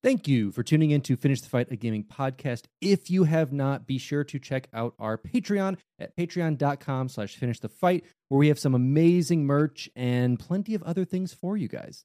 Thank you for tuning in to Finish the Fight, a gaming podcast. If you have not, be sure to check out our Patreon at patreon.com slash finish the fight, where we have some amazing merch and plenty of other things for you guys.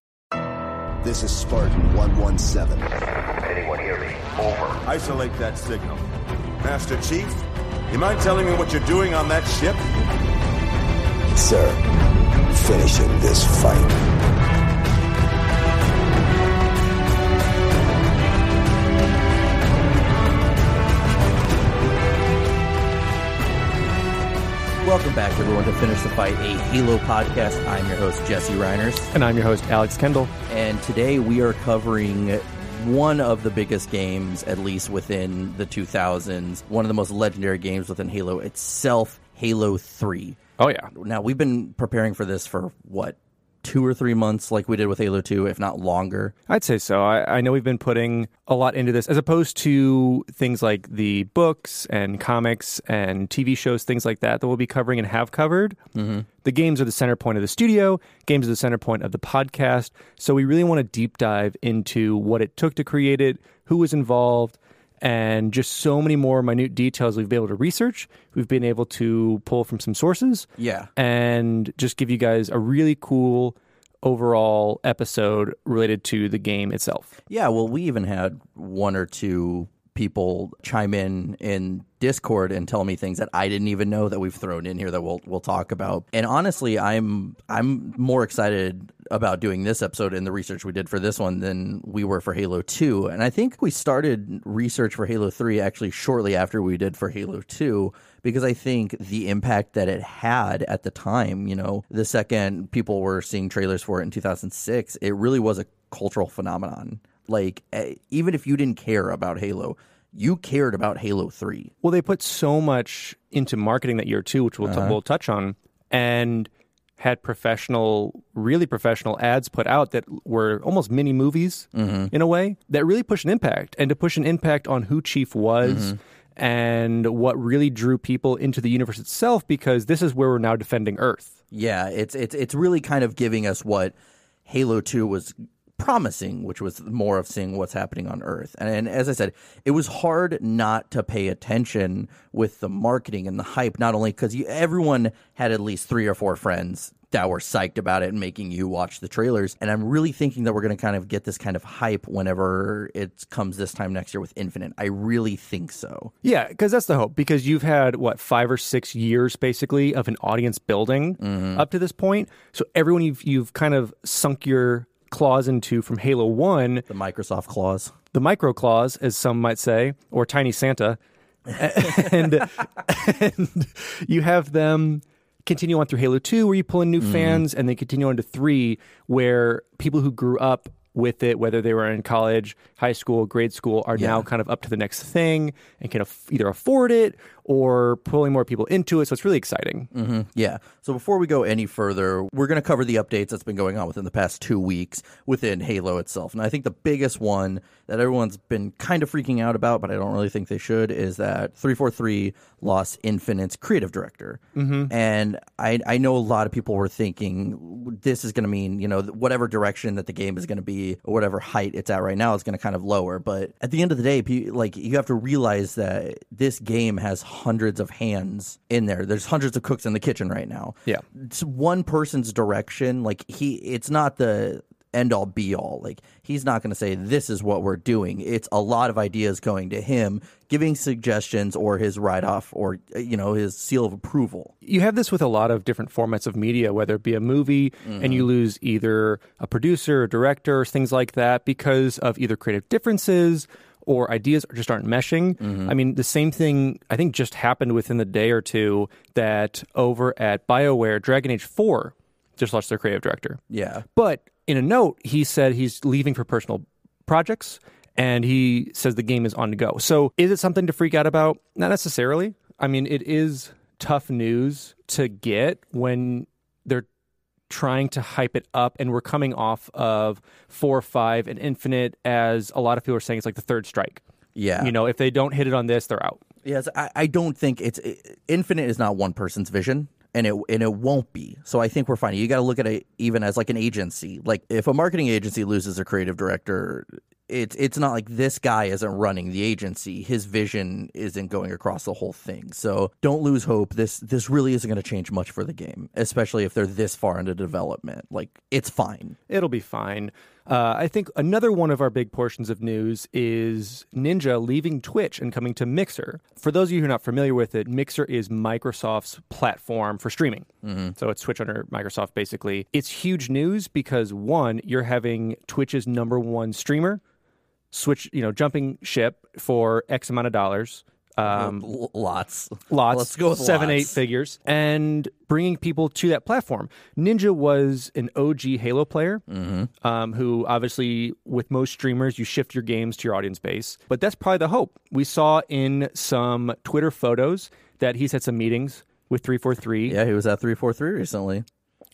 This is Spartan 117. Anyone hear me? Over. Isolate that signal. Master Chief, you mind telling me what you're doing on that ship? Sir, finishing this fight. Welcome back, everyone, to Finish the Fight, a Halo podcast. I'm your host, Jesse Reiners. And I'm your host, Alex Kendall. And today we are covering one of the biggest games, at least within the 2000s, one of the most legendary games within Halo itself, Halo 3. Oh, yeah. Now, we've been preparing for this for what, two or three months, like we did with Halo 2, if not longer. I'd say so. I, I know we've been putting a lot into this as opposed to things like the books and comics and TV shows, things like that, that we'll be covering and have covered. Mm-hmm. The games are the center point of the studio, games are the center point of the podcast. So we really want to deep dive into what it took to create it, who was involved, and just so many more minute details we've been able to research. We've been able to pull from some sources. Yeah. And just give you guys a really cool overall episode related to the game itself. Yeah, well, we even had one or two people chime in in Discord and tell me things that I didn't even know that we've thrown in here that we'll we'll talk about. And honestly, I'm I'm more excited about doing this episode and the research we did for this one than we were for Halo 2. And I think we started research for Halo 3 actually shortly after we did for Halo 2 because I think the impact that it had at the time, you know, the second people were seeing trailers for it in 2006, it really was a cultural phenomenon. Like eh, even if you didn't care about Halo, you cared about Halo 3. Well, they put so much into marketing that year too, which we'll, Uh-huh. t- we'll touch on, and had professional, really professional ads put out that were almost mini movies Mm-hmm. in a way that really pushed an impact and to push an impact on who Chief was. Mm-hmm. And what really drew people into the universe itself, because this is where we're now defending Earth. Yeah, it's it's it's really kind of giving us what Halo 2 was promising, which was more of seeing what's happening on Earth. And, and as I said, it was hard not to pay attention with the marketing and the hype, not only because everyone had at least three or four friends that were psyched about it and making you watch the trailers. And I'm really thinking that we're going to kind of get this kind of hype whenever it comes this time next year with Infinite. I really think so. Yeah, because that's the hope. Because you've had what five or six years basically of an audience building Mm-hmm. up to this point. So everyone you've you've kind of sunk your claws into from Halo One, The Microsoft clause. the micro claws, as some might say, or Tiny Santa, and, and you have them continue on through Halo 2 where you pull in new mm-hmm. fans and then continue on to 3 where people who grew up with it whether they were in college, high school, grade school are now kind of up to the next thing and can aff- either afford it or pulling more people into it so it's really exciting. Mm-hmm. Yeah. So before we go any further, we're going to cover the updates that's been going on within the past two weeks within Halo itself. And I think the biggest one that everyone's been kind of freaking out about, but I don't really think they should, is that 343 lost Infinite's creative director. Mm-hmm. And I, I know a lot of people were thinking this is going to mean, you know, whatever direction that the game is going to be, or whatever height it's at right now is going to kind of lower. But at the end of the day, like you have to realize that this game has hundreds of hands in there. There's hundreds of cooks in the kitchen right now. Yeah. It's one person's direction. Like he, it's not the end all be all. Like he's not going to say this is what we're doing. It's a lot of ideas going to him, giving suggestions or his write off or uh, you know his seal of approval. You have this with a lot of different formats of media, whether it be a movie and you lose either a producer or director or things like that because of either creative differences or ideas just aren't meshing. Mm-hmm. I mean, the same thing I think just happened within the day or two that over at BioWare, Dragon Age 4 just lost their creative director. Yeah. But in a note, he said he's leaving for personal projects and he says the game is on to go. So is it something to freak out about? Not necessarily. I mean, it is tough news to get when trying to hype it up and we're coming off of 4 5 and Infinite as a lot of people are saying it's like the third strike. Yeah. You know, if they don't hit it on this, they're out. Yes, I, I don't think it's it, infinite is not one person's vision. And it and it won't be. So I think we're fine. You got to look at it even as like an agency. Like if a marketing agency loses a creative director, it's it's not like this guy isn't running the agency. His vision isn't going across the whole thing. So don't lose hope. This this really isn't going to change much for the game, especially if they're this far into development. Like it's fine. It'll be fine. Uh, I think another one of our big portions of news is Ninja leaving Twitch and coming to Mixer. For those of you who are not familiar with it, Mixer is Microsoft's platform for streaming. So it's Twitch under Microsoft, basically. It's huge news because one, you're having Twitch's number one streamer switch, you know, jumping ship for X amount of dollars. Um, L- lots, lots, Let's go with seven, eight figures, and bringing people to that platform. Ninja was an OG Halo player, Mm-hmm. um, who obviously, with most streamers, you shift your games to your audience base. But that's probably the hope. We saw in some Twitter photos that he's had some meetings with 343, Yeah, he was at three four three recently.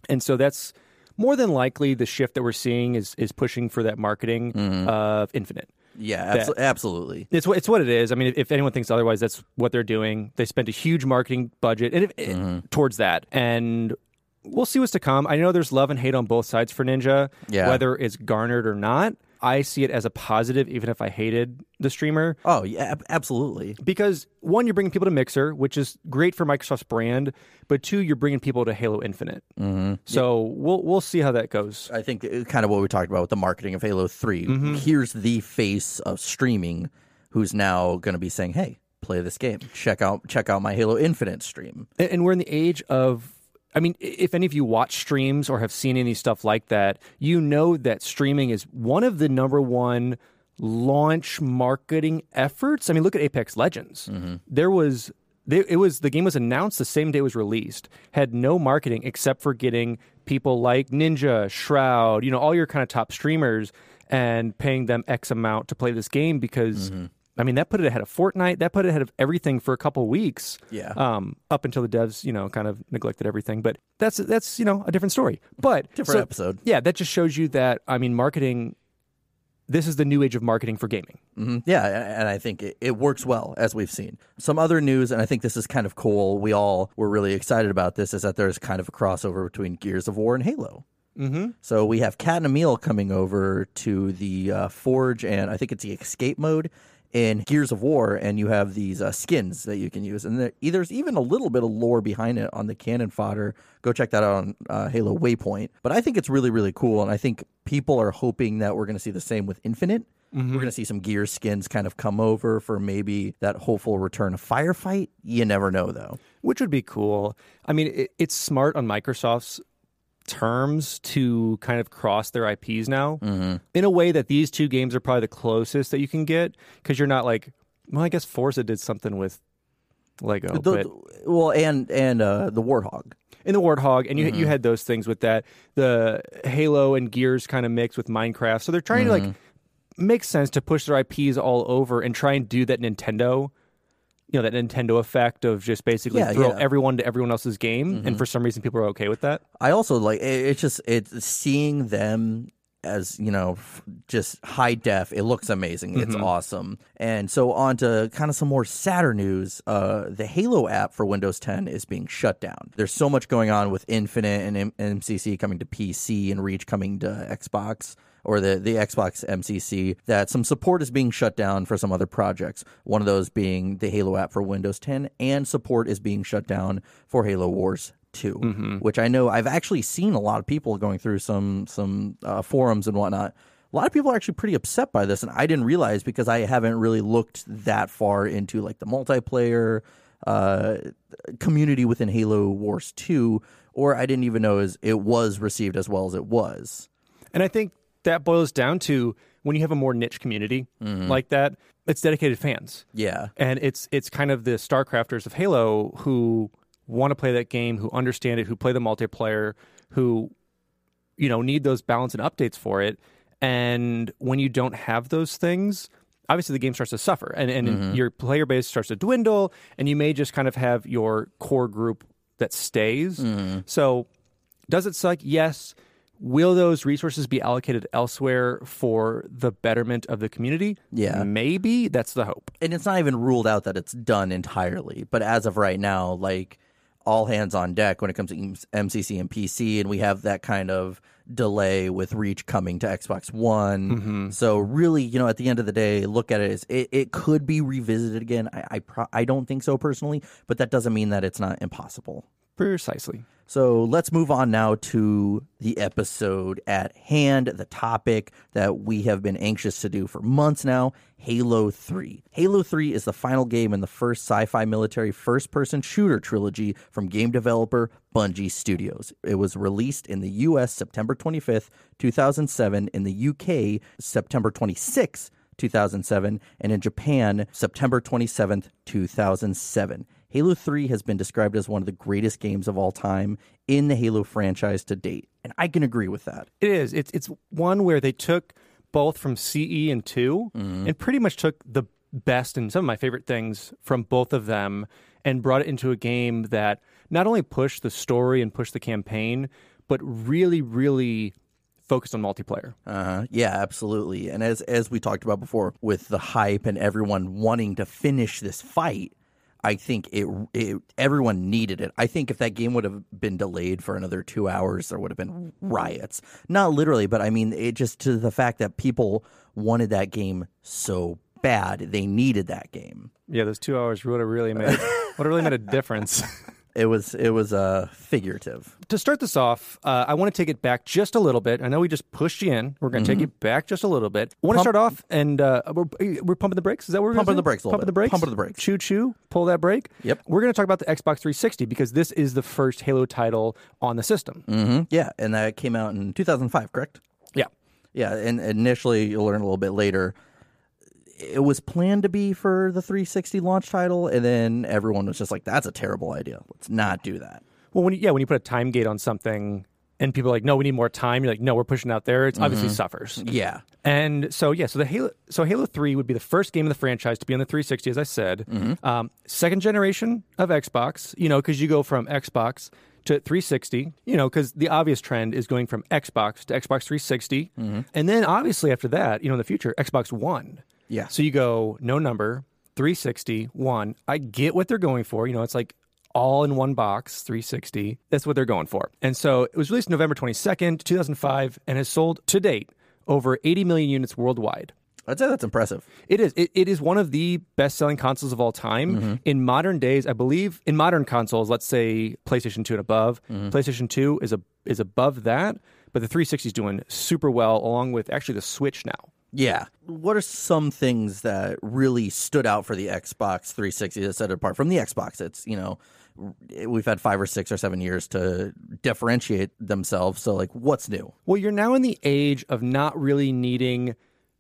and so that's more than likely the shift that we're seeing is is pushing for that marketing Mm-hmm. of Infinite. Yeah, abso- absolutely. It's what it's what it is. I mean, if, if anyone thinks otherwise, that's what they're doing. They spent a huge marketing budget and it, Mm-hmm. it- towards that, and we'll see what's to come. I know there's love and hate on both sides for Ninja, Yeah. whether it's garnered or not. I see it as a positive, even if I hated the streamer, Oh yeah, ab- absolutely. because one, you're bringing people to Mixer, which is great for Microsoft's brand, but two, you're bringing people to Halo Infinite. Mm-hmm. So we'll we'll see how that goes. I think uh, kind of what we talked about with the marketing of Halo 3. Mm-hmm. Here's the face of streaming who's now going to be saying, "Hey, play this game. Check out check out my Halo Infinite stream." And, and we're in the age of, I mean, if any of you watch streams or have seen any stuff like that, you know that streaming is one of the number one launch marketing efforts. I mean, look at Apex Legends. Mm-hmm. There was. It was the game was announced the same day it was released. Had no marketing except for getting people like Ninja, Shroud, you know, all your kind of top streamers, and paying them X amount to play this game because mm-hmm. I mean that put it ahead of Fortnite. That put it ahead of everything for a couple weeks Yeah. um, up until the devs, you know, kind of neglected everything. But that's that's you know a different story. But Different so- episode. Yeah, that just shows you that I mean, marketing. This is the new age of marketing for gaming. hmm Yeah, and I think it, it works well as we've seen. Some other news, and I think this is kind of cool. We all were really excited about this. Is that there's kind of a crossover between Gears of War and Halo. Mm-hmm. So we have Kat and Emile coming over to the uh, Forge, and I think it's the Escape mode in Gears of War, and you have these uh, skins that you can use, and there, there's even a little bit of lore behind it on the Canon Fodder. Go check that out on uh, Halo Waypoint. But I think it's really, really cool, and I think people are hoping that we're going to see the same with Infinite. We're going to see some gear skins kind of come over for maybe that hopeful return of firefight. You never know, though. which would be cool. I mean, it, it's smart on Microsoft's terms to kind of cross their IPs now mm-hmm. in a way that these two games are probably the closest that you can get because you're not like, well, I guess Forza did something with Lego, The- but well, and and uh, the Warthog. in the Warthog, and you you mm-hmm. had those things with that. The Halo and Gears kind of mix with Minecraft, so they're trying to like mm-hmm. make sense to push their IPs all over and try and do that Nintendo. You know that Nintendo effect of just basically Yeah, throw yeah. everyone to everyone else's game, and for some reason people are okay with that. I also like it, it's just it's seeing them as you know f- just high def it looks amazing. It's awesome. And so on to kind of some more sadder news uh the halo app for windows 10 is being shut down. There's so much going on with infinite and M- mcc coming to pc and reach coming to xbox or the, the Xbox MCC that some support is being shut down for some other projects. One of those being the Halo app for Windows 10, and support is being shut down for Halo Wars 2, Mm-hmm. which I know I've actually seen a lot of people going through some some uh, forums and whatnot. A lot of people are actually pretty upset by this, and I didn't realize because I haven't really looked that far into like the multiplayer uh, community within Halo Wars 2, or I didn't even know as it was received as well as it was. And I think that boils down to when you have a more niche community Mm-hmm. like that, it's dedicated fans. Yeah. And it's it's kind of the StarCrafters of Halo who want to play that game, who understand it, who play the multiplayer, who you know need those balance and updates for it. And when you don't have those things, obviously the game starts to suffer, and and your player base starts to dwindle, and you may just kind of have your core group that stays. So, does it suck? Yes. Will those resources be allocated elsewhere for the betterment of the community? Yeah. Maybe. That's the hope. and it's not even ruled out that it's done entirely. But as of right now, like all hands on deck when it comes to MCC and PC, and we have that kind of delay with Reach coming to Xbox One. Mm-hmm. So really, you know, at the end of the day, look at it as it, it could be revisited again. I I, pro- I don't think so personally, but that doesn't mean that it's not impossible. Precisely. So let's move on now to the episode at hand, the topic that we have been anxious to do for months now Halo 3. Halo 3 is the final game in the first sci fi military first person shooter trilogy from game developer Bungie Studios. It was released in the US September 25th, 2007, in the UK September 26th, 2007, and in Japan September 27th, 2007. Halo 3 has been described as one of the greatest games of all time in the Halo franchise to date, and I can agree with that. It is. It's it's one where they took both from CE and 2 and pretty much took the best and some of my favorite things from both of them and brought it into a game that not only pushed the story and pushed the campaign, but really, really focused on multiplayer. Uh-huh. Yeah, absolutely. And as as we talked about before, with the hype and everyone wanting to finish this fight, I think it, it everyone needed it. I think if that game would have been delayed for another two hours, there would have been riots. Not literally, but I mean it just to the fact that people wanted that game so bad, they needed that game. Yeah, those two hours would have really made would have really made a difference. It was it was uh, figurative. to start this off, uh, I want to take it back just a little bit. I know we just pushed you in. We're going to take it back just a little bit. I want to start off and uh, we're, we're pumping the brakes. Is that what we're Pumping the brakes Pumping bit. the brakes. Pumping the brakes. Choo choo. Pull that brake. Yep. We're going to talk about the Xbox 360 because this is the first Halo title on the system. hmm Yeah, and that came out in 2005, correct? Yeah. Yeah, and initially you'll learn a little bit later. It was planned to be for the 360 launch title, and then everyone was just like, "That's a terrible idea. Let's not do that." Well, when you, yeah, when you put a time gate on something and people are like, no, we need more time. You're like, no, we're pushing out there. It's obviously mm-hmm. suffers. Yeah, And so yeah, so the Halo, so Halo Three would be the first game in the franchise to be on the 360, as I said. Mm-hmm. Um, second generation of Xbox, you know, because you go from Xbox to 360, you know, because the obvious trend is going from Xbox to Xbox 360, mm-hmm. and then obviously after that, you know, in the future, Xbox One. Yeah. So you go no number 360 one. I get what they're going for. You know, it's like all in one box 360 that's what they're going for and so it was released november 22nd 2005 and has sold to date over 80 million units worldwide I'd say that's impressive. it is it, it is one of the best-selling consoles of all time mm-hmm. in modern days i believe in modern consoles let's say playstation 2 and above mm-hmm. playstation 2 is a is above that but the 360 is doing super well along with actually the switch now Yeah. What are some things that really stood out for the Xbox 360 that set it apart from the Xbox? It's you know, we've had five or six or seven years to differentiate themselves. So like, what's new? Well, you're now in the age of not really needing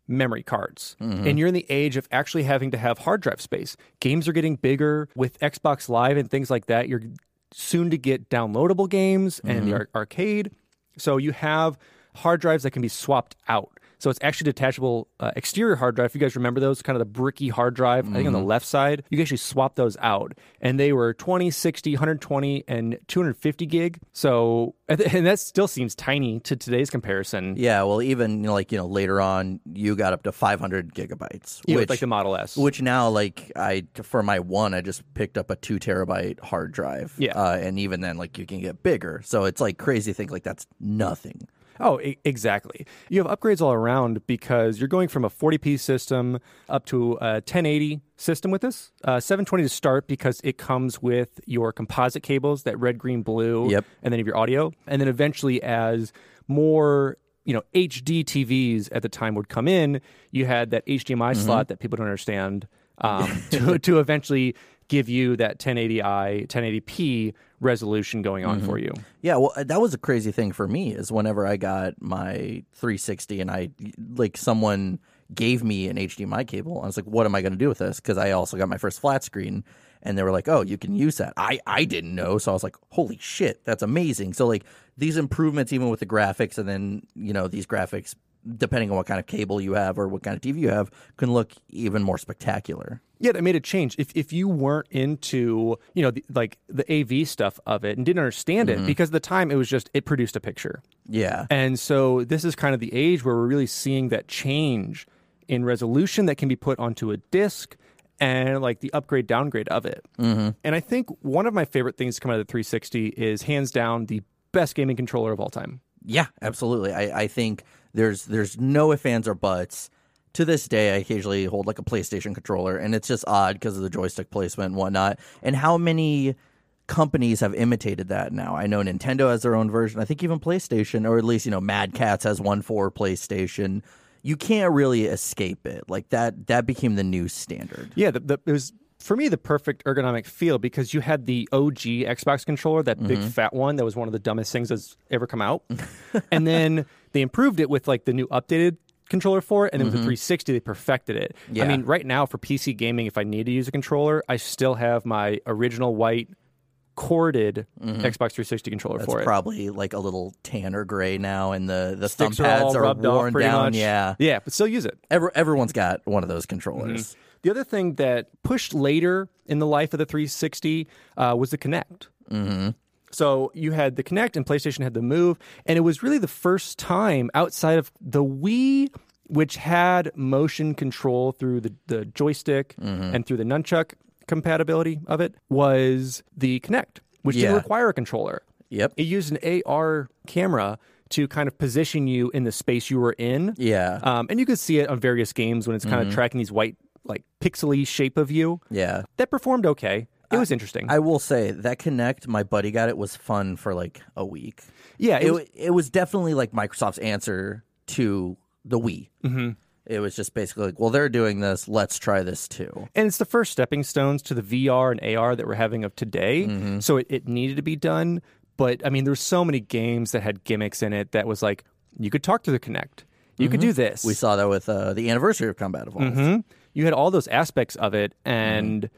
memory cards. Mm-hmm. And you're in the age of actually having to have hard drive space. Games are getting bigger with Xbox Live and things like that. You're soon to get downloadable games and the ar- arcade. So you have hard drives that can be swapped out. So it's actually detachable uh, exterior hard drive. If you guys remember those, kind of the bricky hard drive, I think on the left side, you can actually swap those out. And they were 20, 60, 120, and 250 gig. So, and that still seems tiny to today's comparison. Yeah. Well, even you know, like you know, later on, you got up to 500 gigabytes, Yeah, with, which like the Model S. Which now, like I for my one, I just picked up a two terabyte hard drive. Yeah. uh, and even then, like you can get bigger. So it's like crazy to think like that's nothing. Oh, e- exactly. You have upgrades all around because you're going from a 40p system up to a 1080 system with this. Uh, 720 to start because it comes with your composite cables, that red, green, blue, Yep. and then you have your audio. And then eventually, as more you know HD TVs at the time would come in, you had that HDMI slot that people don't understand um, to to eventually give you that 1080i 1080p resolution going on for you. Yeah, well, that was a crazy thing for me. Is whenever I got my 360 and I like someone gave me an HDMI cable, I was like, "What am I going to do with this?" Because I also got my first flat screen, and they were like, "Oh, you can use that." I I didn't know, so I was like, "Holy shit, that's amazing!" So like these improvements, even with the graphics, and then you know these graphics, depending on what kind of cable you have or what kind of TV you have, can look even more spectacular. Yeah, that made a change. If if you weren't into you know the, like the AV stuff of it and didn't understand it because at the time it was just it produced a picture, Yeah, and so this is kind of the age where we're really seeing that change in resolution that can be put onto a disc and like the upgrade downgrade of it. Mm-hmm. And I think one of my favorite things to come out of the 360 is hands down the best gaming controller of all time. Yeah, absolutely. I, I think there's there's no ifs, ands, or buts. To this day, I occasionally hold like a PlayStation controller, and it's just odd because of the joystick placement and whatnot. And how many companies have imitated that now? I know Nintendo has their own version. I think even PlayStation, or at least you know, Mad Catz has one for PlayStation. You can't really escape it. Like that. That became the new standard. Yeah, the, the, it was for me the perfect ergonomic feel because you had the OG Xbox controller, that big Mm-hmm. fat one that was one of the dumbest things that's ever come out, and then they improved it with like the new updated controller for it, and then with the 360 they perfected it. Mm-hmm. Yeah. I mean, right now for PC gaming, if I need to use a controller, I still have my original white corded Xbox 360 controller Mm-hmm. That's for it. It's probably like a little tan or gray now, and the the thumb Sticks are pads all are, rubbed off worn down. much. Yeah, yeah, but still use it. Every, everyone's got one of those controllers. The other thing that pushed later in the life of the 360 uh, was the Kinect. Mm-hmm. So you had the Kinect and PlayStation had the Move, and it was really the first time outside of the Wii, which had motion control through the, the joystick and through the nunchuck compatibility of it, was the Kinect, which Yeah. didn't require a controller. Yep. It used an AR camera to kind of position you in the space you were in. Yeah. Um, and you could see it on various games when it's kind of tracking these white, like pixely shape of you. Yeah. That performed okay. It was interesting. I will say that Kinect, my buddy got it was fun for like a week. yeah, it It, was, it was definitely like Microsoft's answer to the Wii. Mm-hmm. It was just basically like, well, they're doing this. Let's try this too. and it's the first stepping stones to the VR and AR that we're having of today. Mm-hmm. So it, it needed to be done. But I mean, there's so many games that had gimmicks in it that was like you could talk to the Kinect, you could do this. Mm-hmm. We saw that with uh, the anniversary of Combat Evolved. Mhm. You had all those aspects of it, and Mm-hmm.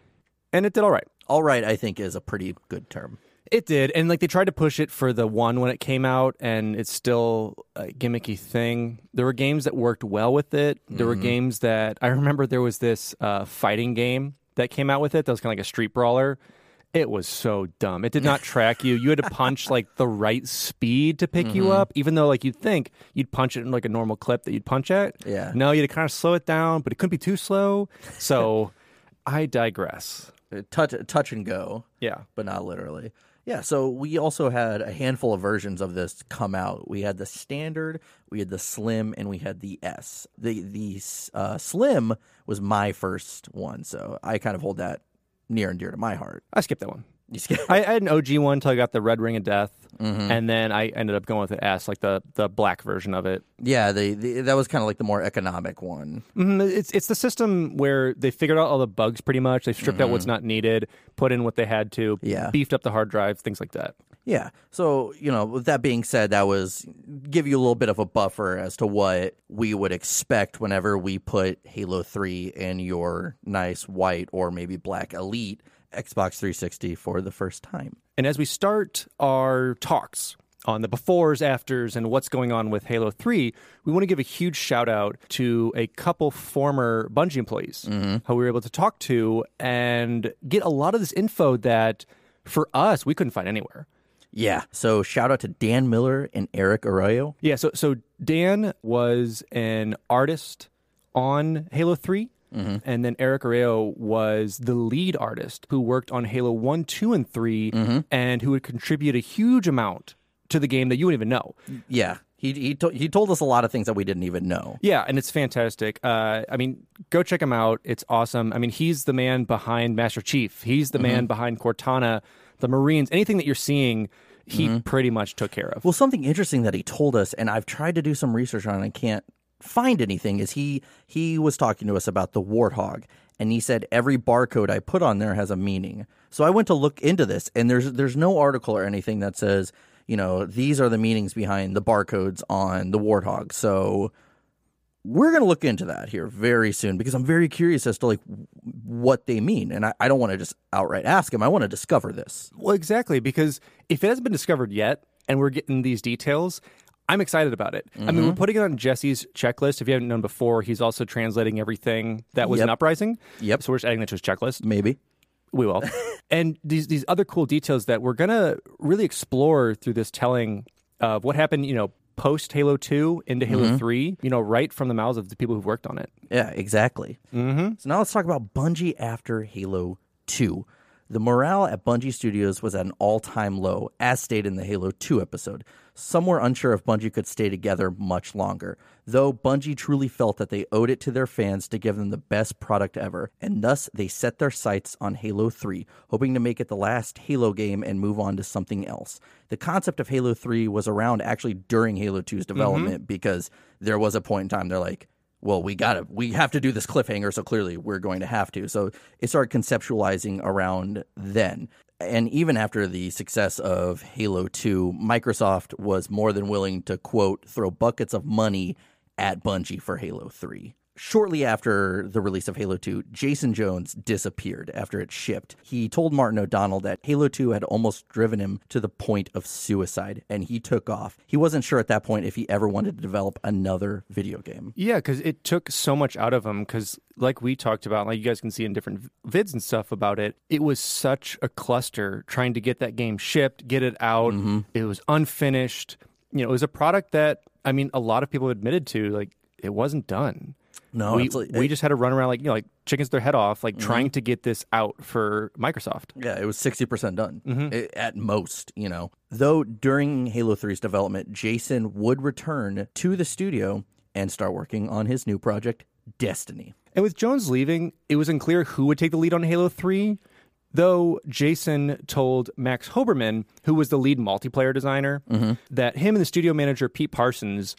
and it did all right. All right, I think is a pretty good term. It did, and like they tried to push it for the one when it came out, and it's still a gimmicky thing. There were games that worked well with it. There were games that I remember. There was this uh, fighting game that came out with it that was kind of like a street brawler. It was so dumb. It did not track you. You had to punch like the right speed to pick you up, even though like you'd think you'd punch it in like a normal clip that you'd punch at. Yeah. No, you had to kind of slow it down, but it couldn't be too slow. So I digress. Uh, Touch, touch and go. Yeah. but not literally. Yeah, so we also had a handful of versions of this come out. We had the standard, we had the slim, and we had the S. The the uh, slim was my first one, so I kind of hold that near and dear to my heart. I skipped that one. You scared? I, I had an OG one until I got the Red Ring of Death, Mm-hmm. and then I ended up going with the S, like the the black version of it. yeah, the, the that was kind of like the more economic one. Mhm, It's it's the system where they figured out all the bugs pretty much. They stripped out what's not needed, put in what they had to, Mm-hmm. Yeah. beefed up the hard drive, things like that. Yeah. So, you know, with that being said, that was give you a little bit of a buffer as to what we would expect whenever we put Halo 3 in your nice white or maybe black Elite Xbox 360 for the first time. And as we start our talks on the befores, afters, and what's going on with Halo 3, we want to give a huge shout out to a couple former Bungie employees mm-hmm. who we were able to talk to and get a lot of this info that for us, we couldn't find anywhere. Yeah. So, shout out to Dan Miller and Eric Arroyo. Yeah, so so Dan was an artist on Halo 3. Mm-hmm. And then Eric Arroyo was the lead artist who worked on Halo 1, 2, and 3, mm-hmm. and who would contribute a huge amount to the game that you wouldn't even know. Yeah. He he, to- he told us a lot of things that we didn't even know. Yeah, and it's fantastic. Uh, I mean, go check him out. It's awesome. I mean, he's the man behind Master Chief. He's the mm-hmm. man behind Cortana, the Marines. Anything that you're seeing, he mm-hmm. pretty much took care of. Well, something interesting that he told us, and I've tried to do some research on, it and I can't find anything. Is he he was talking to us about the warthog, and he said every barcode I put on there has a meaning. So I went to look into this, and there's there's no article or anything that says you know these are the meanings behind the barcodes on the warthog. So we're going to look into that here very soon because I'm very curious as to like what they mean, and I, I don't want to just outright ask him. I want to discover this. Well, exactly, because if it hasn't been discovered yet and we're getting these details, I'm excited about it. I mean, we're mm-hmm. putting it on Jesse's checklist. If you haven't known before, he's also translating everything that was Yep. an uprising. Yep. So we're just adding that to his checklist. Maybe. We will. and these these other cool details that we're gonna really explore through this telling of what happened, you know, post Halo Two into Halo Three. You know, right from the mouths of the people who've worked on it. Yeah, exactly. Mm-hmm. So now let's talk about Bungie after Halo 2. The morale at Bungie Studios was at an all time low, as stated in the Halo 2 episode. Some were unsure if Bungie could stay together much longer, though Bungie truly felt that they owed it to their fans to give them the best product ever, and thus they set their sights on Halo 3, hoping to make it the last Halo game and move on to something else. The concept of Halo 3 was around actually during Halo 2's mm-hmm. development because there was a point in time they're like, well, we gotta, we have to do this cliffhanger, so clearly we're going to have to. So it started conceptualizing around then. And even after the success of Halo 2, Microsoft was more than willing to, quote, throw buckets of money at Bungie for Halo 3. Shortly after the release of Halo 2, Jason Jones disappeared after it shipped. He told Martin O'Donnell that Halo 2 had almost driven him to the point of suicide, and he took off. He wasn't sure at that point if he ever wanted to develop another video game. Yeah, because it took so much out of him. Because, like we talked about, like you guys can see in different vids and stuff about it, it was such a cluster trying to get that game shipped, get it out. Mm-hmm. It was unfinished. You know, it was a product that I mean, a lot of people admitted to like it wasn't done. No, we like- we just had to run around like you know, like chickens with their head off, like trying mm-hmm. to get this out for Microsoft. Yeah, it was 60% done mm-hmm. i- at most, you know. Though during Halo 3's development, Jason would return to the studio and start working on his new project, Destiny. And with Jones leaving, it was unclear who would take the lead on Halo 3, though Jason told Max Hoberman, who was the lead multiplayer designer, mm-hmm. that him and the studio manager, Pete Parsons,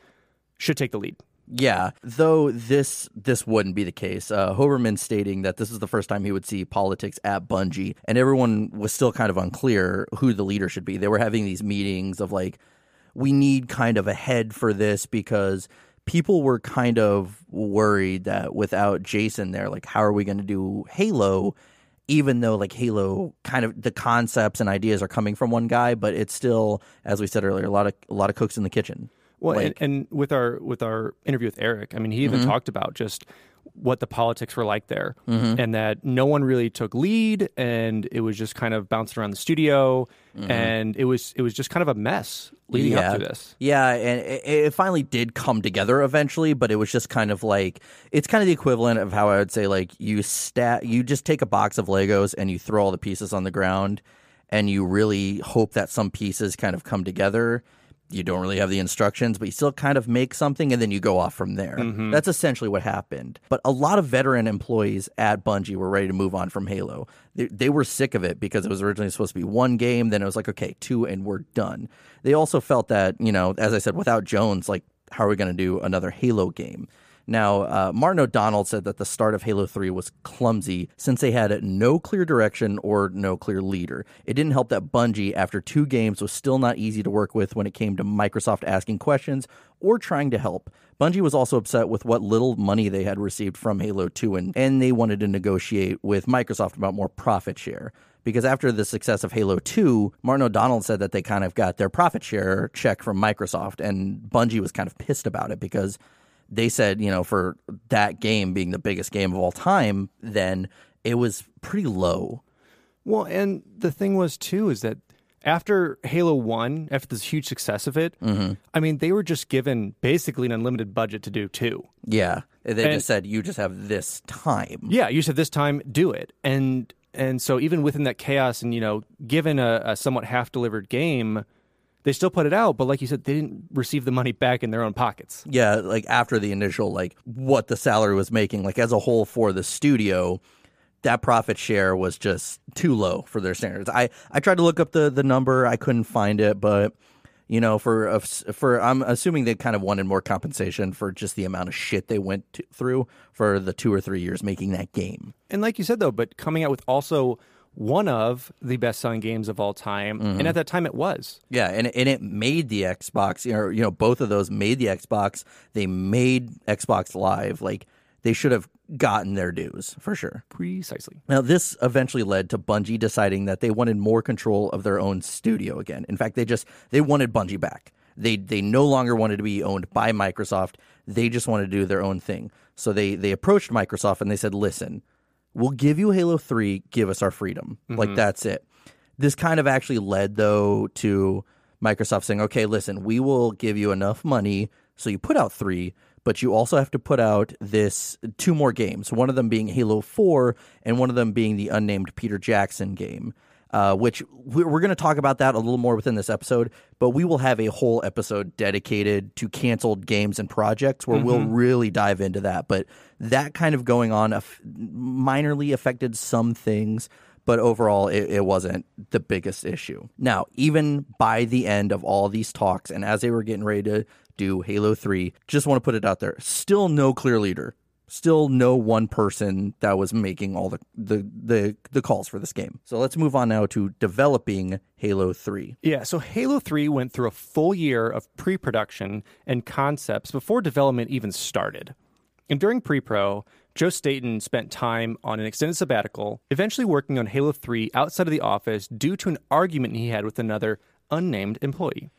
should take the lead. Yeah, though this this wouldn't be the case. Uh, Hoberman stating that this is the first time he would see politics at Bungie, and everyone was still kind of unclear who the leader should be. They were having these meetings of like, we need kind of a head for this because people were kind of worried that without Jason there, like, how are we going to do Halo? Even though like Halo, kind of the concepts and ideas are coming from one guy, but it's still, as we said earlier, a lot of a lot of cooks in the kitchen. Well, Like- and, and with our with our interview with Eric, I mean, he even mm-hmm. talked about just what the politics were like there, mm-hmm. and that no one really took lead, and it was just kind of bouncing around the studio, mm-hmm. and it was it was just kind of a mess leading up to this. Yeah, and it, it finally did come together eventually, but it was just kind of like it's kind of the equivalent of how I would say like you stat you just take a box of Legos and you throw all the pieces on the ground and you really hope that some pieces kind of come together. You don't really have the instructions, but you still kind of make something and then you go off from there. Mm-hmm. That's essentially what happened. But a lot of veteran employees at Bungie were ready to move on from Halo. They, they were sick of it because it was originally supposed to be one game, then it was like, okay, two, and we're done. They also felt that, you know, as I said, without Jones, like, how are we going to do another Halo game? Now, uh, Martin O'Donnell said that the start of Halo 3 was clumsy since they had no clear direction or no clear leader. It didn't help that Bungie, after two games, was still not easy to work with when it came to Microsoft asking questions or trying to help. Bungie was also upset with what little money they had received from Halo 2, and, and they wanted to negotiate with Microsoft about more profit share. Because after the success of Halo 2, Martin O'Donnell said that they kind of got their profit share check from Microsoft, and Bungie was kind of pissed about it because they said, you know, for that game being the biggest game of all time, then it was pretty low. Well, and the thing was too is that after Halo One, after this huge success of it, mm-hmm. I mean, they were just given basically an unlimited budget to do two. Yeah. They And- just said, you just have this time. Yeah, you said this time do it, and and so even within that chaos, and you know, given a, a somewhat half delivered game, they still put it out, but like you said, they didn't receive the money back in their own pockets. Yeah, like after the initial like what the salary was making, like as a whole for the studio, that profit share was just too low for their standards. I I tried to look up the the number, I couldn't find it, but you know, for for I'm assuming they kind of wanted more compensation for just the amount of shit they went to, through for the 2 or 3 years making that game. And like you said though, but coming out with also one of the best selling games of all time, and mm-hmm. at that time it was. Yeah, and and it made the Xbox. You know, you know, both of those made the Xbox. They made Xbox Live. Like they should have gotten their dues for sure. Precisely. Now, this eventually led to Bungie deciding that they wanted more control of their own studio again. In fact, they just they wanted Bungie back. They they no longer wanted to be owned by Microsoft. They just wanted to do their own thing. So they they approached Microsoft and they said, "Listen, we'll give you Halo 3, give us our freedom." Like mm-hmm. that's it. This kind of actually led though to Microsoft saying, "Okay, listen, we will give you enough money so you put out 3, but you also have to put out this two more games. One of them being Halo 4 and one of them being the unnamed Peter Jackson game." Uh, which we- we're going to talk about that a little more within this episode, but we will have a whole episode dedicated to canceled games and projects where we'll really dive into that. But that kind of going on aff- minorly affected some things, but overall, it, it wasn't the biggest issue. Now, even by the end of all these talks, and as they were getting ready to do Halo 3, just want to put it out there still no clear leader. Still no one person that was making all the, the, the, the calls for this game. So let's move on now to developing Halo 3. Yeah, so Halo 3 went through a full year of pre production and concepts before development even started. And during pre pro, Joe Staten spent time on an extended sabbatical, eventually working on Halo 3 outside of the office due to an argument he had with another unnamed employee.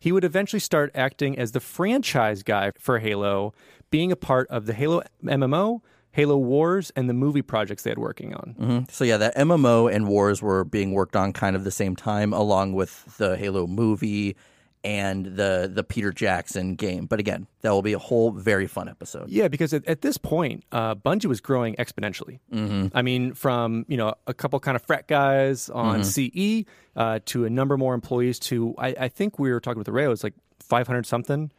He would eventually start acting as the franchise guy for Halo, being a part of the Halo MMO, Halo Wars, and the movie projects they had working on. So yeah, that MMO and Wars were being worked on kind of the same time, along with the Halo movie and the the Peter Jackson game. But again, that will be a whole very fun episode. Yeah, because at, at this point, uh, Bungie was growing exponentially. Mm-hmm. I mean, from you know a couple kind of frat guys on CE uh, to a number more employees to I, I think we were talking with the Rayo, it's like 500 something.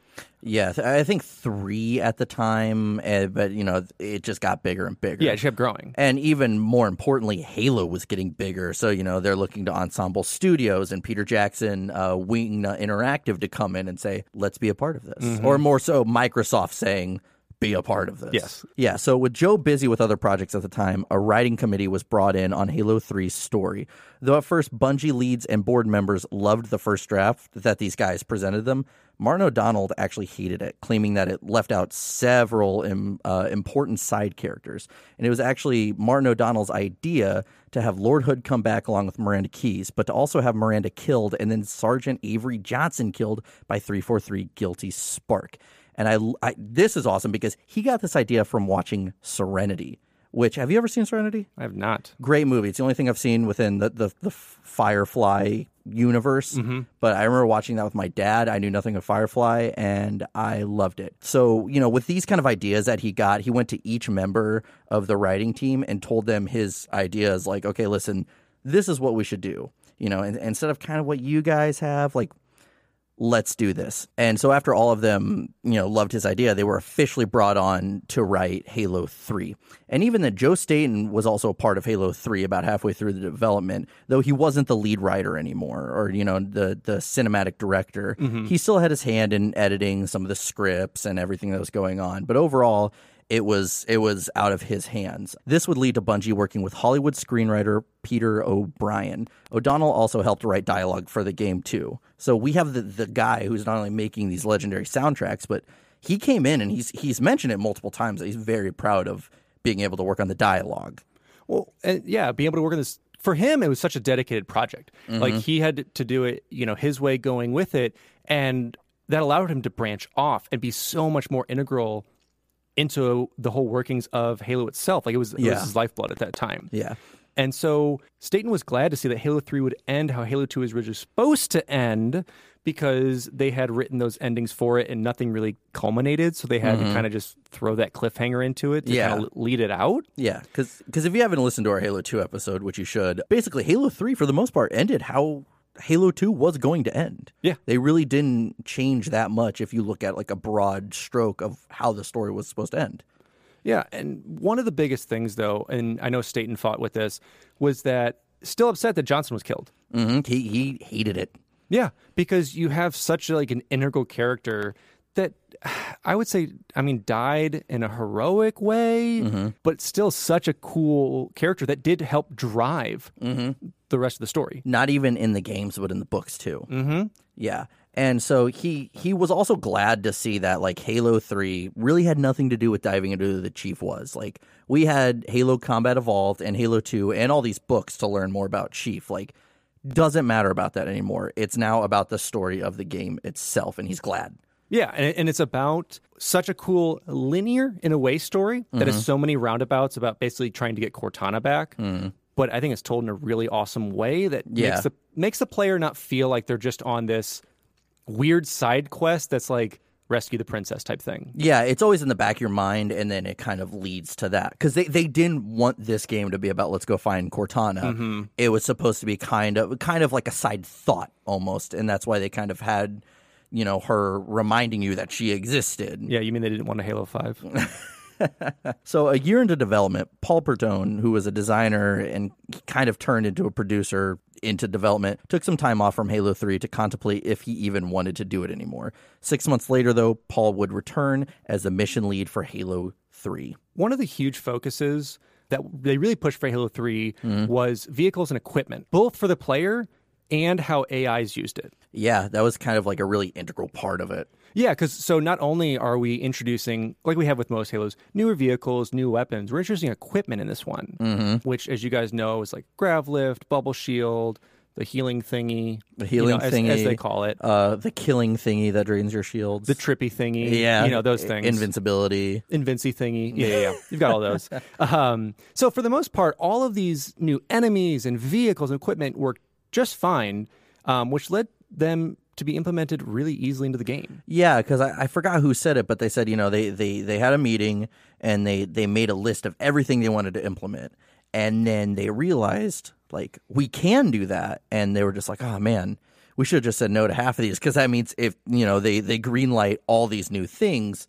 Yeah, I think three at the time, uh, but you know, it just got bigger and bigger. Yeah, it kept growing. And even more importantly, Halo was getting bigger. So, you know, they're looking to Ensemble Studios and Peter Jackson, uh, Wing Interactive to come in and say, let's be a part of this. Or more so, Microsoft saying, be a part of this. Yes. Yeah. So, with Joe busy with other projects at the time, a writing committee was brought in on Halo 3's story. Though at first, Bungie leads and board members loved the first draft that these guys presented them, Martin O'Donnell actually hated it, claiming that it left out several im, uh, important side characters. And it was actually Martin O'Donnell's idea to have Lord Hood come back along with Miranda Keyes, but to also have Miranda killed and then Sergeant Avery Johnson killed by 343 Guilty Spark. And I, I this is awesome because he got this idea from watching Serenity. Which have you ever seen Serenity? I have not. great movie. It's the only thing I've seen within the the, the Firefly universe. Mm-hmm. But I remember watching that with my dad. I knew nothing of Firefly, and I loved it. So you know, with these kind of ideas that he got, he went to each member of the writing team and told them his ideas. Like, okay, listen, this is what we should do. You know, and, instead of kind of what you guys have, like let's do this. And so after all of them, you know, loved his idea, they were officially brought on to write Halo 3. And even that Joe Staten was also a part of Halo 3 about halfway through the development, though he wasn't the lead writer anymore or, you know, the the cinematic director. Mm-hmm. He still had his hand in editing some of the scripts and everything that was going on. But overall, it was it was out of his hands. This would lead to Bungie working with Hollywood screenwriter Peter O'Brien. O'Donnell also helped write dialogue for the game too. So we have the the guy who's not only making these legendary soundtracks, but he came in and he's he's mentioned it multiple times that he's very proud of being able to work on the dialogue. Well, and yeah, being able to work on this for him, it was such a dedicated project. Mm-hmm. Like he had to do it, you know, his way, going with it, and that allowed him to branch off and be so much more integral into the whole workings of Halo itself. Like it was, it Yeah. was his lifeblood at that time. Yeah. And so Staten was glad to see that Halo 3 would end how Halo 2 was originally supposed to end because they had written those endings for it and nothing really culminated. So they had to mm-hmm. kind of just throw that cliffhanger into it to Yeah. kind of lead it out. Yeah, because if you haven't listened to our Halo 2 episode, which you should, basically Halo 3 for the most part ended how Halo 2 was going to end. Yeah. They really didn't change that much if you look at like a broad stroke of how the story was supposed to end. Yeah, and one of the biggest things, though, and I know Staten fought with this, was that still upset that Johnson was killed. hmm He, he hated it. Yeah, because you have such like an integral character that I would say, I mean, died in a heroic way, but still such a cool character that did help drive the rest of the story. Not even in the games, but in the books too. Mm-hmm. Yeah. And so he he was also glad to see that like Halo 3 really had nothing to do with diving into who the chief was. Like we had Halo Combat Evolved and Halo 2 and all these books to learn more about Chief. Like doesn't matter about that anymore. It's now about the story of the game itself and he's glad. Yeah, and, and it's about such a cool linear in a way story that has so many roundabouts about basically trying to get Cortana back. But I think it's told in a really awesome way that Yeah. makes the makes the player not feel like they're just on this weird side quest that's like rescue the princess type thing. Yeah, it's always in the back of your mind, and then it kind of leads to that because they, they didn't want this game to be about let's go find Cortana. Mm-hmm. It was supposed to be kind of kind of like a side thought almost, and that's why they kind of had you know her reminding you that she existed. Yeah, you mean they didn't want a Halo Five? So a year into development, Paul Bertone, who was a designer and kind of turned into a producer into development, took some time off from Halo 3 to contemplate if he even wanted to do it anymore. Six months later, though, Paul would return as the mission lead for Halo 3. One of the huge focuses that they really pushed for Halo 3 mm-hmm. was vehicles and equipment, both for the player and how AIs used it. Yeah, that was kind of like a really integral part of it. Yeah, because so not only are we introducing, like we have with most Halos, newer vehicles, new weapons, we're introducing equipment in this one, which, as you guys know, is like grav lift, bubble shield, the healing thingy, The you know, healing as, thingy, as they call it, uh, the killing thingy that drains your shields, the trippy thingy, yeah, you know those things, invincibility. Invinci thingy. Yeah, yeah, yeah. You've got all those. Um, so for the most part, all of these new enemies and vehicles and equipment work just fine, um, which led them to be implemented really easily into the game. Yeah, because I, I forgot who said it, but they said you know they, they they had a meeting and they they made a list of everything they wanted to implement, and then they realized like we can do that, and they were just like, oh man, we should have just said no to half of these because that means if you know they they greenlight all these new things,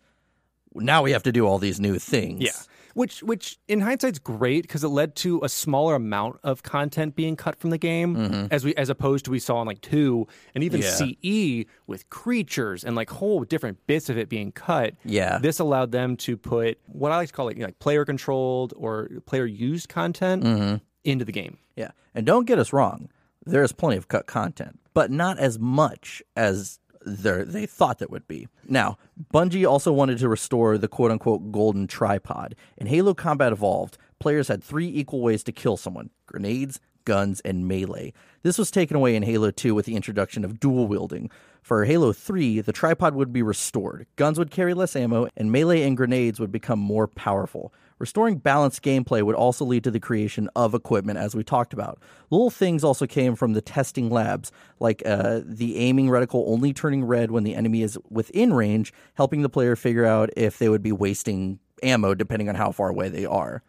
now we have to do all these new things. Yeah. Which, which in hindsight's great because it led to a smaller amount of content being cut from the game, as we as opposed to we saw in like two and even Mm-hmm. Yeah. CE with creatures and like whole different bits of it being cut. Yeah. this allowed them to put what I like to call like, you know, like player controlled or player used content Mm-hmm. into the game. Yeah. And don't get us wrong, there is plenty of cut content, but not as much as they thought that would be. Now, Bungie also wanted to restore the quote unquote golden tripod. In Halo Combat Evolved, players had three equal ways to kill someone grenades, guns, and melee. This was taken away in Halo 2 with the introduction of dual wielding. For Halo 3, the tripod would be restored. Guns would carry less ammo, and melee and grenades would become more powerful. Restoring balanced gameplay would also lead to the creation of equipment, as we talked about. Little things also came from the testing labs, like uh, the aiming reticle only turning red when the enemy is within range, helping the player figure out if they would be wasting ammo depending on how far away they are.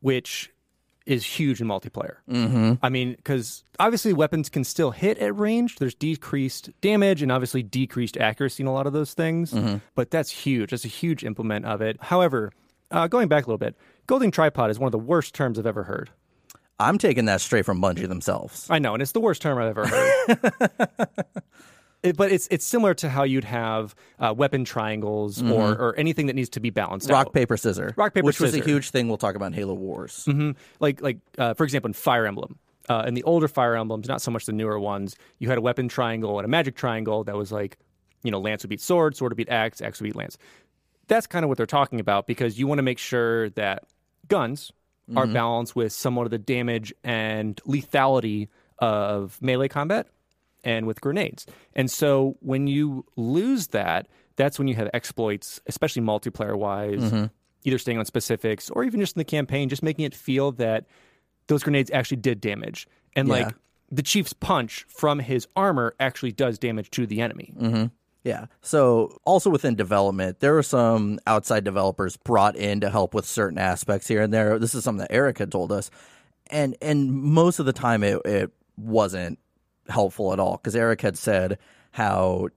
which is huge in multiplayer. Mm-hmm. I mean, because obviously weapons can still hit at range. There's decreased damage and obviously decreased accuracy in a lot of those things. But that's huge. That's a huge implement of it. However, uh, going back a little bit, golden tripod is one of the worst terms I've ever heard. I'm taking that straight from Bungie themselves. I know, and it's the worst term I've ever heard. It- but it's it's similar to how you'd have uh, weapon triangles or, or anything that needs to be balanced Rock, out. paper, scissors. Rock, paper, scissors. Which was a huge thing we'll talk about in Halo Wars. hmm Like, like uh, for example, in Fire Emblem, uh, in the older Fire Emblems, not so much the newer ones, you had a weapon triangle and a magic triangle that was like, you know, lance would beat sword, sword would beat axe, axe would beat lance. That's kind of what they're talking about because you want to make sure that guns are mm-hmm. balanced with somewhat of the damage and lethality of melee combat and with grenades. And so when you lose that, that's when you have exploits, especially multiplayer wise, mm-hmm. either staying on specifics or even just in the campaign, just making it feel that those grenades actually did damage. And Yeah. like the chief's punch from his armor actually does damage to the enemy. Mm-hmm. Yeah. So, also within development, there were some outside developers brought in to help with certain aspects here and there. This is something that Eric had told us, and and most of the time it it wasn't helpful at all because Eric had said how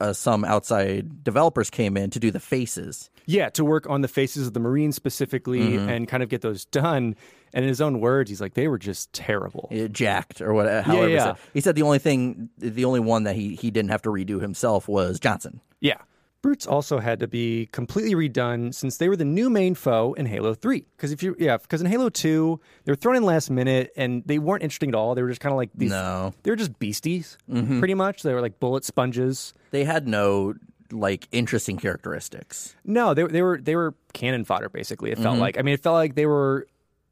uh, some outside developers came in to do the faces. Yeah, to work on the faces of the Marines specifically Mm-hmm. and kind of get those done. And in his own words, he's like, they were just terrible. uh, jacked or whatever. However, he yeah. said. he said the only thing, the only one that he he didn't have to redo himself was Johnson. Yeah. Brutes also had to be completely redone since they were the new main foe in Halo 3. Because if you, yeah, because in Halo 2, they were thrown in last minute and they weren't interesting at all. They were just kind of like these, No. they were just beasties, Mm-hmm. pretty much. They were like bullet sponges. They had no like interesting characteristics. No, they, they were they were cannon fodder basically. It felt like. I mean, it felt like they were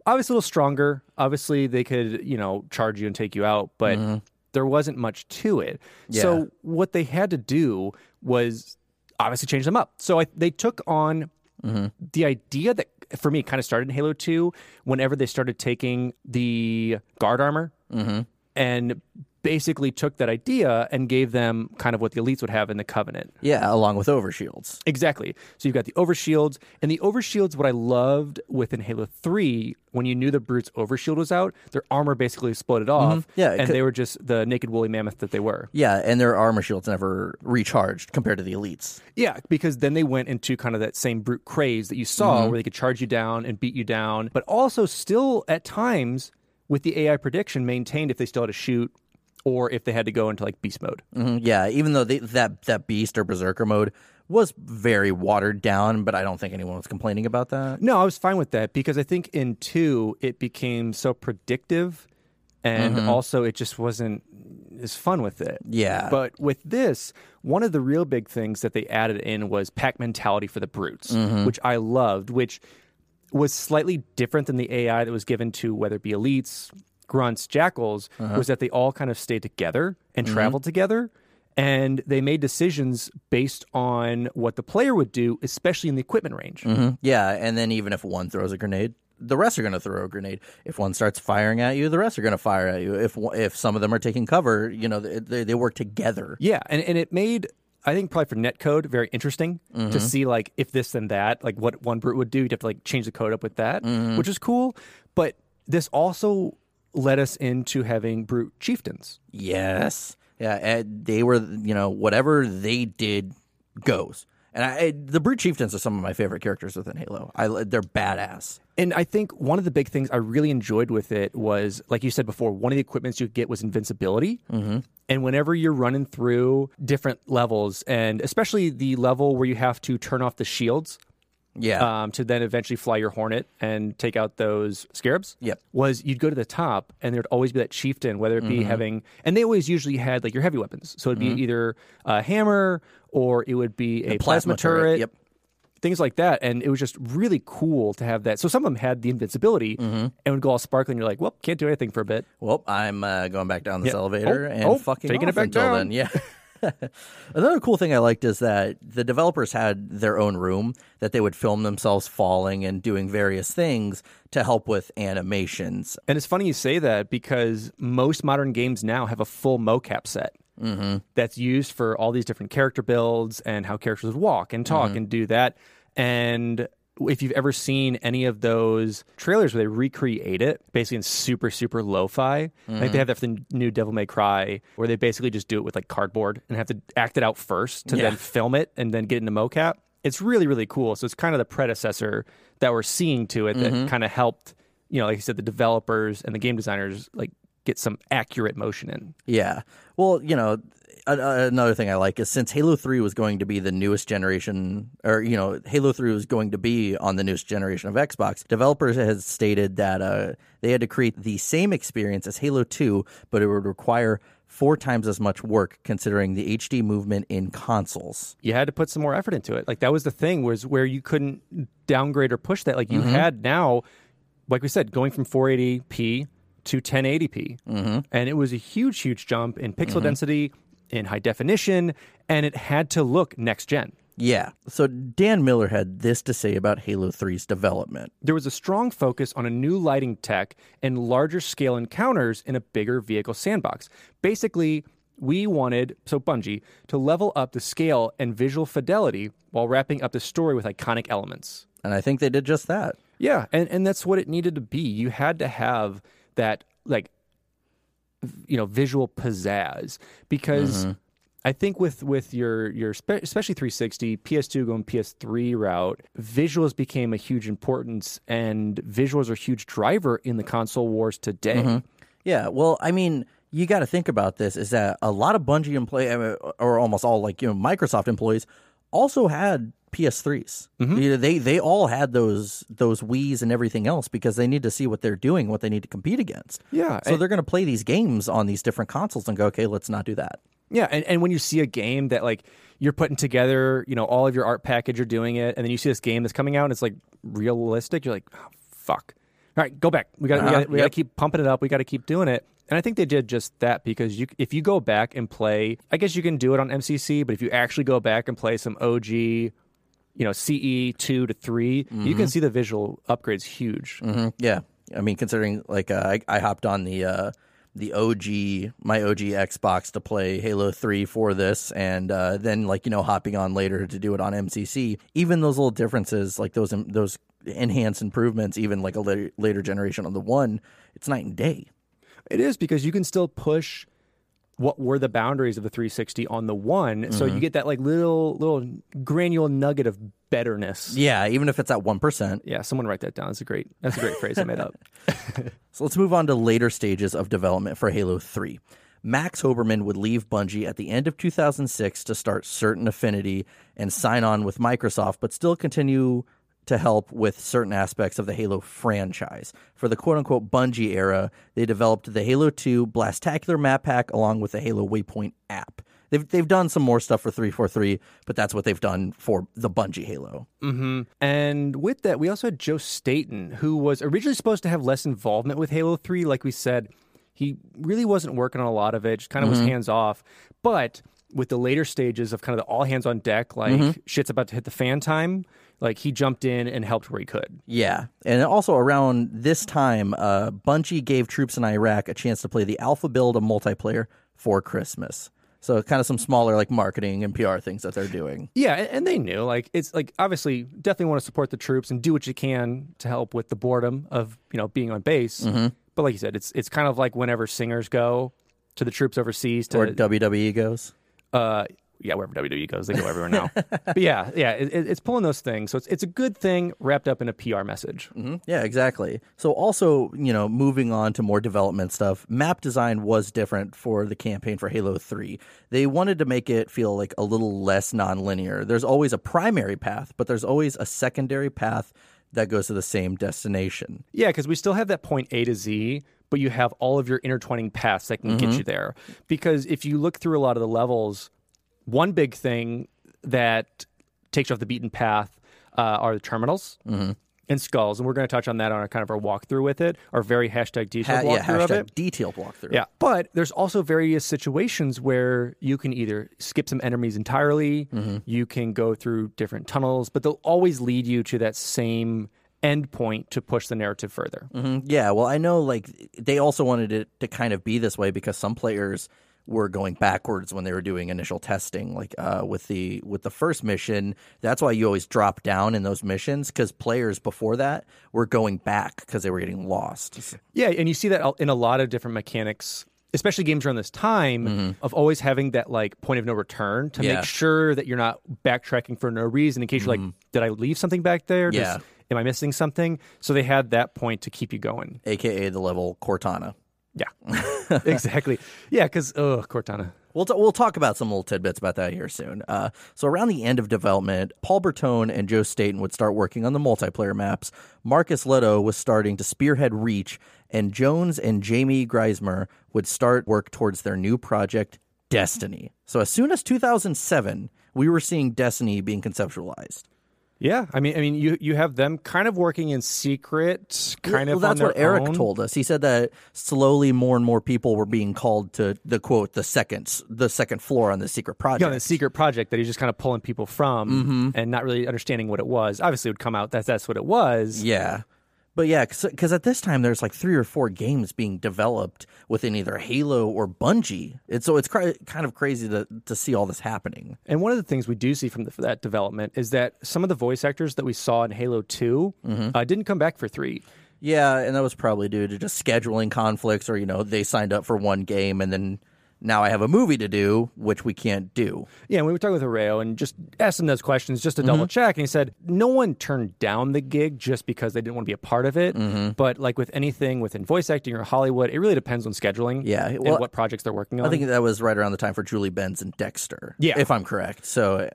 obviously a little stronger. Obviously, they could you know charge you and take you out, but mm-hmm. there wasn't much to it. Yeah. So what they had to do was obviously change them up. So I, they took on mm-hmm. the idea that for me kind of started in Halo Two. Whenever they started taking the guard armor mm-hmm. and basically took that idea and gave them kind of what the elites would have in the Covenant. Yeah, along with overshields. Exactly. So you've got the overshields, and the overshields. What I loved within Halo Three, when you knew the brutes' overshield was out, their armor basically exploded off. Mm-hmm. Yeah, and they were just the naked woolly mammoth that they were. Yeah, and their armor shields never recharged compared to the elites. Yeah, because then they went into kind of that same brute craze that you saw, Mm-hmm. where they could charge you down and beat you down, but also still at times with the AI prediction maintained if they still had to shoot or if they had to go into like beast mode. Mhm, Yeah, even though they, that that beast or berserker mode was very watered down, but I don't think anyone was complaining about that. No, I was fine with that because I think in two it became so predictive, and also it just wasn't as fun with it. Yeah. But with this, one of the real big things that they added in was pack mentality for the brutes, which I loved, which was slightly different than the AI that was given to whether it be elites, grunts, jackals, was that they all kind of stayed together and traveled together. And they made decisions based on what the player would do, especially in the equipment range. Yeah, and then even if one throws a grenade, the rest are going to throw a grenade. If one starts firing at you, the rest are going to fire at you. If if some of them are taking cover, you know, they, they work together. Yeah, and, and it made I think probably for netcode very interesting Mm-hmm. to see like if this then that, like what one brute would do. You'd have to like change the code up with that, Mm-hmm. which is cool. But this also led us into having brute chieftains. Yes. Yeah, and they were, you know, whatever they did goes. And I, I- the brute chieftains are some of my favorite characters within Halo. I, they're badass. And I think one of the big things I really enjoyed with it was, like you said before, one of the equipments you get was invincibility. Mm-hmm. And whenever you're running through different levels, and especially the level where you have to turn off the shields, Yeah. um, to then eventually fly your hornet and take out those scarabs. Yep. Was you'd go to the top and there'd always be that chieftain, whether it be Mm-hmm. having, and they always usually had like your heavy weapons. So it'd be either a hammer or it would be a plasma, plasma turret, turret. yep. Things like that, and it was just really cool to have that. So some of them had the invincibility Mm-hmm. and would go all sparkling. You're like, well, can't do anything for a bit. Well, I'm uh, going back down this Yeah. elevator Oh, and oh, fucking taking it back until down. then. Yeah. Another cool thing I liked is that the developers had their own room that they would film themselves falling and doing various things to help with animations. And it's funny you say that because most modern games now have a full mocap set mm-hmm. that's used for all these different character builds and how characters walk and talk mm-hmm. and do that. And if you've ever seen any of those trailers where they recreate it basically in super, super lo fi, I think they mm-hmm. have that for the new Devil May Cry where they basically just do it with like cardboard and have to act it out first to Yeah. then film it and then get into mocap. It's really, really cool. So it's kind of the predecessor that we're seeing to it that mm-hmm. kind of helped, you know, like you said, the developers and the game designers like get some accurate motion in. Yeah. Well, you know, a- another thing I like is since Halo 3 was going to be the newest generation, or, you know, Halo 3 was going to be on the newest generation of Xbox, developers has stated that uh, they had to create the same experience as Halo 2, but it would require four times as much work considering the HD movement in consoles. You had to put some more effort into it. Like that was the thing was where you couldn't downgrade or push that. Like you had now, like we said, going from 480p to 1080p, mm-hmm. and it was a huge, huge jump in pixel density, in high definition, and it had to look next gen. Yeah. So Dan Miller had this to say about Halo 3's development. There was a strong focus on a new lighting tech and larger scale encounters in a bigger vehicle sandbox. Basically, we wanted, so Bungie, to level up the scale and visual fidelity while wrapping up the story with iconic elements. And I think they did just that. Yeah, and, and that's what it needed to be. You had to have that, like, you know visual pizzazz. Because mm-hmm. I think with with your your spe- especially 360 PS2 going PS3 route, visuals became a huge importance, and visuals are a huge driver in the console wars today. Mm-hmm. Yeah, well, I mean, you got to think about this: is that a lot of Bungie employees, or almost all, like you know, Microsoft employees, also had PS3s. You know, they they all had those those Wii's and everything else because they need to see what they're doing, what they need to compete against. Yeah, so and- they're going to play these games on these different consoles and go, okay, let's not do that. Yeah, and, and when you see a game that like you're putting together, you know, all of your art package, you're doing it, and then you see this game that's coming out and it's like realistic, you're like, oh, fuck. All right, go back. We got we Uh-huh, got we got to keep pumping it up. We got to keep doing it. And I think they did just that because you if you go back and play, I guess you can do it on MCC, but if you actually go back and play some OG, you know, CE 2 to 3, you Mm-hmm. can see the visual upgrades huge. hmm Yeah, I mean, considering like uh, I, I hopped on the uh, the OG my OG Xbox to play Halo Three for this, and uh, then like you know hopping on later to do it on MCC. Even those little differences, like those those enhanced improvements, even like a later, later generation on the one, it's night and day. It is because you can still push what were the boundaries of the 360 on the one, so Mm-hmm. you get that like little little granule nugget of betterness. Yeah, even if it's at one percent. Yeah, someone write that down. That's a great that's a great phrase I made up. So let's move on to later stages of development for Halo 3. Max Hoberman would leave Bungie at the end of 2006 to start Certain Affinity and sign on with Microsoft, but still continue to help with certain aspects of the Halo franchise. For the quote unquote Bungie era, they developed the Halo 2 Blastacular map pack along with the Halo Waypoint app. They've, they've done some more stuff for 343, but that's what they've done for the Bungie Halo. Mm-hmm. And with that, we also had Joe Staten, who was originally supposed to have less involvement with Halo 3. Like we said, he really wasn't working on a lot of it, just kind of was mm-hmm. hands off. But with the later stages of kind of the all hands on deck, like mm-hmm. shit's about to hit the fan time, like he jumped in and helped where he could. Yeah, and also around this time, uh, Bungie gave troops in Iraq a chance to play the alpha build of multiplayer for Christmas. So kind of some smaller like marketing and PR things that they're doing. Yeah, and, they knew like it's like obviously definitely want to support the troops and do what you can to help with the boredom of you know being on base. But like you said, it's it's kind of like whenever singers go to the troops overseas to Or WWE goes. uh yeah wherever WWE goes they go everywhere now. but yeah, yeah, it, it- it's pulling those things. So it's it's a good thing wrapped up in a PR message. Mm-hmm. Yeah, exactly. So also, you know, moving on to more development stuff, map design was different for the campaign for Halo 3. They wanted to make it feel like a little less nonlinear. There's always a primary path, but there's always a secondary path that goes to the same destination. Yeah, because we still have that point A to Z, but you have all of your intertwining paths that can get mm-hmm. you there. Because if you look through a lot of the levels, one big thing that takes you off the beaten path uh, are the terminals and skulls, and we're going to touch on that on our kind of our walkthrough with it, our very hashtag detailed Ha- yeah, walkthrough of it. detailed walkthrough. Yeah, but there's also various situations where you can either skip some enemies entirely, you can go through different tunnels, but they'll always lead you to that same end point to push the narrative further. Mhm. Yeah, well, I know like they also wanted it to kind of be this way because some players were going backwards when they were doing initial testing like uh, with the with the first mission that's why you always drop down in those missions because players before that were going back because they were getting lost Yeah, and you see that in a lot of different mechanics, especially games around this time of always having that like point of no return to Yeah. make sure that you're not backtracking for no reason in case you're like, did I leave something back there? Does- Yeah. am I missing something? So they had that point to keep you going. aka the level cortana Yeah, exactly. Yeah, because oh, Cortana. We'll, t- we'll talk about some little tidbits about that here soon. Uh, so, around the end of development, Paul Bertone and Joe Staten would start working on the multiplayer maps. Marcus Lehto was starting to spearhead Reach, and Jones and Jamie Griesemer would start work towards their new project, Destiny. So, as soon as 2007, we were seeing Destiny being conceptualized. Yeah, I mean, I mean, you you have them kind of working in secret, kind well, of. that's on what Eric own. told us. He said that slowly more and more people were being called to the quote the second the second floor on the secret project. Yeah, on the secret project that he's just kind of pulling people from Mm-hmm. and not really understanding what it was. Obviously, it would come out that that's what it was. Yeah. But yeah, because at this time there's like three or four games being developed within either Halo or Bungie. It's so it's cra- kind of crazy to to see all this happening. And one of the things we do see from the, that development is that some of the voice actors that we saw in Halo 2 Mm-hmm. uh, didn't come back for 3. Yeah, and that was probably due to just scheduling conflicts, or you know, they signed up for one game and then now I have a movie to do, which we can't do. Yeah, we were talking with Areo and just asked him those questions just to mm-hmm. double check. And he said no one turned down the gig just because they didn't want to be a part of it. Mm-hmm. But like with anything within voice acting or Hollywood, it really depends on scheduling. Yeah, well, and what projects they're working on. I think that was right around the time for Julie Benz and Dexter. Yeah. if I'm correct. So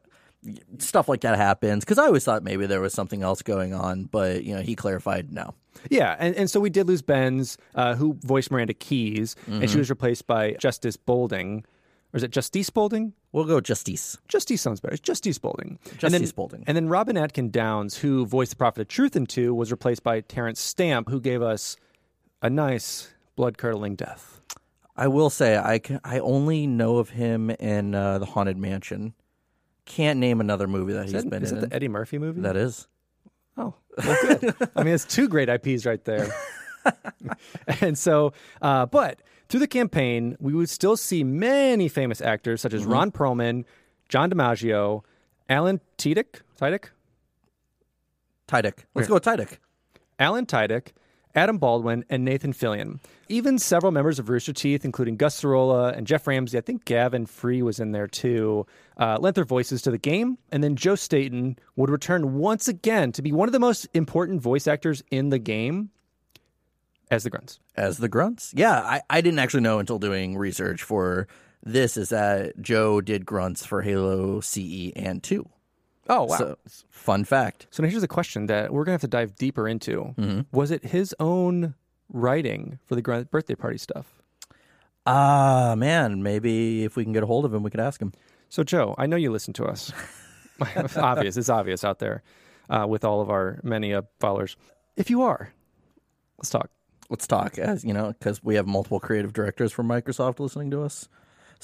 stuff like that happens because I always thought maybe there was something else going on, but you know, he clarified no. Yeah, and, and so we did lose Benz, uh, who voiced Miranda Keyes, and she was replaced by Justice Bolding. Or is it Justice Bolding? We'll go Justice. Justice sounds better. It's Justice Bolding. and Justice then, Bolding. And then Robin Atkin Downes, who voiced the Prophet of Truth in 2, was replaced by Terence Stamp, who gave us a nice blood curdling death. I will say I can, I only know of him in uh, the Haunted Mansion. Can't name another movie that he's been in. is it the Eddie Murphy movie? that is. Oh, well, good. I mean, it's two great IPs right there. and so, uh, but through the campaign, we would still see many famous actors such as Ron Perlman, John DiMaggio, Alan Tudyk, Tudyk, Tydick. Let's go with Tydick. Alan Tudyk, Adam Baldwin, and Nathan Fillion. Even several members of Rooster Teeth, including Gus Sorola and Geoff Ramsey, I think Gavin Free was in there too, uh, lent their voices to the game. And then Joe Staten would return once again to be one of the most important voice actors in the game as the Grunts. as the grunts. Yeah, I, I didn't actually know until doing research for this is that Joe did grunts for Halo CE and 2. Oh, wow. So, fun fact. So now here's a question that we're going to have to dive deeper into. Mm-hmm. Was it his own writing for the birthday party stuff? Ah, man, maybe if we can get a hold of him, we could ask him. So, Joe, I know you listen to us. obvious. It's obvious out there uh, with all of our many uh, followers. If you are, let's talk. Let's talk, as you know, because we have multiple creative directors from Microsoft listening to us.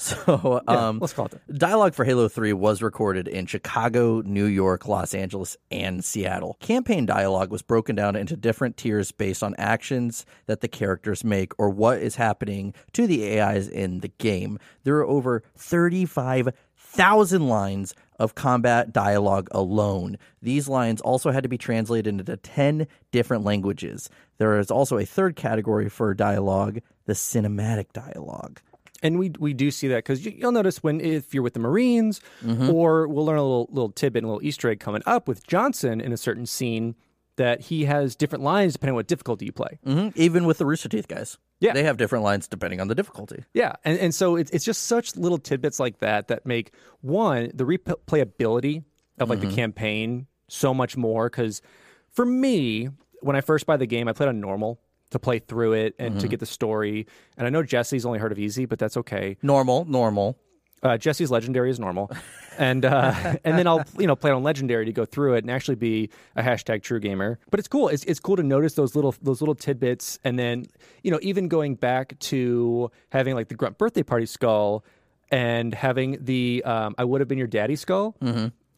So, Yeah, um, let's call it that. Dialogue for Halo 3 was recorded in Chicago, New York, Los Angeles, and Seattle. Campaign dialogue was broken down into different tiers based on actions that the characters make or what is happening to the AIs in the game. There are over 35,000 lines of combat dialogue alone. These lines also had to be translated into 10 different languages. There is also a third category for dialogue, the cinematic dialogue. And we we do see that because you, you'll notice when if you're with the Marines, Mm-hmm. or we'll learn a little little tidbit, and a little Easter egg coming up with Johnson in a certain scene that he has different lines depending on what difficulty you play. hmm Even with the Rooster Teeth guys. Yeah. They have different lines depending on the difficulty. Yeah, and and so it's it's just such little tidbits like that that make one the replayability of like Mm-hmm. the campaign so much more. Because for me, when I first buy the game, I played on normal to play through it and Mm-hmm. to get the story. And I know Jesse's only heard of easy, but that's okay. Normal, normal. Uh, Jesse's legendary is normal, and uh, and then I'll you know play it on legendary to go through it and actually be a hashtag true gamer. But it's cool. It's it's cool to notice those little those little tidbits, and then you know even going back to having like the grunt birthday party skull and having the um, I would have been your daddy skull,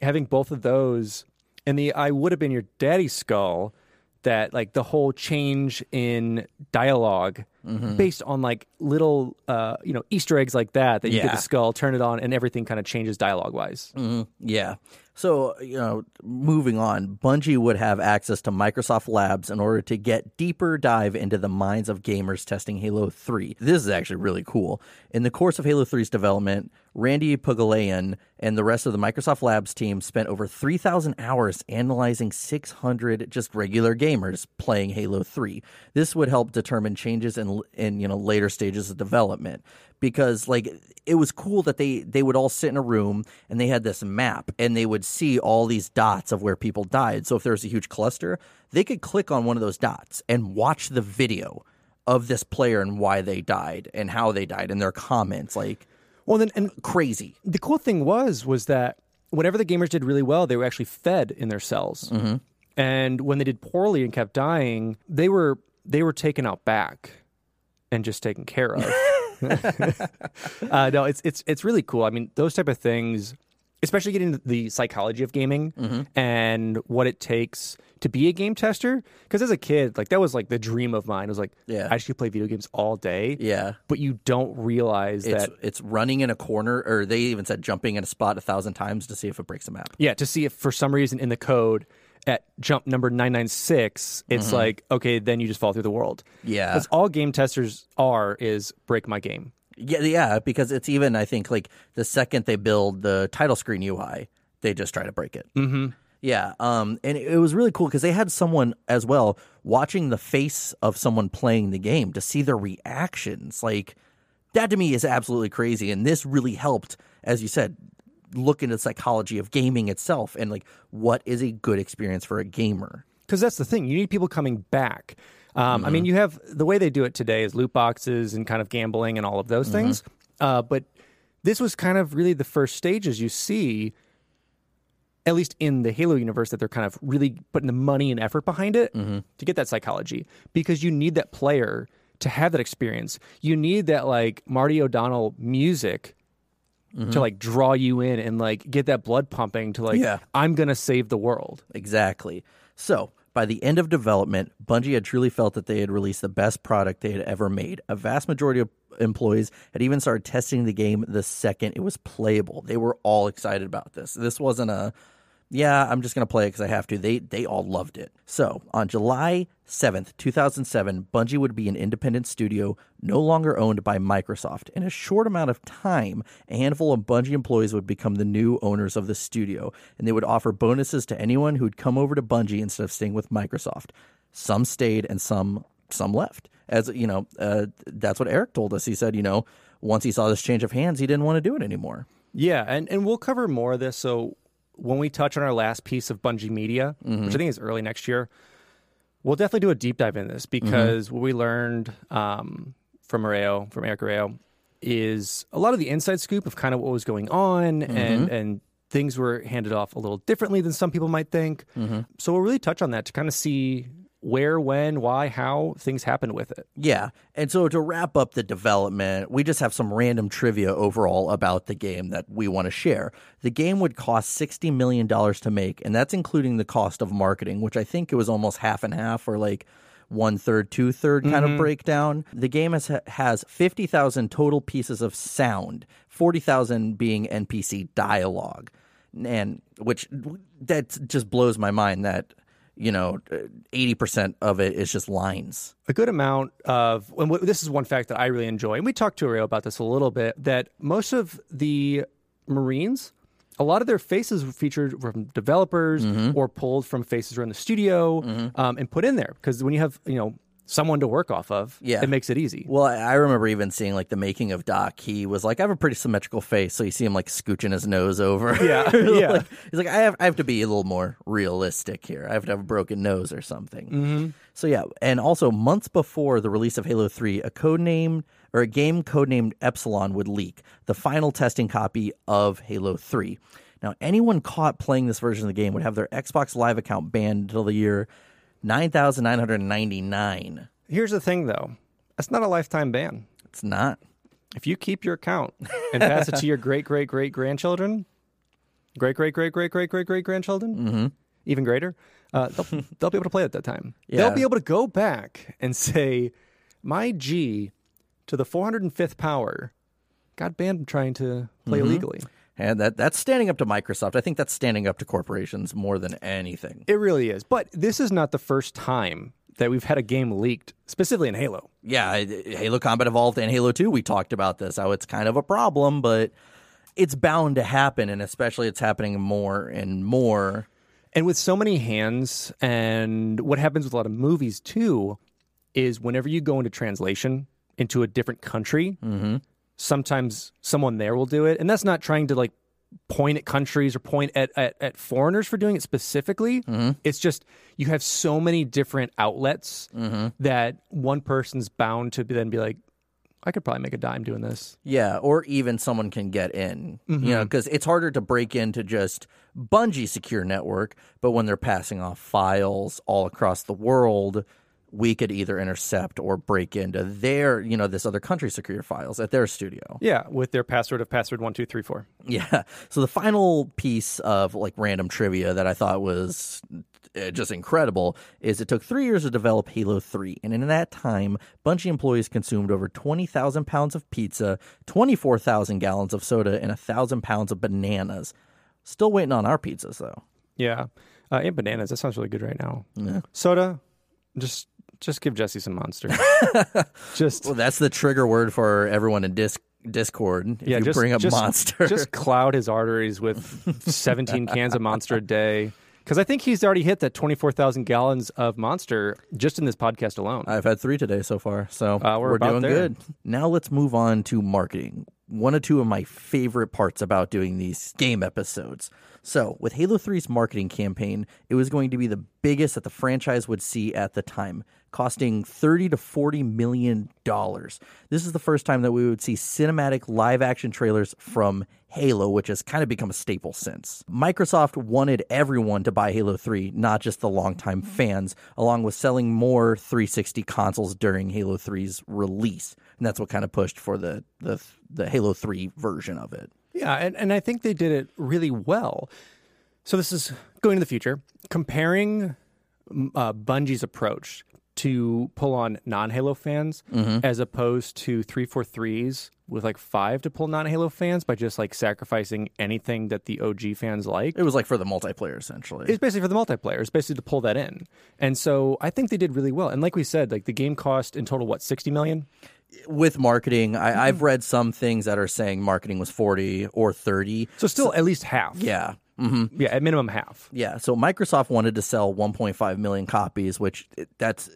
having both of those, and the I would have been your daddy skull. That like the whole change in dialog based on like little uh, you know Easter eggs like that that you get the skull, turn it on, and everything kind of changes dialogue wise. Yeah. So, you know, moving on, Bungie would have access to Microsoft Labs in order to get deeper dive into the minds of gamers testing Halo 3. This is actually really cool. In the course of Halo 3's development, Randy Pagulayan and the rest of the Microsoft Labs team spent over 3,000 hours analyzing 600 just regular gamers playing Halo 3. This would help determine changes in in you know later stages of development because like it was cool that they they would all sit in a room and they had this map and they would see all these dots of where people died. So if there was a huge cluster, they could click on one of those dots and watch the video of this player and why they died and how they died and their comments like Well, then and crazy. the cool thing was was that whenever the gamers did really well, they were actually fed in their cells, Mm-hmm. and when they did poorly and kept dying, they were they were taken out back and just taken care of. uh, no, it's it's it's really cool. I mean, those type of things, especially getting the psychology of gaming Mm-hmm. and what it takes to be a game tester. Because as a kid, like that was like the dream of mine. It was like, Yeah. I just could play video games all day. Yeah. But you don't realize It's that it's running in a corner or they even said jumping in a spot a thousand times to see if it breaks a map. Yeah, to see if for some reason in the code at jump number 996, it's like, okay, then you just fall through the world. Yeah. That's all game testers are is break my game. Yeah, yeah, because it's even I think like the second they build the title screen UI, they just try to break it. Mm-hmm. Yeah, um, and it, was really cool because they had someone as well watching the face of someone playing the game to see their reactions. Like that to me is absolutely crazy, and this really helped, as you said, look into the psychology of gaming itself and like what is a good experience for a gamer. because that's the thing. You need people coming back. Um, I mean, you have the way they do it today is loot boxes and kind of gambling and all of those things. Uh, but this was kind of really the first stages you see, at least in the Halo universe, that they're kind of really putting the money and effort behind it mm-hmm. to get that psychology because you need that player to have that experience. You need that like Marty O'Donnell music. To mm-hmm. like draw you in and like get that blood pumping to like Yeah. I'm gonna save the world. Exactly. So, by the end of development, Bungie had truly felt that they had released the best product they had ever made. A vast majority of employees had even started testing the game the second it was playable. They were all excited about this. This wasn't a yeah, I'm just going to play it because I have to. They they all loved it. So on July 7th, 2007, Bungie would be an independent studio, no longer owned by Microsoft. In a short amount of time, a handful of Bungie employees would become the new owners of the studio, and they would offer bonuses to anyone who'd come over to Bungie instead of staying with Microsoft. Some stayed, and some some left. As you know, uh, that's what Eric told us. He said, you know, once he saw this change of hands, he didn't want to do it anymore. Yeah, and, and we'll cover more of this. So when we touch on our last piece of Bungie Media, which I mm-hmm. think is early next year, we'll definitely do a deep dive in this mm-hmm. because what we learned um, from Areo, from Eric Areo, is a lot of the inside scoop of kind of what was going on mm-hmm. and and things were handed off a little differently than some people might think. So we'll really touch on that to kind of see where, when, why, how things happened with it. Yeah. And so to wrap up the development, we just have some random trivia overall about the game that we want to share. The game would cost $60 million to make, and that's including the cost of marketing, which I think it was almost half and half or like one third, two third kind of mm-hmm. breakdown. The game has, has 50,000 total pieces of sound, 40,000 being NPC dialogue. And which that just blows my mind that you know, eighty percent of it is just lines. a good amount of and what, this is one fact that I really enjoy, and we talked to Ariel about this a little bit. That most of the Marines, a lot of their faces were featured from developers or pulled from faces around the studio um, and put in there because when you have you know someone to work off of, Yeah. it makes it easy. Well, I remember even seeing like the making of Doc. He was like, "I have a pretty symmetrical face," so you see him like scooching his nose over. Yeah, yeah. Like, he's like, "I have, I have to be a little more realistic here. I have to have a broken nose or something." Mm-hmm. So yeah, and also months before the release of Halo Three, a code name or a game codenamed Epsilon would leak the final testing copy of Halo Three. Now, anyone caught playing this version of the game would have their Xbox Live account banned until the year nine thousand nine hundred ninety nine. Here's the thing, though, that's not a lifetime ban. It's not. If you keep your account and pass it to your great great great grandchildren, great great great great great great great grandchildren, mm-hmm. even greater, uh, they'll, they'll be able to play at that time. Yeah. They'll be able to go back and say, "My G to the 405th power got banned from trying to play illegally." And that that's standing up to Microsoft. I think that's standing up to corporations more than anything. It really is. But this is not the first time that we've had a game leaked, specifically in Halo. Yeah, Halo Combat Evolved and Halo 2, we talked about this, how it's kind of a problem, but it's bound to happen, and especially it's happening more and more. And with so many hands, and what happens with a lot of movies too, is whenever you go into translation into a different country, mm-hmm. Sometimes someone there will do it. And that's not trying to like point at countries or point at, at, at foreigners for doing it specifically. Mm-hmm. It's just you have so many different outlets mm-hmm. that one person's bound to be, then be like, I could probably make a dime doing this. Yeah, or even someone can get in, you know, mm-hmm. because it's harder to break into just Bungie secure network, but when they're passing off files all across the world, we could either intercept or break into their, you know, this other country's secure files at their studio. Yeah, with their password of password one two three four. Yeah. So the final piece of like random trivia that I thought was uh, just incredible is it took three years to develop Halo 3. And in that time, Bungie employees consumed over 20,000 pounds of pizza, 24,000 gallons of soda, and 1,000 pounds of bananas. Still waiting on our pizzas, though. Yeah. Uh, and bananas. That sounds really good right now. Yeah. Soda, just just give Jesse some monster. just Well, that's the trigger word for everyone in Dis- Discord. If yeah, you just bring up just, monster. Just cloud his arteries with 17 cans of monster a day. Because I think he's already hit that 24,000 gallons of monster just in this podcast alone. I've had three today so far, so Uh, we're about doing there. good. Now let's move on to marketing. One or two of my favorite parts about doing these game episodes. So, with Halo 3's marketing campaign, it was going to be the biggest that the franchise would see at the time, costing 30 to 40 million dollars. This is the first time that we would see cinematic live action trailers from Halo, which has kind of become a staple since. Microsoft wanted everyone to buy Halo 3, not just the longtime fans, along with selling more 360 consoles during Halo 3's release. And that's what kind of pushed for the the, the Halo 3 version of it. Yeah, and, and I think they did it really well. So this is going to the future, comparing uh, Bungie's approach to pull on non-Halo fans mm-hmm. as opposed to 343's with like five to pull non-Halo fans by just like sacrificing anything that the OG fans like. It was like for the multiplayer essentially. It's basically for the multiplayer. It's basically to pull that in. And so I think they did really well. And like we said, like the game cost in total what, 60 million? With marketing, I, I've read some things that are saying marketing was 40 or 30. So still at least half. Yeah. Yeah, at minimum half. Yeah, so Microsoft wanted to sell 1.5 million copies, which that's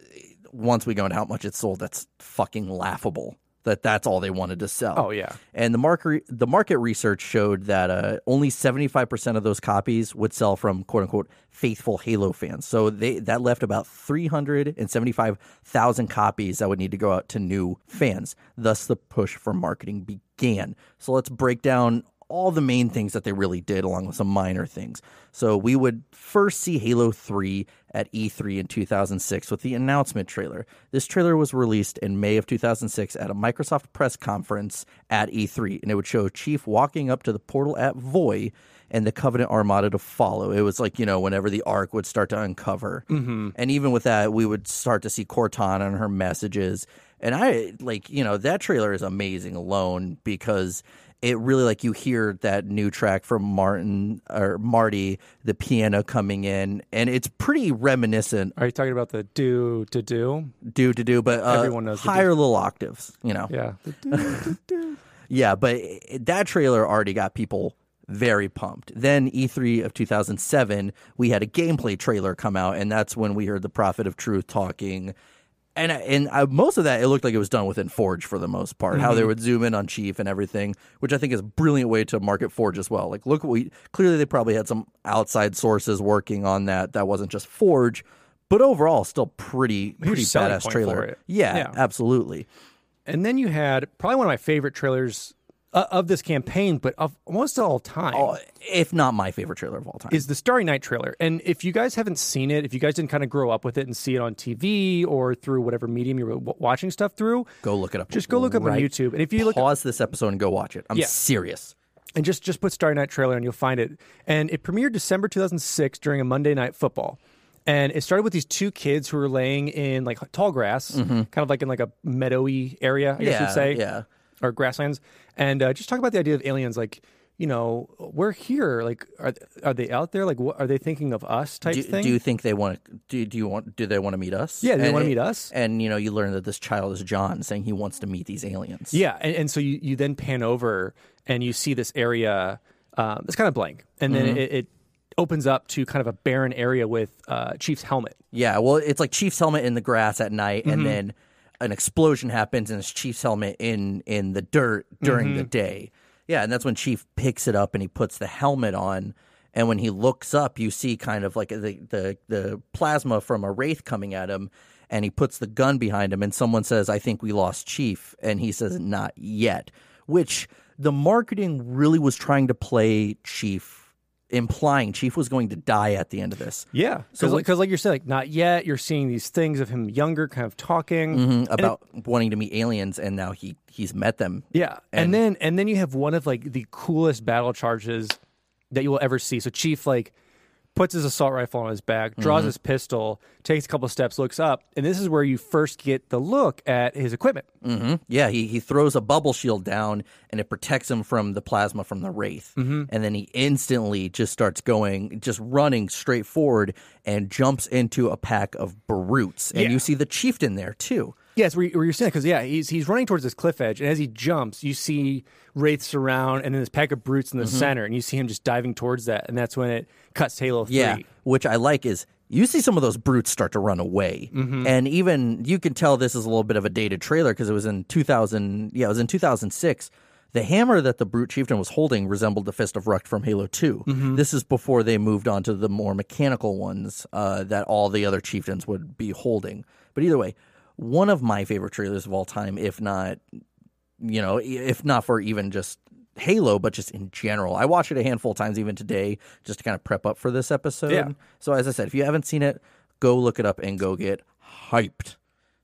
once we go into how much it sold, that's fucking laughable. That that's all they wanted to sell. Oh, yeah. And the market the market research showed that uh, only 75% of those copies would sell from quote unquote faithful Halo fans. So they that left about 375,000 copies that would need to go out to new fans. Thus the push for marketing began. So let's break down all the main things that they really did, along with some minor things. So we would first see Halo 3 at E3 in 2006 with the announcement trailer. This trailer was released in May of 2006 at a Microsoft press conference at E3, and it would show Chief walking up to the portal at Voi and the Covenant Armada to follow. It was like, you know, whenever the Ark would start to uncover. Mm-hmm. And even with that, we would start to see Cortana and her messages. And I, like, you know, that trailer is amazing alone because it really like you hear that new track from Martin or Marty, the piano coming in, and it's pretty reminiscent, Are you talking about the do to do? do to do, but uh, Everyone knows higher little octaves, you know. Yeah. Do, do, do. Yeah, but that trailer already got people very pumped. Then E3 of 2007, we had a gameplay trailer come out, and that's when we heard the Prophet of Truth talking. And and uh, most of that, it looked like it was done within Forge for the most part. How they would zoom in on Chief and everything, which I think is a brilliant way to market Forge as well. Like, look, what we clearly they probably had some outside sources working on that. That wasn't just Forge, but overall, still pretty pretty badass trailer. Yeah, Yeah. absolutely. And then you had probably one of my favorite trailers uh, of this campaign, but of almost all time. Oh, if not my favorite trailer of all time. is the Starry Night trailer. And if you guys haven't seen it, if you guys didn't kind of grow up with it and see it on TV or through whatever medium you're watching stuff through, Go look it up. Just go look up on YouTube. And if you look- pause this episode and go watch it. I'm Yeah. serious. and just just put Starry Night trailer and you'll find it. And it premiered December 2006 during a Monday Night Football. And it started with these two kids who were laying in like tall grass, kind of like in like a meadowy area, I guess Mm-hmm. Yeah, you'd say, yeah. or grasslands. And uh, just talk about the idea of aliens, like you know, we're here. Like, are are they out there? Like, what are they thinking of us? Type Do, thing. do you think they want to? Do, do you want? Do they want to meet us? Yeah, do they wanna meet us? And you know, you learn that this child is John, saying he wants to meet these aliens. Yeah, and, and so you, you then pan over and you see this area um, that's kind of blank, and then Mm-hmm. it, it opens up to kind of a barren area with uh, Chief's helmet. Yeah, well, it's like Chief's helmet in the grass at night, Mm-hmm. and then an explosion happens, and it's Chief's helmet in in the dirt during Mm-hmm. the day. Yeah, and that's when Chief picks it up and he puts the helmet on, and when he looks up, you see kind of like the the the plasma from a wraith coming at him, and he puts the gun behind him, and someone says, "I think we lost Chief," and he says, "Not yet," which the marketing really was trying to play Chief. Implying Chief was going to die at the end of this. Yeah, So, because like- like, you're saying, like not yet. You're seeing these things of him younger, kind of talking Mhm, about wanting to meet aliens, and now he he's met them. Yeah, and, then and then you have one of like the coolest battle charges that you will ever see. So Chief like puts his assault rifle on his back, draws his pistol, takes a couple steps, looks up, and this is where you first get the look at his equipment. Yeah, he, he throws a bubble shield down and it protects him from the plasma from the Wraith. Mm-hmm. And then he instantly just starts going, just running straight forward and jumps into a pack of brutes. And Yeah. you see the chieftain there too. Yes, where, you- where you're saying because yeah, he's he's running towards this cliff edge, and as he jumps, you see wraiths around, and then this pack of brutes in the mm-hmm. center, and you see him just diving towards that, and that's when it cuts Halo Three. Yeah, which I like is you see some of those brutes start to run away, mm-hmm. and even you can tell this is a little bit of a dated trailer because it was in 2000. Yeah, it was in 2006. The hammer that the brute chieftain was holding resembled the fist of Rukt from Halo 2. Mm-hmm. This is before they moved on to the more mechanical ones uh, that all the other chieftains would be holding. But either way, one of my favorite trailers of all time, if not you know, if not for even just Halo, but just in general. I watched it a handful of times even today just to kind of prep up for this episode. Yeah. So as I said, if you haven't seen it, go look it up and go get hyped.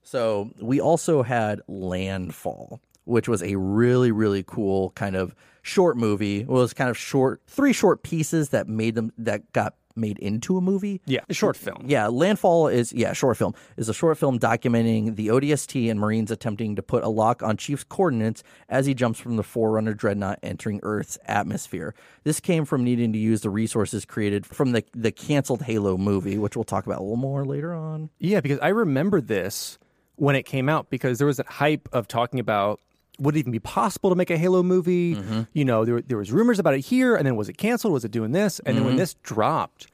So we also had Landfall, which was a really, really cool kind of short movie. It was kind of short, three short pieces that made them that got made into a movie. yeah, a short film. Yeah, Landfall is yeah, short film is a short film documenting the ODST and Marines attempting to put a lock on Chief's coordinates as he jumps from the Forerunner dreadnought entering Earth's atmosphere. This came from needing to use the resources created from the the canceled Halo movie, which we'll talk about a little more later on. Yeah, because I remember this when it came out because there was that hype of talking about would it even be possible to make a Halo movie? Mm-hmm. You know, there there was rumors about it here, and then was it canceled? Was it doing this? And then when mm-hmm. this dropped,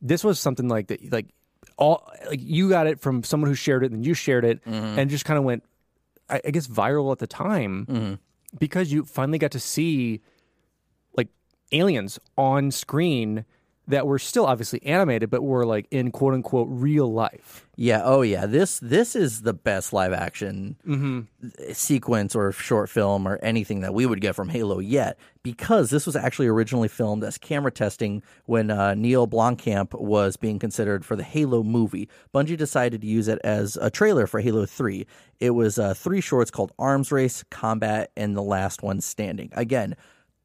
this was something like that. Like all like you got it from someone who shared it, and you shared it, mm-hmm. and just kind of went, I, I guess, viral at the time because you finally got to see like aliens on screen that were still obviously animated, but were like in quote unquote real life. Yeah, oh yeah. This this is the best live action sequence or short film or anything that we would get from Halo yet because this was actually originally filmed as camera testing when uh, Neil Blomkamp was being considered for the Halo movie. Bungie decided to use it as a trailer for Halo 3. It was uh, three shorts called Arms Race, Combat, and The Last One Standing. Again,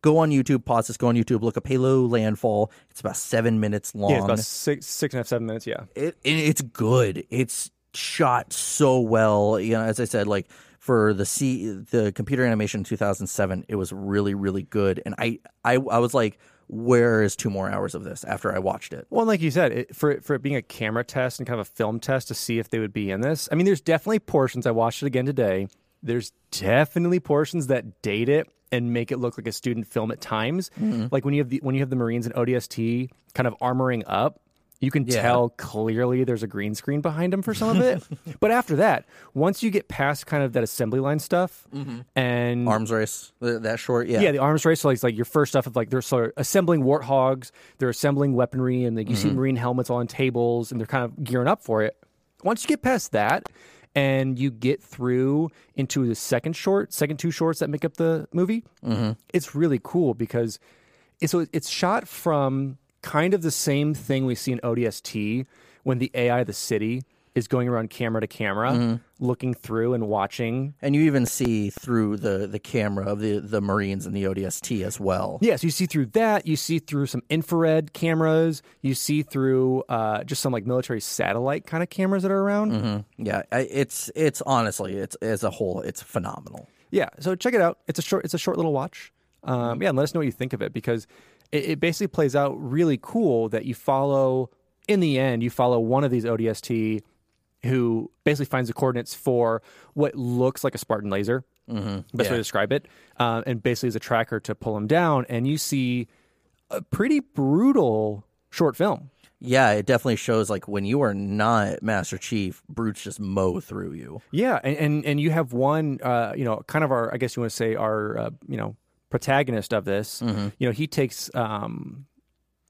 go on YouTube, pause this, go on YouTube, look up Halo Landfall. It's about seven minutes long Yeah, it's about six, six and a half, seven minutes. Yeah. it, it it's good. It's shot so well. You know, as I said, like for the C the computer animation in 2007, it was really really good. And I I I was like, where is two more hours of this after I watched it? Well, like you said, it, for for it being a camera test and kind of a film test to see if they would be in this. I mean, there's definitely portions. I watched it again today. There's definitely portions that date it and make it look like a student film at times. Mm-hmm. Like when you have the when you have the Marines and ODST kind of armoring up. You can Yeah. tell clearly there's a green screen behind them for some of it. but after that, once you get past kind of that assembly line stuff mm-hmm. and Arms race that short, yeah, yeah, the arms race. So like, it's like your first stuff of like they're sort of assembling warthogs, they're assembling weaponry, and like you see mm-hmm. marine helmets on tables, and they're kind of gearing up for it. Once you get past that, and you get through into the second short, second two shorts that make up the movie, mm-hmm. it's really cool because it's so it's shot from kind of the same thing we see in ODST when the AI of the city is going around camera to camera, looking through and watching and you even see through the the camera of the the Marines and the ODST as well. Yes, you see through that. You see through some infrared cameras. You see through uh, just some like military satellite kind of cameras that are around. Yeah, it's it's honestly it's as a whole it's phenomenal. Yeah, so check it out. It's a short. It's a short little watch. Um, yeah, and let us know what you think of it because it, it basically plays out really cool that you follow. In the end, you follow one of these ODST who basically finds the coordinates for what looks like a Spartan laser. Mm-hmm. Best way to describe it, um, and basically is a tracker to pull him down. And you see a pretty brutal short film. Yeah, it definitely shows like when you are not Master Chief, brutes just mow through you. Yeah, and and, and you have one, uh, you know, kind of our, I guess you want to say our, uh, you know, protagonist of this. You know, he takes um,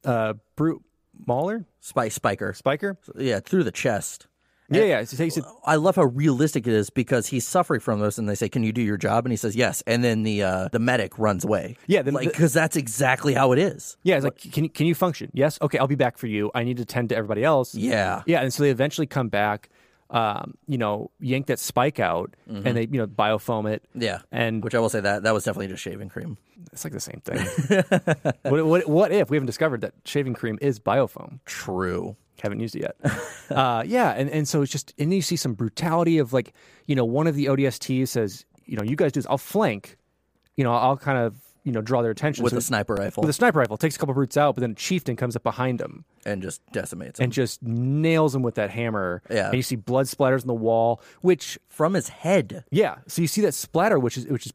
uh, Brute Mauler, Spike Spiker. Spiker. Yeah, through the chest. Yeah, yeah. So he takes it. I love how realistic it is because he's suffering from this, and they say, "Can you do your job?" And he says, "Yes." And then the uh, the medic runs away. Yeah, the- like because that's exactly how it is. Yeah, it's like, can you can you function? Yes. Okay, I'll be back for you. I need to tend to everybody else. Yeah. Yeah, and so they eventually come back. um, you know, yank that spike out and they, you know, biofoam it. Yeah, And which I will say that that was definitely just shaving cream. it's like the same thing. what, what, what if we haven't discovered that shaving cream is biofoam? True. Haven't used it yet. uh, yeah, and, and so it's just, and then you see some brutality of like, you know, one of the ODSTs says, you know, you guys do this. I'll flank. You know, I'll kind of, you know, draw their attention With So a sniper rifle With a sniper rifle, takes a couple brutes out, but then a chieftain comes up behind him and just decimates him and just nails him with that hammer. Yeah. and you see blood splatters on the wall, which from his head. yeah, so you see that splatter, which is which is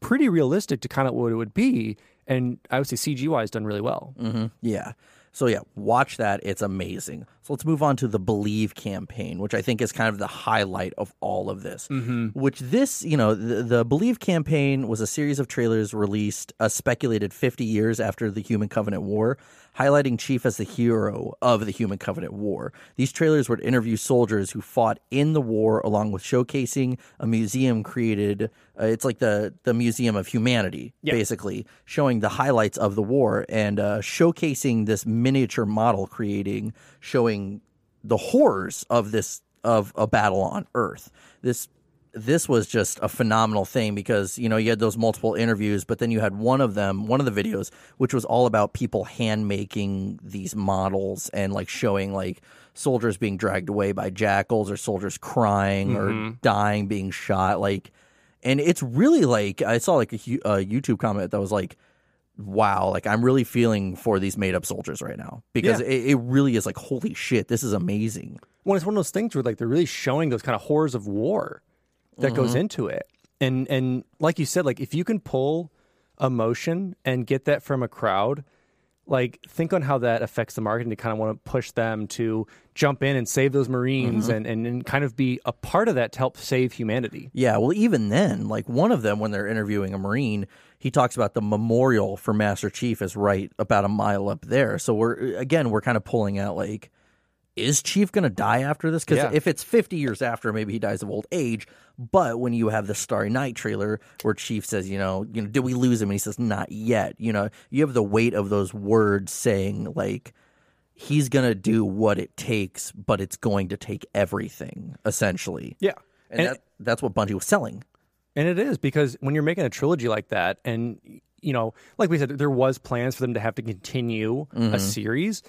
pretty realistic to kind of what it would be, and I would say CG wise done really well. Yeah. So yeah, watch that. It's amazing. So let's move on to the Believe campaign, which I think is kind of the highlight of all of this. Mm-hmm. Which this, you know, the, the Believe campaign was a series of trailers released a speculated 50 years after the Human Covenant War, highlighting Chief as the hero of the Human Covenant War. These trailers would interview soldiers who fought in the war, along with showcasing a museum created. Uh, it's like the the Museum of Humanity, basically showing the highlights of the war and uh, showcasing this miniature model creating, showing the horrors of this of a battle on Earth. This this was just a phenomenal thing because you know you had those multiple interviews but then you had one of them one of the videos which was all about people hand making these models and like showing like soldiers being dragged away by jackals or soldiers crying or mm-hmm. dying being shot like and it's really like i saw like a, a youtube comment that was like wow like i'm really feeling for these made up soldiers right now. Because Yeah. it, it really is like holy shit this is amazing. Well, it's one of those things where like they're really showing those kind of horrors of war that goes mm-hmm. into it, and and like you said, like if you can pull emotion and get that from a crowd. Like, think on how that affects the marketing to kind of want to push them to jump in and save those Marines mm-hmm. and, and, and kind of be a part of that to help save humanity. Yeah, well, even then, like one of them, when they're interviewing a Marine, he talks about the memorial for Master Chief is right about a mile up there. So we're again, we're kind of pulling out like, is Chief going to die after this? Because Yeah. if it's 50 years after, maybe he dies of old age. But when you have the Starry Night trailer where Chief says, you know, you know, did we lose him? And he says, not yet. You know, you have the weight of those words saying like. He's gonna do what it takes, but it's going to take everything, essentially. Yeah. and, And- that, that's what Bungie was selling. And it is because when you're making a trilogy like that, and you know, like we said, there was plans for them to have to continue a mm-hmm. series.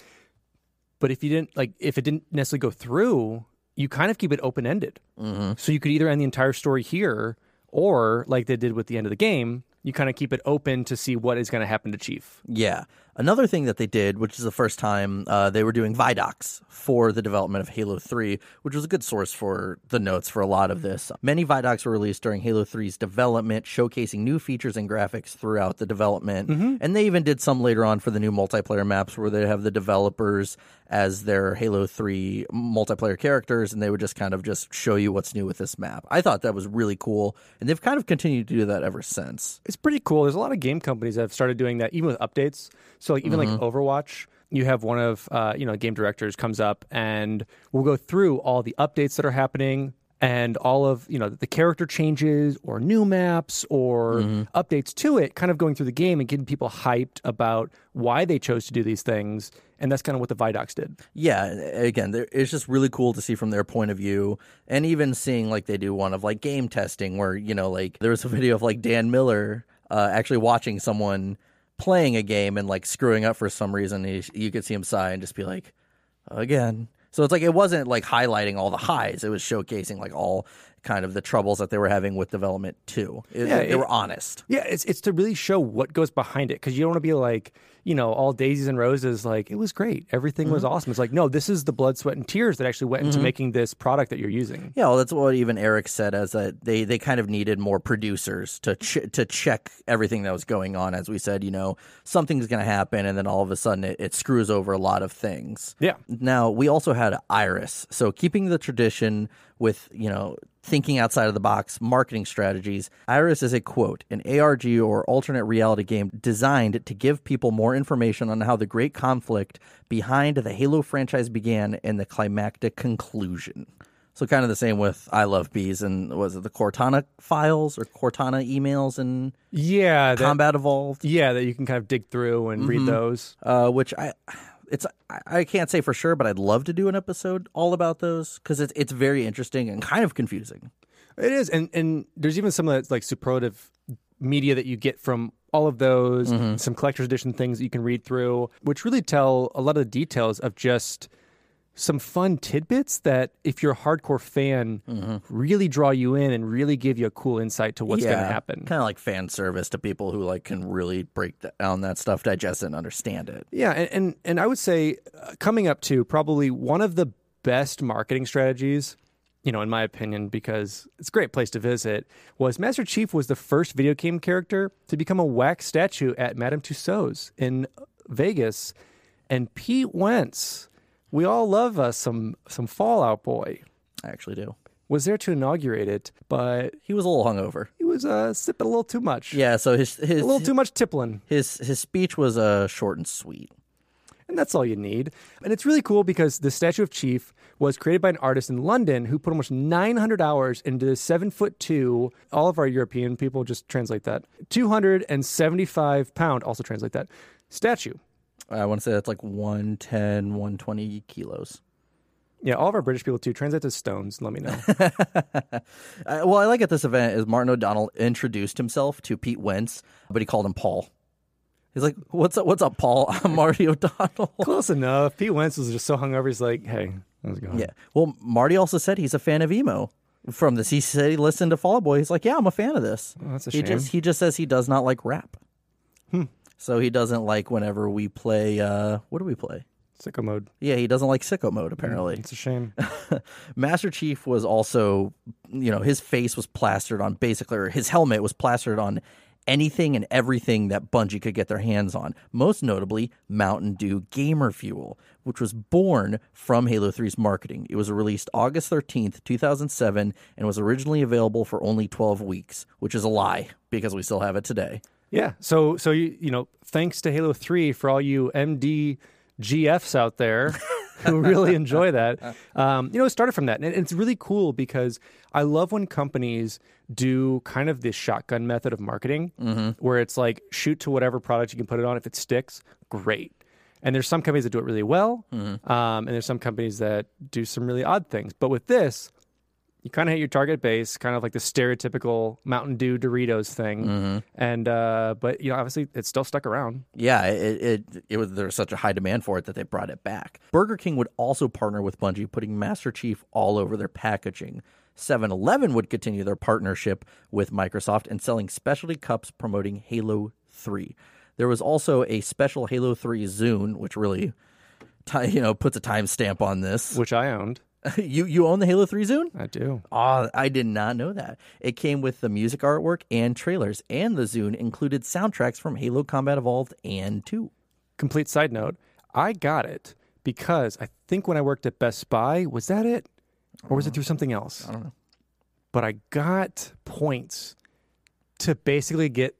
But if you didn't like, if it didn't necessarily go through, you kind of keep it open ended. Mm-hmm. So you could either end the entire story here, or like they did with the end of the game, you kind of keep it open to see what is going to happen to Chief. Yeah. Another thing that they did, which is the first time uh, they were doing Vidocs for the development of Halo 3, which was a good source for the notes for a lot of this. Many Vidocs were released during Halo 3's development, showcasing new features and graphics throughout the development. And they even did some later on for the new multiplayer maps where they have the developers as their Halo 3 multiplayer characters, and they would just kind of just show you what's new with this map. I thought that was really cool, and they've kind of continued to do that ever since. It's pretty cool. There's a lot of game companies that have started doing that, even with updates. So like even like Overwatch, you have one of uh, you know game directors comes up and we'll go through all the updates that are happening and all of you know the character changes or new maps or updates to it, kind of going through the game and getting people hyped about why they chose to do these things. And that's kind of what the Vidocs did. yeah again it's just really cool to see from their point of view and even seeing like they do one of like game testing where you know like there was a video of like dan miller uh, actually watching someone playing a game and like screwing up for some reason he, you could see him sigh and just be like again. So it's like it wasn't like highlighting all the highs. It was showcasing like all kind of the troubles that they were having with development too It- Yeah, they it- were honest Yeah, it's it's to really show what goes behind it because you don't want to be like you know all daisies and roses. Like it was great, everything was mm-hmm. awesome. It's like no, this is the blood, sweat, and tears that actually went into mm-hmm. making this product that you're using. Yeah, well, that's what even Eric said as that they, they kind of needed more producers to ch- to check everything that was going on. As we said, you know, something's going to happen, and then all of a sudden it, it screws over a lot of things. Yeah. Now we also had Iris, so keeping the tradition with you know thinking outside of the box marketing strategies. Iris is a quote an ARG or alternate reality game designed to give people more information on how the great conflict behind the Halo franchise began and the climactic conclusion. So kind of the same with I Love Bees and was it the Cortana files or Cortana emails and Yeah, that, Combat Evolved, Yeah, that you can kind of dig through and read those. uh, which I it's I, can't say for sure, but I'd love to do an episode all about those because it's it's very interesting and kind of confusing. It is, and and there's even some of that like superlative media that you get from all of those, mm-hmm. some collector's edition things that you can read through, which really tell a lot of the details of just some fun tidbits that, if you're a hardcore fan, really draw you in and really give you a cool insight to what's going to happen. Kind of like fan service to people who like can really break down that stuff, digest it, and understand it. Yeah, and and, and I would say uh, coming up to probably one of the best marketing strategies, you know, in my opinion, because it's a great place to visit, was Master Chief was the first video game character to become a wax statue at Madame Tussauds in Vegas, and Pete Wentz. We all love us some some Fall Out Boy. I actually do. Was there to inaugurate it, but He was a little hungover. he was uh, sipping a little too much. Yeah, so his his a little too much tippling. his his speech was uh, short and sweet. And that's all you need. And it's really cool because the statue of Chief was created by an artist in London who put almost 900 hours into the seven foot two. All of our European people just translate that 275 pound, also translate that statue. I want to say that's like 110, 120 kilos. Yeah, all of our British people too. Translate to stones. Let me know. Uh, well, I like at this event is Martin O'Donnell introduced himself to Pete Wentz, but he called him Paul. He's like, "What's up? What's up, Paul? I'm Marty O'Donnell." Close enough. Pete Wentz was just so hungover. He's like, "Hey, how's it going?" Yeah. Well, Marty also said he's a fan of emo. From this, he said he listened to Fall Out Boy. He's like, "Yeah, I'm a fan of this." Oh, that's a he shame. just he just says he does not like rap. So he doesn't like whenever we play. uh What do we play? sicko mode. Yeah, he doesn't like sicko mode. Apparently, It's a shame. Master Chief was also, you know, his face was plastered on basically, or his helmet was plastered on anything and everything that Bungie could get their hands on. Most notably, Mountain Dew Gamer Fuel, which was born from Halo 3's marketing. It was released August 13th, 2007, and was originally available for only 12 weeks, which is a lie because we still have it today. Yeah. So so you you know, thanks to Halo 3 for all you MD GFs out there who really enjoy that. Um, you know, it started from that. And it's really cool because I love when companies do kind of this shotgun method of marketing where it's like shoot to whatever product you can put it on. If it sticks, great. And there's some companies that do it really well. Um, and there's some companies that do some really odd things. But with this, you kind of hit your target base, kind of like the stereotypical Mountain Dew Doritos thing. And uh, but you know, obviously, it's still stuck around. Yeah, it, it it was there was such a high demand for it that they brought it back. Burger King would also partner with Bungie, putting Master Chief all over their packaging. 7-Eleven would continue their partnership with Microsoft and selling specialty cups promoting Halo 3. There was also a special Halo 3 Zune, which really you know puts a timestamp on this. which I owned. you you own the Halo 3 Zune? I do. Oh, I did not know that. It came with the music artwork and trailers, and the Zune included soundtracks from Halo Combat Evolved and 2. Complete side note: I got it because I think when I worked at Best Buy, was that it, or was it through something else? I don't know. But I got points to basically get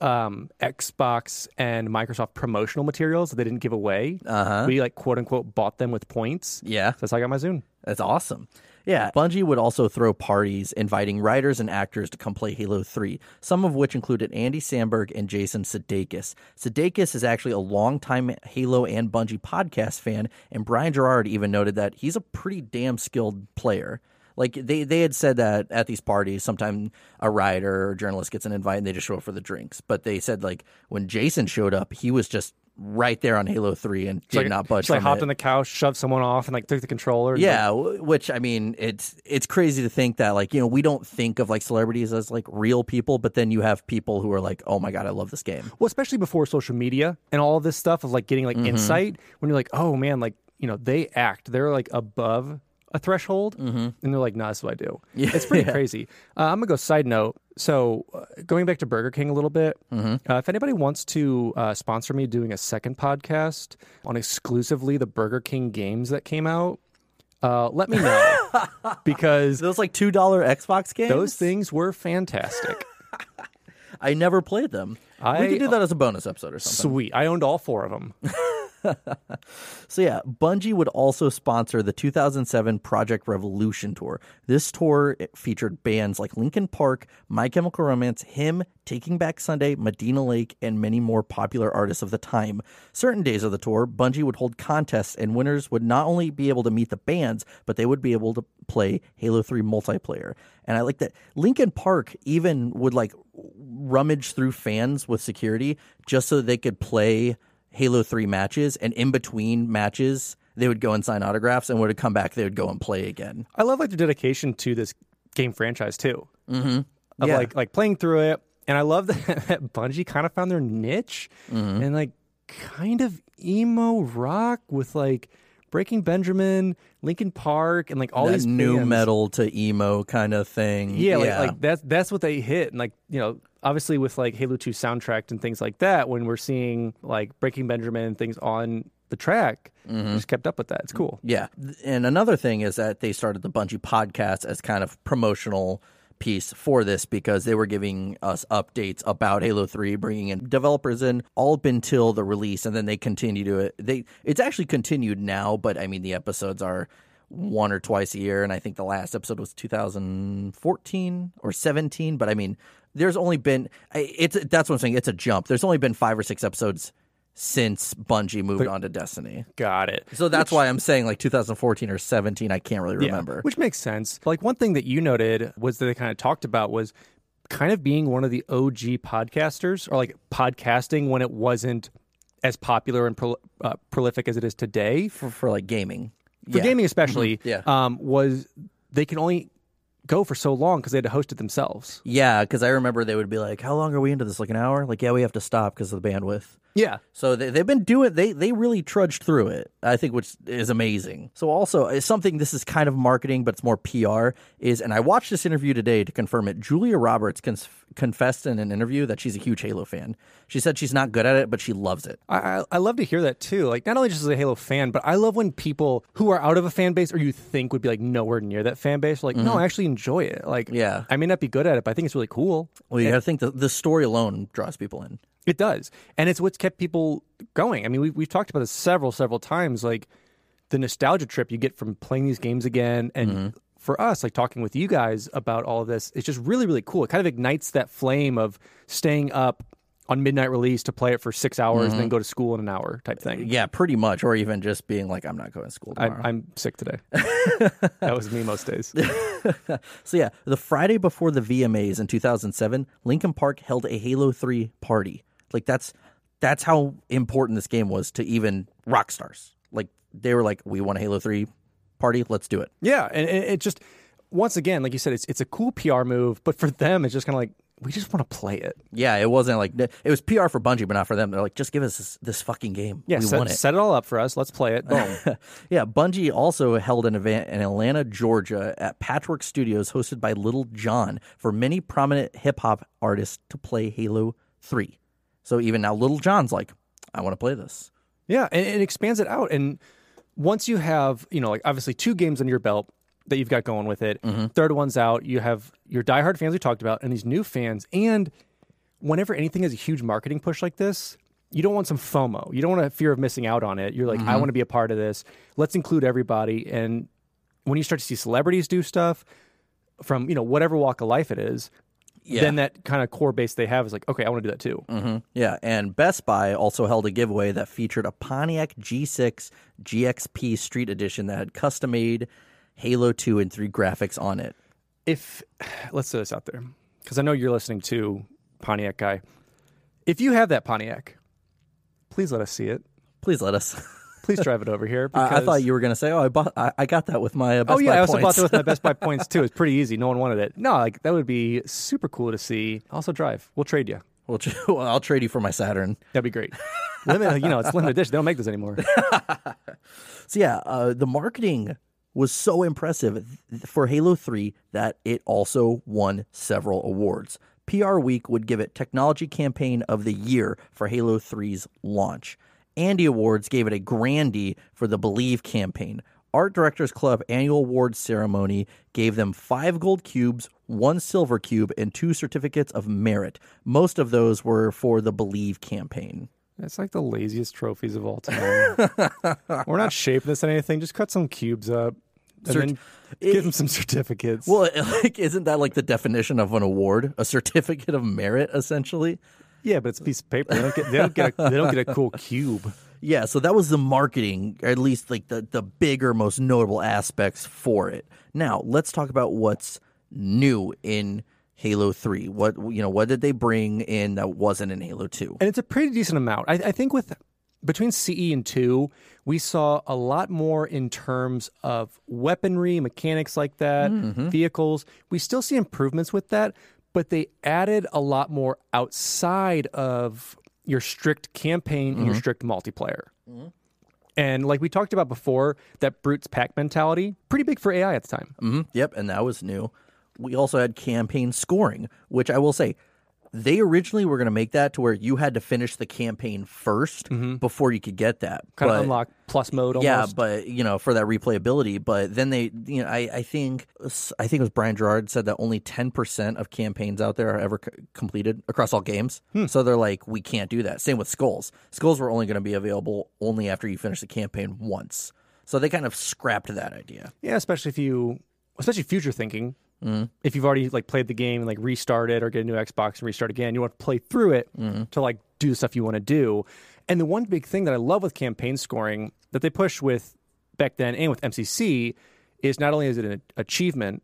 um, Xbox and Microsoft promotional materials that they didn't give away. Uh-huh. We like quote unquote bought them with points. Yeah. So that's how I got my Zune. That's awesome. Yeah, Bungie would also throw parties inviting writers and actors to come play Halo 3, some of which included Andy Samberg and Jason Sudeikis. Sudeikis is actually a longtime Halo and Bungie podcast fan, and Brian Jarrard even noted that he's a pretty damn skilled player. Like they, they had said that at these parties, sometime a writer or journalist gets an invite and they just show up for the drinks. But they said like when Jason showed up, he was just right there on Halo 3 and did like, not budge. I from hopped it. on the couch, shoved someone off, and like took the controller. Yeah, w- which I mean, it's it's crazy to think that like you know we don't think of like celebrities as like real people, but then you have people who are like, oh my god, I love this game. Well, especially before social media and all of this stuff of like getting like Mm-hmm. insight when you're like, oh man, like you know they act, they're like above a threshold, and they're like, nah, that's what I do. Yeah. It's pretty crazy. Uh, I'm gonna go side note. So uh, going back to Burger King a little bit, Mm-hmm. uh, if anybody wants to uh, sponsor me doing a second podcast on exclusively the Burger King games that came out, uh, let me know because Those like two dollar Xbox games, those things were fantastic. I never played them. I- we could do that as a bonus episode or something. Sweet. I owned all four of them. So yeah, Bungie would also sponsor the 2007 Projekt Revolution tour. This tour featured bands like Linkin Park, My Chemical Romance, Him, Taking Back Sunday, Medina Lake, and many more popular artists of the time. Certain days of the tour, Bungie would hold contests, and winners would not only be able to meet the bands, but they would be able to play Halo 3 multiplayer. And I like that Linkin Park even would like rummage through fans with security just so they could play Halo 3 matches, and in between matches, they would go and sign autographs, and when it come back, they would go and play again. I love like the dedication to this game franchise too. Mm-hmm. Of Yeah. like like playing through it, and I love that, that Bungie kind of found their niche Mm-hmm. and like kind of emo rock with like Breaking Benjamin, Linkin Park, and like all that these new bands. metal to emo kind of thing. Yeah, like, like that's that's what they hit, and like you know, obviously with like Halo Two soundtrack and things like that, when we're seeing like Breaking Benjamin and things on the track, Mm-hmm. just kept up with that. It's cool. Yeah. And another thing is that they started the Bungie podcast as kind of promotional piece for this because they were giving us updates about Halo 3, bringing in developers in all up until the release and then they continue to it. They it's actually continued now, but I mean the episodes are one or twice a year and I think the last episode was 2014 or 17, but I mean there's only been it's that's what I'm saying, it's a jump. There's only been 5 or 6 episodes since Bungie moved on to Destiny. Got it. So that's why I'm saying like 2014 or 17. I can't really Yeah, remember. which makes sense. Like one thing that you noted was that they kind of talked about was kind of being one of the OG podcasters or like podcasting when it wasn't as popular and pro- uh, prolific as it is today. for, for like gaming. for Yeah. gaming especially, Yeah. um, was they can only go for so long because they had to host it themselves. Yeah, because I remember they would be like, "How long are we into this? Like an hour?" Like, yeah, we have to stop because of the bandwidth. Yeah, So they, they've been doing they they really trudged through it. I think which is amazing. So also uh, something this is kind of marketing, but it's more PR. Is and I watched this interview today to confirm it. Julia Roberts cons- confessed in an interview that she's a huge Halo fan. She said she's not good at it, but she loves it. I, I I love to hear that too. Like not only just as a Halo fan, but I love when people who are out of a fan base or you think would be like nowhere near that fan base, are like no, I actually enjoy it. Like Mm-hmm. Yeah. I may not be good at it, but I think it's really cool. Well, you got to think the the story alone draws people in. It does, and it's what's kept people going. I mean, we, we've talked about this several, several times. Like the nostalgia trip you get from playing these games again, and Mm-hmm. for us, like talking with you guys about all of this, it's just really, really cool. It kind of ignites that flame of staying up on midnight release to play it for six hours and Mm-hmm. then go to school in an hour type thing. Yeah, pretty much, or even just being like, "I'm not going to school I, tomorrow." I'm sick today. that was me most days. So yeah, the Friday before the VMAs in 2007, Linkin Park held a Halo 3 party. Like that's that's how important this game was to even rock stars. Like they were like, "We want a Halo 3 party, let's do it." Yeah, and it, just once again, like you said, it's it's a cool PR move, but for them, it's just kind of like we just want to play it. Yeah, it wasn't like it was PR for Bungie, but not for them. They're like, "Just give us this, this fucking game. Yeah, we set, want it." set it all up for us. Let's play it. Boom. yeah, Bungie also held an event in Atlanta, Georgia at Patchwerk Studios hosted by Lil Jon for many prominent hip hop artists to play Halo 3. So even now, Lil Jon's like, I want to play this. Yeah, and it expands it out. And once you have, you know, like obviously two games under your belt that you've got going with it, mm-hmm. third one's out, you have your diehard fans we talked about and these new fans. And whenever anything has a huge marketing push like this, you don't want some FOMO. You don't want a fear of missing out on it. You're like, I mm-hmm. want to be a part of this. Let's include everybody. And when you start to see celebrities do stuff from, you know, whatever walk of life it is, Yeah. then that kind of core base they have is like, okay, I want to do that too. Mm-hmm. Yeah, and Best Buy also held a giveaway that featured a Pontiac G6 GXP Street Edition that had custom made Halo 2 and 3 graphics on it. if let's throw this out there because I know you're listening to Pontiac guy. If you have that Pontiac, please let us see it. Please let us. Please drive it over here. I, I thought you were going to say, "Oh, I bought, I, I got that with my uh, Best Oh yeah, Buy I also points. bought that with my Best Buy points too. It's pretty easy. No one wanted it. No, like that would be super cool to see. Also, drive. We'll trade you. Well, tr- well, I'll trade you for my Saturn. That'd be great. Limit, you know, it's limited edition. They don't make this anymore. So yeah, uh, the marketing was so impressive for Halo 3 that it also won several awards. PR Week would give it Technology Campaign of the Year for Halo 3's launch. Andy Awards gave it a Grandy for the Believe campaign. Art Directors Club annual awards ceremony gave them five gold cubes, one silver cube, and two certificates of merit. Most of those were for the Believe campaign. It's like the laziest trophies of all time. We're not shaping this in anything. Just cut some cubes up and Cert- then give them some certificates. Well, like, isn't that like the definition of an award? A certificate of merit, essentially. Yeah, but it's a piece of paper. They don't get they don't get a, they don't get a cool cube. Yeah, so that was the marketing, or at least like the the bigger, most notable aspects for it. Now let's talk about what's new in Halo Three. What you know, what did they bring in that wasn't in Halo Two? and it's a pretty decent amount. I, I think with between CE and two, we saw a lot more in terms of weaponry, mechanics like that, mm-hmm. vehicles. We still see improvements with that, but they added a lot more outside of your strict campaign and your strict multiplayer. And like we talked about before, that brute's pack mentality, pretty big for AI at the time. hmm Yep, and that was new. We also had campaign scoring, which I will say, they originally were going to make that to where you had to finish the campaign 1st mm-hmm. before you could get that. Kind But- of unlock plus mode almost. Yeah, but you know, for that replayability. But then they, you know, I, I think, I think it was Brian Jarrard said that only ten percent of campaigns out there are ever c- completed across all games. Hmm. So they're like, we can't do that. Same with skulls. Skulls were only going to be available only after you finish the campaign once. So they kind of scrapped that idea. Yeah, especially if you, especially future thinking. If you've already like played the game and like restarted or get a new Xbox and restart again, you want to play through it to like do the stuff you want to do. And the one big thing that I love with campaign scoring that they push with back then and with MCC is not only is it an achievement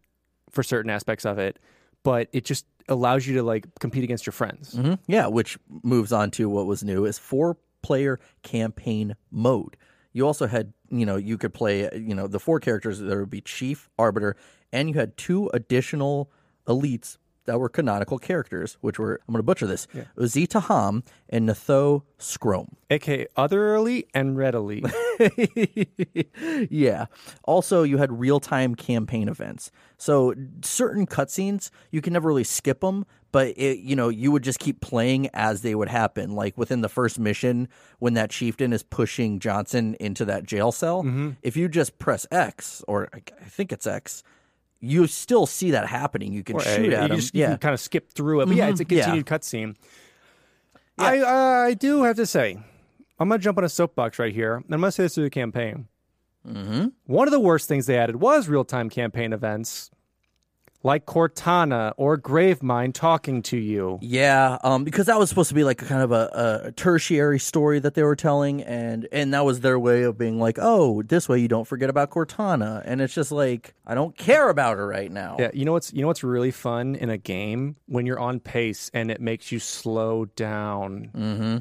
for certain aspects of it, but it just allows you to like compete against your friends. hmm Yeah, which moves on to what was new is four player campaign mode. You also had, you know, you could play, you know, the four characters. There would be Chief, Arbiter, and you had two additional elites that were canonical characters, which were I'm going to butcher this: Uzi Taham and Natho Scrome. aka Other Elite and Red Elite. yeah. Also, you had real time campaign events. So certain cutscenes you can never really skip them, but it, you know you would just keep playing as they would happen. Like within the first mission, when that chieftain is pushing Johnson into that jail cell, mm-hmm. if you just press X or I think it's X. You still see that happening. You can Or shoot A. at you him. just, you can kind of skip through it. But yeah, it's a Mhm. Yeah. continued cutscene. I uh, I do have to say, I'm gonna jump on a soapbox right here. and I'm gonna say this through the campaign. Mm-hmm. One of the worst things they added was real time campaign events, like Cortana or Gravemind talking to you. Yeah, um, because that was supposed to be like a kind of a, a tertiary story that they were telling, and and that was their way of being like, oh, this way you don't forget about Cortana, and it's just like I don't care about her right now. Yeah, you know what's you know what's really fun in a game when you're on pace and it makes you slow down. Mm-hmm.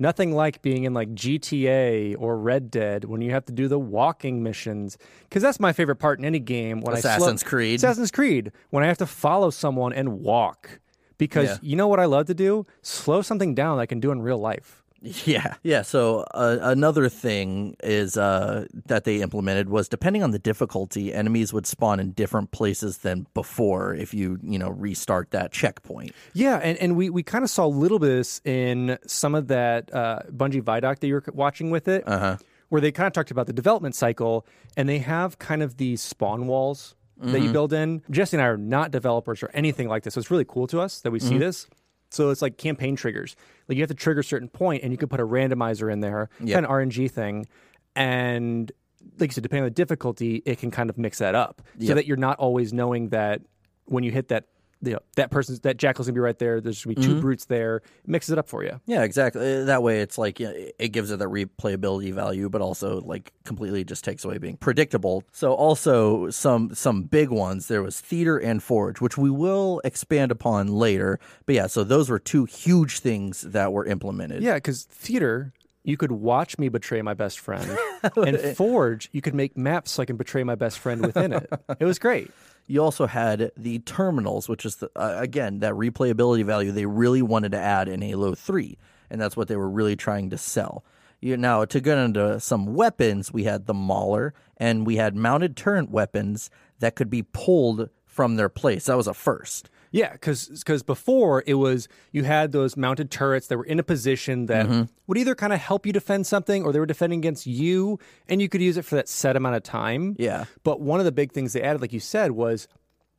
Nothing like being in like GTA or Red Dead when you have to do the walking missions because that's my favorite part in any game. When Assassin's slow, Creed. Assassin's Creed when I have to follow someone and walk because Yeah. you know what I love to do? Slow something down that I can do in real life. Yeah, yeah. So uh, another thing is uh, that they implemented was depending on the difficulty, enemies would spawn in different places than before if you you know restart that checkpoint. Yeah, and, and we, we kind of saw a little bit of this in some of that uh, Bungie Vidoc that you were watching with it, uh-huh. where they kind of talked about the development cycle, and they have kind of these spawn walls that you build in. Jesse and I are not developers or anything like this, so it's really cool to us that we see this. So it's like campaign triggers. Like you have to trigger a certain point, and you can put a randomizer in there, kind of RNG thing, and like you said, depending on the difficulty, it can kind of mix that up so Yep. that you're not always knowing that when you hit that, you know, that person's that jackal's gonna be right there. There's gonna be 2 brutes there. It mixes it up for you. Yeah, exactly. Uh, That way, it's like yeah, it gives it that replayability value, but also like completely just takes away being predictable. So also some some big ones. There was theater and forge, which we will expand upon later. But yeah, so those were two huge things that were implemented. Yeah, because theater, you could watch me betray my best friend, and Forge, you could make maps so I can betray my best friend within it. It was great. You also had the terminals, which is the, uh, again that replayability value they really wanted to add in Halo Three, and that's what they were really trying to sell. You, now to get into some weapons, we had the Mauler, and we had mounted turret weapons that could be pulled from their place. That was a first. Yeah, because before it was you had those mounted turrets that were in a position that mm-hmm. would either kind of help you defend something or they were defending against you, and you could use it for that set amount of time. Yeah. But one of the big things they added, like you said, was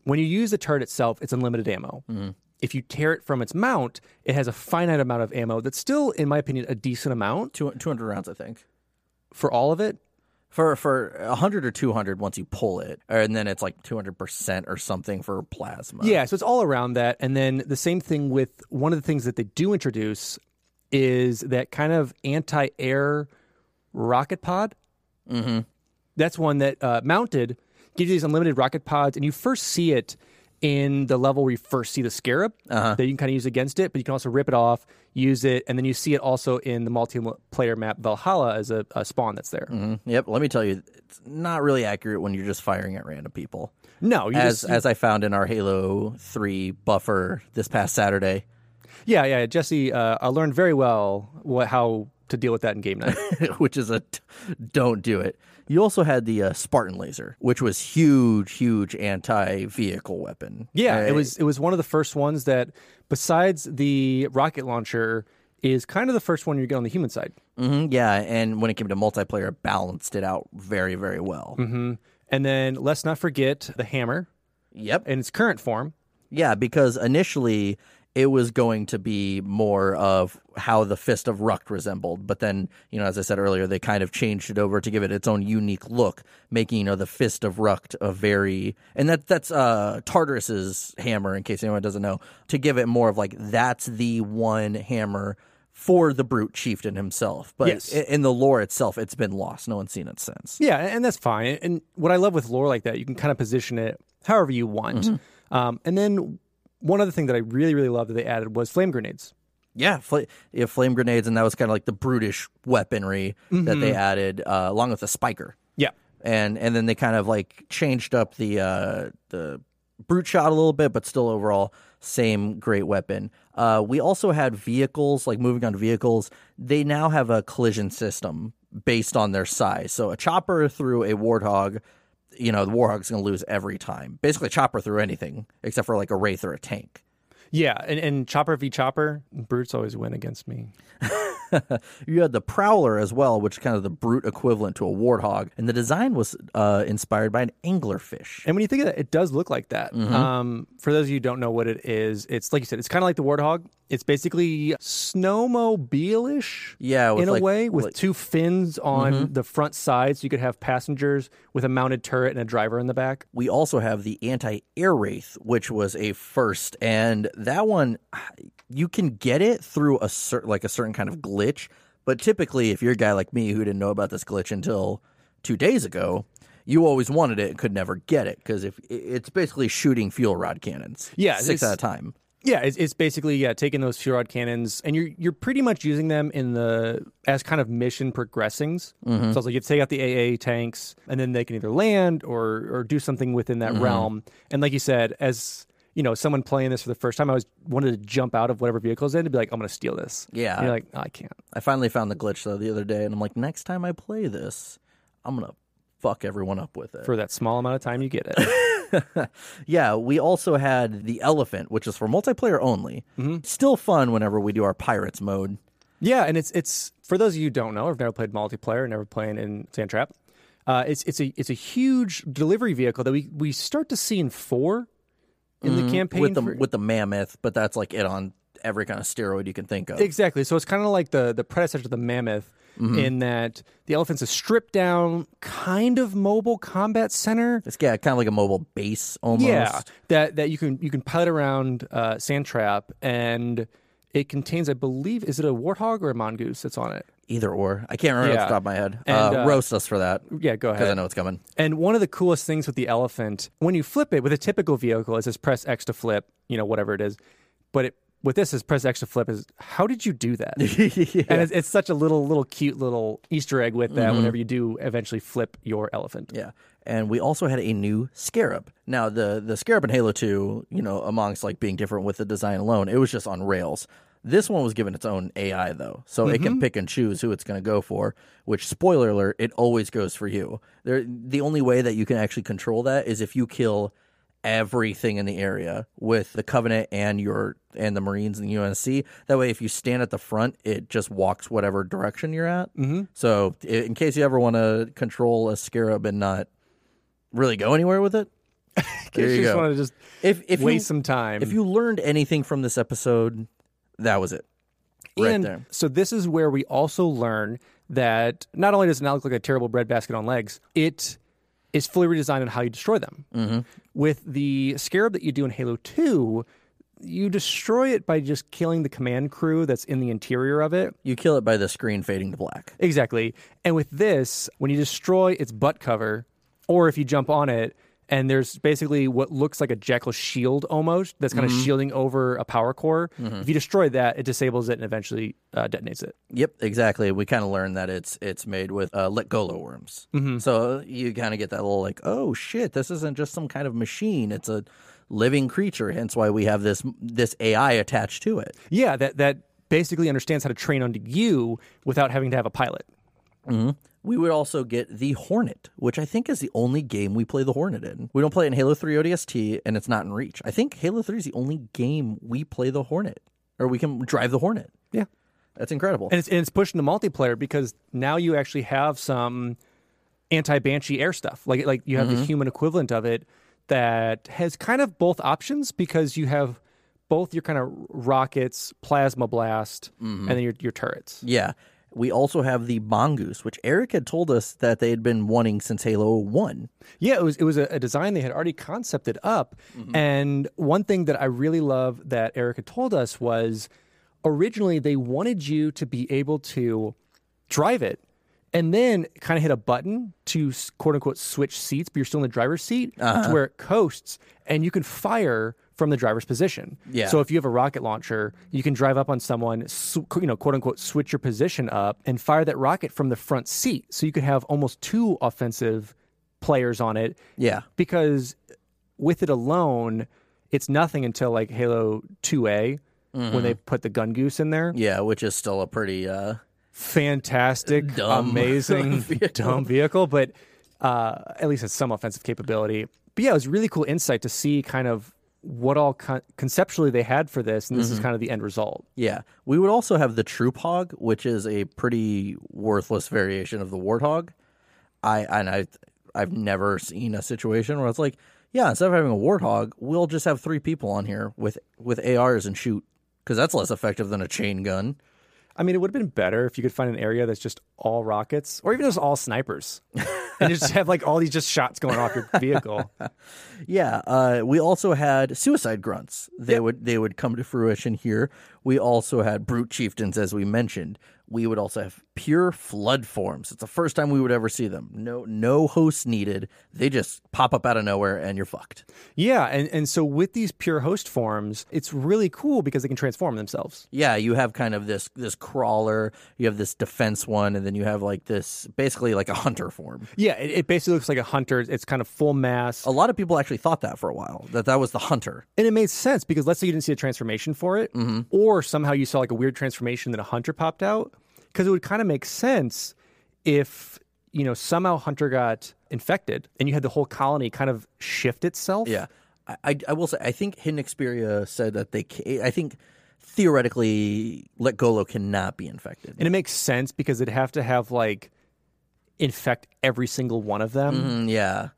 when you use the turret itself, it's unlimited ammo. Mm-hmm. if you tear it from its mount, it has a finite amount of ammo that's still, in my opinion, a decent amount Two, 200 rounds, I think. for all of it. For for 100 or 200 once you pull it, and then it's like 200% or something for plasma. Yeah, so it's all around that. And then the same thing with one of the things that they do introduce is that kind of anti air rocket pod. Mm-hmm. That's one that uh, mounted gives you these unlimited rocket pods, and you first see it in the level where you first see the scarab Uh-huh. that you can kind of use against it, but you can also rip it off, use it, and then you see it also in the multiplayer map Valhalla as a, a spawn that's there. Mhm. Yep. Let me tell you, it's not really accurate when you're just firing at random people. No, you As just, as I found in our Halo 3 buffer this past Saturday, yeah, yeah. Jesse, uh, I learned very well what how to deal with that in game night. which is a t- don't do it. You also had the uh, Spartan laser, which was huge, huge anti-vehicle weapon. Yeah, Uh, it was it was one of the first ones that, besides the rocket launcher, is kind of the first one you get on the human side. mhm, yeah, and when it came to multiplayer, it balanced it out very, very well. hmm And then let's not forget the hammer Yep. in its current form. Yeah, because initially it was going to be more of how the Fist of Rukt resembled, but then, you know, as I said earlier, they kind of changed it over to give it its own unique look, making, you know, the Fist of Rukt a very and that that's uh Tartarus's hammer, in case anyone doesn't know, to give it more of like that's the one hammer for the brute chieftain himself. But Yes. in the lore itself, it's been lost. No one's seen it since. Yeah, and that's fine. And what I love with lore like that, you can kind of position it however you want. Mm-hmm. Um, and then one other thing that I really really love that they added was flame grenades. Yeah, fl- yeah, flame grenades, and that was kind of like the brutish weaponry that they added, uh, along with the spiker, Yeah. and and then they kind of like changed up the uh, the brute shot a little bit, but still overall same great weapon. Uh, we also had vehicles, like moving on to vehicles. They now have a collision system based on their size. So a chopper through a warthog, you know, the warthog's going to lose every time. Basically, chopper through anything except for like a wraith or a tank. Yeah, and, and chopper v chopper, brutes always win against me. You had the Prowler as well, which is kind of the brute equivalent to a warthog, and the design was uh, inspired by an anglerfish. And when you think of that, it does look like that. Mm-hmm. Um, for those of you who don't know what it is, it's like you said, it's kind of like the Warthog. It's basically snowmobile-ish Yeah, in like- a way, with like- two fins on Mhm. the front side, so you could have passengers with a mounted turret and a driver in the back. We also have the anti-air wraith, which was a first, and that one you can get it through a certain like a certain kind of glitch. But typically, if you're a guy like me who didn't know about this glitch until two days ago, you always wanted it and could never get it because if it's basically shooting fuel rod cannons, Yeah, six at a time. Yeah, it's, it's basically yeah taking those fuel rod cannons, and you're you're pretty much using them in the as kind of mission progressings. Mhm. So it's like you take out the AA tanks, and then they can either land or or do something within that Mhm. realm. And like you said, as you know, someone playing this for the first time, I was wanted to jump out of whatever vehicle's in to be like, I'm going to steal this. Yeah. And you're like, "Oh, I can't. I finally found the glitch though the other day, and I'm like, next time I play this, I'm gonna fuck everyone up with it. For that small amount of time, you get it. yeah, we also had the elephant, which is for multiplayer only. Still fun whenever we do our pirates mode. Yeah, and it's it's for those of you who don't know or have never played multiplayer, never playing in Sand Trap. Uh, it's it's a it's a huge delivery vehicle that we we start to see in four in the Mhm. campaign with the for- with the mammoth, but that's like it on every kind of steroid you can think of. Exactly. So it's kind of like the the predecessor to the mammoth Mhm. in that the elephant's a stripped down kind of mobile combat center. It's yeah, kind of like a mobile base almost. Yeah, that that you can you can pilot around uh, Sand Trap and it contains, I believe, is it a warthog or a mongoose that's on it? Either or. I can't remember off Yeah. the top of my head. And, uh, uh, roast us for that. Yeah, go ahead. Because I know it's coming. And one of the coolest things with the elephant, when you flip it with a typical vehicle, is just press X to flip, you know, whatever it is. But it, with this, is press X to flip. Is how did you do that? And it's, it's such a little, little cute little Easter egg with that. Mhm. Whenever you do eventually flip your elephant. Yeah. And we also had a new scarab. Now the the scarab in Halo 2, you know, amongst like being different with the design alone, it was just on rails. This one was given its own AI though. So it can Mhm. pick and choose who it's going to go for, which spoiler alert, it always goes for you. There the only way that you can actually control that is if you kill everything in the area with the covenant and your and the marines and the UNSC that way if you stand at the front it just walks whatever direction you're at Mhm. so in case you ever want to control a scarab and not really go anywhere with it There you you just go. want to just If if waste you, some time. if you learned anything from this episode, that was it. Right and there. so this is where we also learn that not only does it not look like a terrible breadbasket on legs, it is fully redesigned on how you destroy them. Mm-hmm. With the scarab that you do in Halo 2, you destroy it by just killing the command crew that's in the interior of it. You kill it by the screen fading to black. Exactly. And with this, when you destroy its butt cover, or if you jump on it, and there's basically what looks like a jackal shield almost that's kind of shielding over a power core. If you destroy that, it disables it and eventually uh, detonates it. Yep, exactly. We kind of learned that it's it's made with uh, Lekgolo worms. Mm-hmm. So you kind of get that little like, oh shit, this isn't just some kind of machine. It's a living creature. Hence why we have this this AI attached to it. Yeah, that that basically understands how to train onto you without having to have a pilot. Mm-hmm. We would also get the Hornet, which I think is the only game we play the Hornet in. We don't play it in Halo 3 ODST, and it's not in Reach. I think Halo 3 is the only game we play the Hornet, or we can drive the Hornet. Yeah. That's incredible. And it's, and it's pushing the multiplayer because now you actually have some anti banshee air stuff. Like like you have the mm-hmm. human equivalent of it that has kind of both options because you have both your kind of rockets, plasma blast, mm-hmm. and then your your turrets. Yeah. We also have the Mongoose, which Eric had told us that they had been wanting since Halo 1. Yeah, it was it was a, a design they had already concepted up, mm-hmm. and one thing that I really love that Eric had told us was originally they wanted you to be able to drive it and then kind of hit a button to quote unquote switch seats, but you're still in the driver's seat to uh-huh. where it coasts and you can fire from the driver's position. Yeah. So if you have a rocket launcher, you can drive up on someone, sw- you know, quote unquote, switch your position up and fire that rocket from the front seat. So you could have almost two offensive players on it Yeah. because with it alone, it's nothing until like Halo 2A when they put the Gungoose in there. Yeah, which is still a pretty uh Fantastic, Dumb amazing, vehicle. dumb vehicle, but uh, at least has some offensive capability. But yeah, it was really cool insight to see kind of what all con- conceptually they had for this, and this is mm-hmm. kind of the end result. Yeah. We would also have the Troop Hog, which is a pretty worthless variation of the Warthog. I and I I've never seen a situation where it's like, yeah, instead of having a Warthog, we'll just have three people on here with with ARs and shoot because that's less effective than a chain gun. I mean, it would have been better if you could find an area that's just all rockets, or even just all snipers, and just have like all these just shots going off your vehicle. Yeah, uh, we also had suicide grunts. They would they would come to fruition here. We also had brute chieftains, as we mentioned. We would also have pure flood forms. It's the first time we would ever see them. No no hosts needed. They just pop up out of nowhere and you're fucked. Yeah, and, and so with these pure host forms, it's really cool because they can transform themselves. Yeah, you have kind of this this crawler. You have this defense one, and then you have like this basically like a hunter form. Yeah, it, it basically looks like a hunter. It's kind of full mass. A lot of people actually thought that for a while that that was the hunter. And it made sense because let's say you didn't see a transformation for it, mm-hmm. or somehow you saw like a weird transformation that a hunter popped out, because it would kind of make sense if you know somehow hunter got infected and you had the whole colony kind of shift itself. Yeah, I, I, I will say I think Hidden Xperia said that they. I think theoretically, Lekgolo cannot be infected. and it makes sense because it'd have to have like infect every single one of them. Mm, yeah.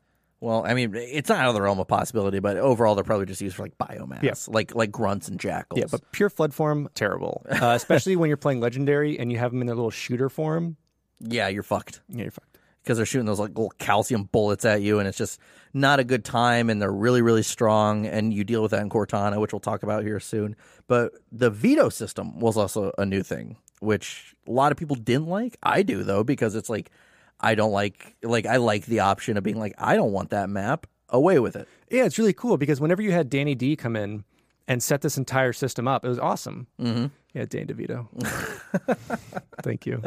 Well, I mean, it's not out of the realm of possibility, but overall, they're probably just used for like biomass, Yeah. like like grunts and jackals. Yeah, but pure flood form, terrible. Uh, especially when you're playing legendary and you have them in their little shooter form. yeah, you're fucked. Yeah, you're fucked. because they're shooting those like little calcium bullets at you, and it's just not a good time. And they're really, really strong, and you deal with that in Cortana, which we'll talk about here soon. But the veto system was also a new thing, which a lot of people didn't like. I do though, because it's like I don't like like I like the option of being like I don't want that map. Away with it. Yeah, it's really cool because whenever you had Danny D come in and set this entire system up, it was awesome. Mm-hmm. Yeah, Danny DeVito. Thank you.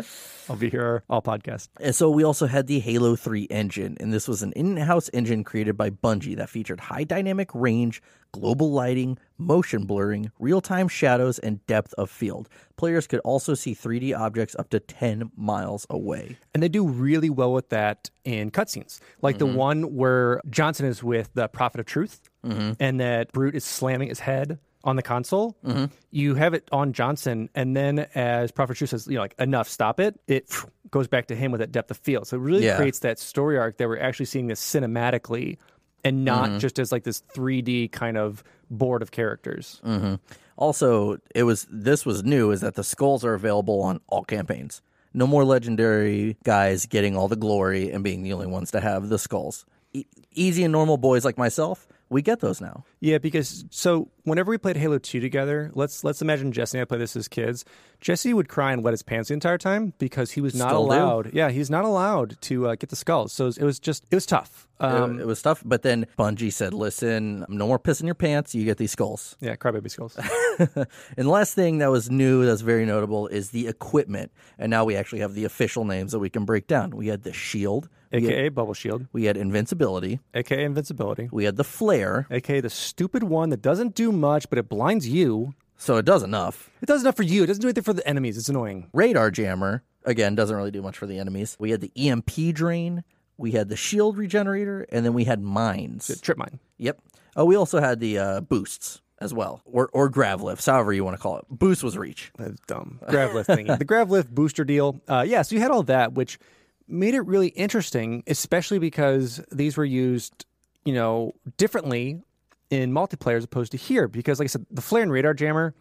I'll be here all podcast. And so we also had the Halo 3 engine, and this was an in-house engine created by Bungie that featured high dynamic range, global lighting, motion blurring, real-time shadows, and depth of field. Players could also see 3D objects up to 10 miles away. And they do really well with that in cutscenes, like the mm-hmm. one where Johnson is with the Prophet of Truth, mm-hmm. and that Brute is slamming his head on the console. Mm-hmm. You have it on Johnson, and then as Prophet Truth says, you know, like enough, stop it. It goes back to him with that depth of field. So it really Yeah. creates that story arc that we're actually seeing this cinematically and not mm-hmm. just as like this 3D kind of board of characters. Mm-hmm. Also, it was this was new is that the skulls are available on all campaigns. No more legendary guys getting all the glory and being the only ones to have the skulls. E- easy and normal boys like myself, we get those now. Yeah, because so whenever we played Halo 2 together, let's let's imagine Jesse and I played this as kids. Jesse would cry and wet his pants the entire time because he was not Still do. allowed. Yeah, he's not allowed to uh, get the skulls. So it was, just it was tough. Um, it, it was tough, but then Bungie said, "Listen, no more pissing your pants. You get these skulls." yeah, crybaby skulls. and the last thing that was new that's very notable is the equipment. And now we actually have the official names that we can break down. We had the shield, we had, AKA bubble shield, we had invincibility, AKA invincibility, we had the flare. AKA the stupid one that doesn't do much but it blinds you. So it does enough. It does enough for you. It doesn't do anything for the enemies. It's annoying. Radar jammer, again, doesn't really do much for the enemies. We had the EMP drain, we had the shield regenerator, and then we had mines. Trip mine. Yep. Oh, we also had the uh, boosts as well, or or grav lifts, however you want to call it. Boost was reach. That's dumb. Grav lift thingy. the grav lift booster deal. Uh, yeah, so you had all that, which made it really interesting, especially because these were used, you know, differently in multiplayer as opposed to here. Because, like I said, the flare and radar jammer,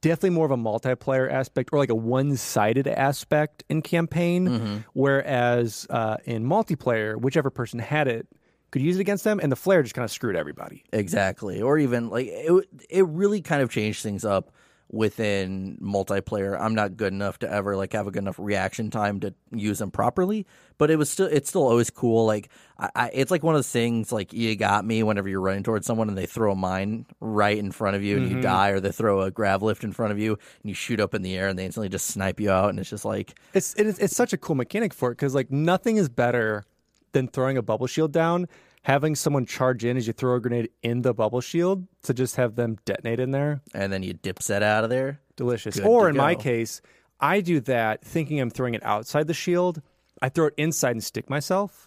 definitely more of a multiplayer aspect or like a one-sided aspect in campaign. Whereas uh, in multiplayer, whichever person had it could use it against them, and the flare just kind of screwed everybody. Exactly. Or even like it, it really kind of changed things up within multiplayer. I'm not good enough to ever like have a good enough reaction time to use them properly, but it was still it's still always cool. Like I, I it's like one of those things like you got me whenever you're running towards someone and they throw a mine right in front of you and you mm-hmm. die, or they throw a grav lift in front of you and you shoot up in the air and they instantly just snipe you out, and it's just like It's it is, it's such a cool mechanic for it because like nothing is better than throwing a bubble shield down, having someone charge in as you throw a grenade in the bubble shield to just have them detonate in there. and then you dip set out of there. Delicious. Good or in my case, I do that thinking I'm throwing it outside the shield. I throw it inside and stick myself.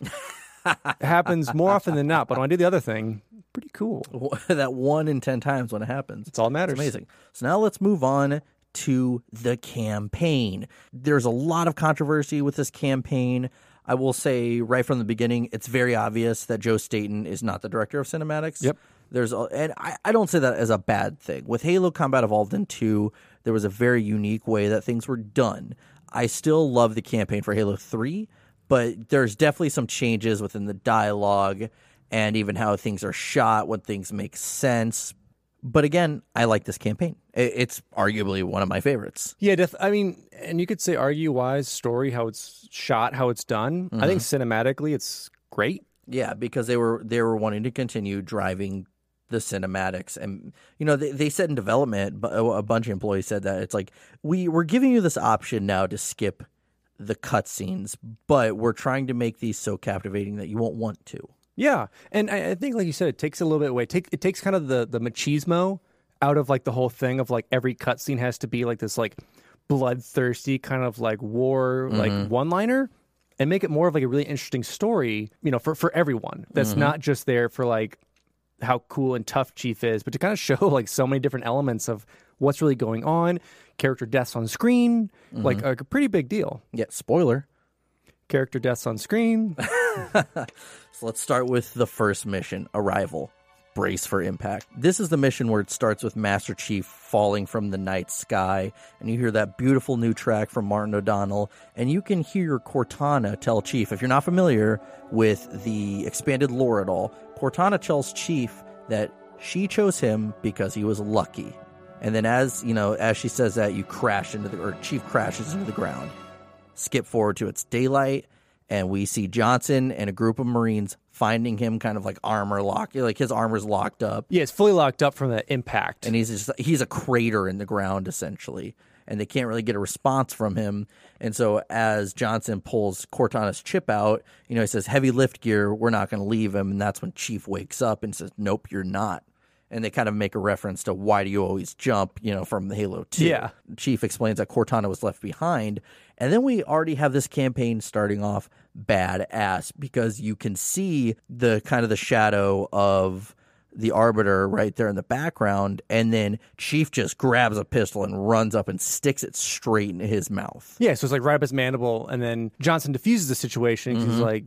it happens more often than not, but when I do the other thing, pretty cool. that one in ten times when it happens. It's all matters. It's amazing. So now let's move on to the campaign. There's a lot of controversy with this campaign. I will say right from the beginning, it's very obvious that Joe Staten is not the director of cinematics. Yep. There's a, and I, I don't say that as a bad thing. With Halo Combat Evolved in 2, there was a very unique way that things were done. I still love the campaign for Halo 3, but there's definitely some changes within the dialogue and even how things are shot, when things make sense. But again, I like this campaign. It's arguably one of my favorites. Yeah, def- I mean, and you could say argue wise story, how it's shot, how it's done. I think mm-hmm. cinematically, it's great. Yeah, because they were they were wanting to continue driving the cinematics, and you know they, they said in development, but a bunch of employees said that it's like we we're giving you this option now to skip the cutscenes, but we're trying to make these so captivating that you won't want to. Yeah, and I, I think, like you said, it takes a little bit away. Take it takes kind of the the machismo out of like the whole thing of like every cutscene has to be like this like bloodthirsty kind of like war like mm-hmm. one liner, and make it more of like a really interesting story. You know, for for everyone that's mm-hmm. not just there for like how cool and tough Chief is, but to kind of show like so many different elements of what's really going on, character deaths on screen, like mm-hmm. a pretty big deal. Yeah, spoiler. Character deaths on screen. So let's start with the first mission, Arrival. Brace for impact. This is the mission where it starts with Master Chief falling from the night sky, and you hear that beautiful new track from Martin O'Donnell, and you can hear Cortana tell Chief, if you're not familiar with the expanded lore at all, Cortana tells Chief that she chose him because he was lucky. And then as, you know, as she says that, you crash into the, or Chief crashes into the ground skip forward to its daylight and we see Johnson and a group of Marines finding him kind of like armor locked like his armor's locked up. Yeah, it's fully locked up from the impact. and he's just he's a crater in the ground essentially and they can't really get a response from him. And so as Johnson pulls Cortana's chip out you know he says heavy lift gear we're not going to leave him. And that's when Chief wakes up and says nope you're not and they kind of make a reference to why do you always jump, you know, from Halo 2. Yeah. Chief explains that Cortana was left behind. And then we already have this campaign starting off badass because you can see the kind of the shadow of the arbiter right there in the background and then chief just grabs a pistol and runs up and sticks it straight in his mouth Yeah, so it's like right up his mandible, and then Johnson defuses the situation. 'cause He's mm-hmm. like,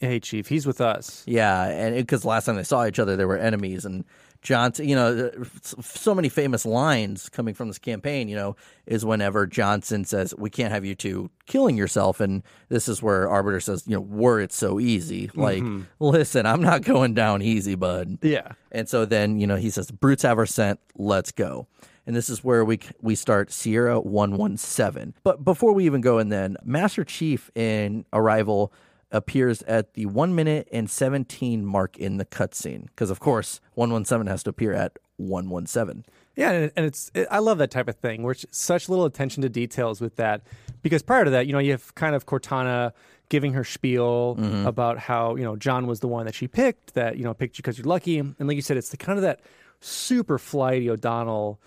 Hey, Chief, he's with us. Yeah, and because last time they saw each other, they were enemies. And Johnson, you know, so many famous lines coming from this campaign, you know, is whenever Johnson says, "We can't have you two killing yourself," and this is where Arbiter says, "You know, were it so easy? Like, mm-hmm. listen, I'm not going down easy, bud." Yeah. And so then, you know, he says, "Brutes have our scent. Let's go." And this is where we we start Sierra 117. But before we even go in then, Master Chief in Arrival appears at the 1 minute and 17 mark in the cutscene because of course 117 has to appear at 117. Yeah, and, and it's it, I love that type of thing where such little attention to details with that because prior to that, you know, you have kind of Cortana giving her spiel mm-hmm. about how you know John was the one that she picked, that you know picked you because you're lucky, and like you said, it's the kind of that super flighty O'Donnell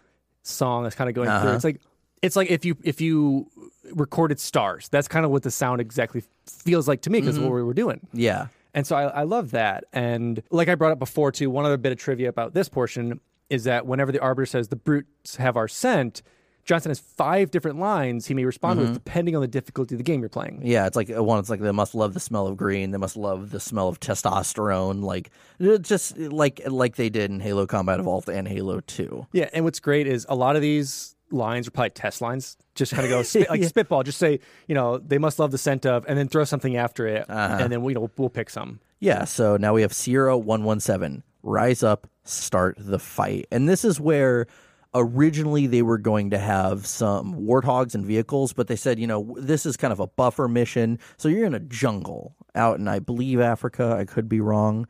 song that's kind of going through. Uh-huh. It's like it's like if you if you recorded stars, that's kind of what the sound exactly feels like to me because what we were doing. Yeah. And so I, I love that. And like I brought up before, too, one other bit of trivia about this portion is that whenever the arbiter says the brutes have our scent, Johnson has five different lines he may respond with depending on the difficulty of the game you're playing. Yeah, it's like uh, one. It's like they must love the smell of green. They must love the smell of testosterone. Like uh, just like like they did in Halo Combat Evolved and Halo Two. Yeah, and what's great is a lot of these lines are probably test lines. Just kind of go spit, like spitball. Just say, you know, they must love the scent of, and then throw something after it, uh-huh. and then we you know we'll pick some. Yeah, so now we have Sierra 117. Rise up, start the fight. And this is where originally they were going to have some warthogs and vehicles, but they said, you know, this is kind of a buffer mission. So you're in a jungle out in, I believe, Africa. I could be wrong.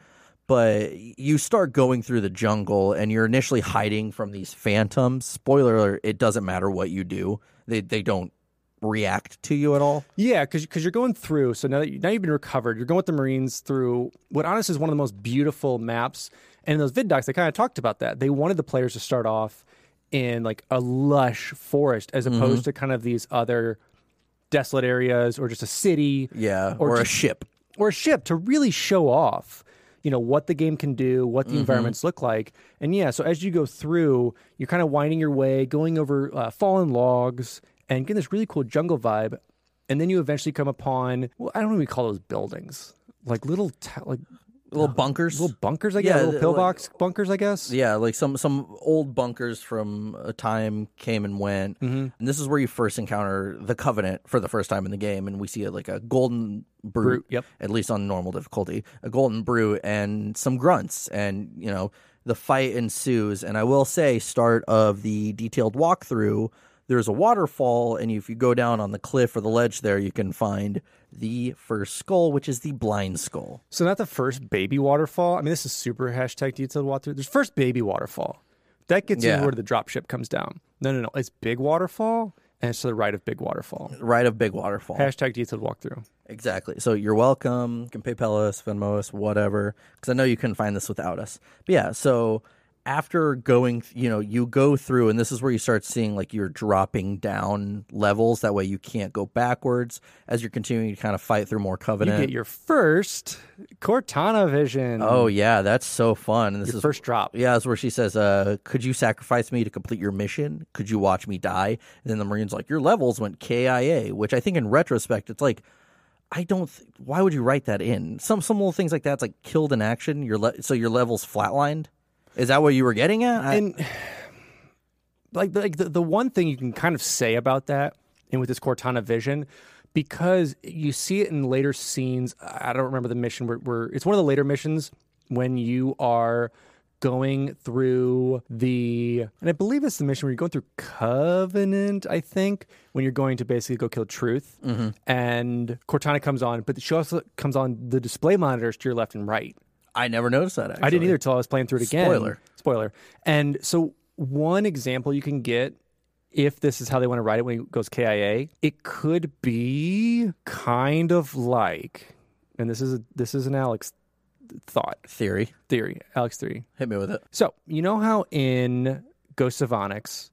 But you start going through the jungle and you're initially hiding from these phantoms. Spoiler alert, it doesn't matter what you do, they, they don't react to you at all. Yeah, because you're going through. So now that you, now you've been recovered, you're going with the Marines through what honestly is one of the most beautiful maps. And in those vid docs, they kind of talked about that. They wanted the players to start off in like a lush forest as mm-hmm. opposed to kind of these other desolate areas or just a city. Yeah, or, a just- ship. or a ship to really show off you know what the game can do what the Mm-hmm. environments look like. And yeah so as you go through you're kind of winding your way going over uh, fallen logs and getting this really cool jungle vibe. And then you eventually come upon well i don't know what we call those buildings. Like little ta- like Little bunkers. little bunkers i guess Yeah, little like- pillbox bunkers i guess Yeah, like some some old bunkers from a time came and went, Mm-hmm. and this is where you first encounter the Covenant for the first time in the game, and we see like a golden brute, Brute, yep. at least on normal difficulty, a golden brute and some grunts, and you know the fight ensues. And I will say, start of the detailed walkthrough, there's a waterfall, and if you go down on the cliff or the ledge there, you can find the first skull, which is the blind skull. so not the first baby waterfall i mean this is super hashtag detailed walkthrough there's first baby waterfall that gets Yeah. you where the drop ship comes down no no no it's big waterfall and it's to the right of big waterfall Right of Big Waterfall. Hashtag detailed walkthrough. Exactly. So you're welcome. You can PayPal us, Venmo us, whatever. Because I know you couldn't find this without us. But yeah, so after going, you know, you go through, and this is where you start seeing like you're dropping down levels. That way you can't go backwards as you're continuing to kind of fight through more Covenant. You get your first Cortana vision. oh yeah, that's so fun. And this your is first drop. Yeah, that's where she says, uh, "Could you sacrifice me to complete your mission? Could you watch me die?" And then the Marine's like, "Your levels went KIA," which I think in retrospect, it's like, I don't. Th- why would you write that in? Some some little things like that's like killed in action. Your le- so your levels flatlined. Is that what you were getting at? I- And like like the, the one thing you can kind of say about that and with this Cortana vision because you see it in later scenes I don't remember the mission where, where it's one of the later missions when you are going through the and I believe it's the mission where you're going through Covenant I think when you're going to basically go kill Truth. Mm-hmm. And Cortana comes on but she also comes on the display monitors to your left and right I never noticed that. Actually. I didn't either until I was playing through it again. Spoiler. Spoiler. And so one example you can get if this is how they want to write it when it goes KIA, it could be kind of like, and this is a, this is an Alex thought Theory. theory, Alex theory. Hit me with it. So you know how in Ghosts of Onyx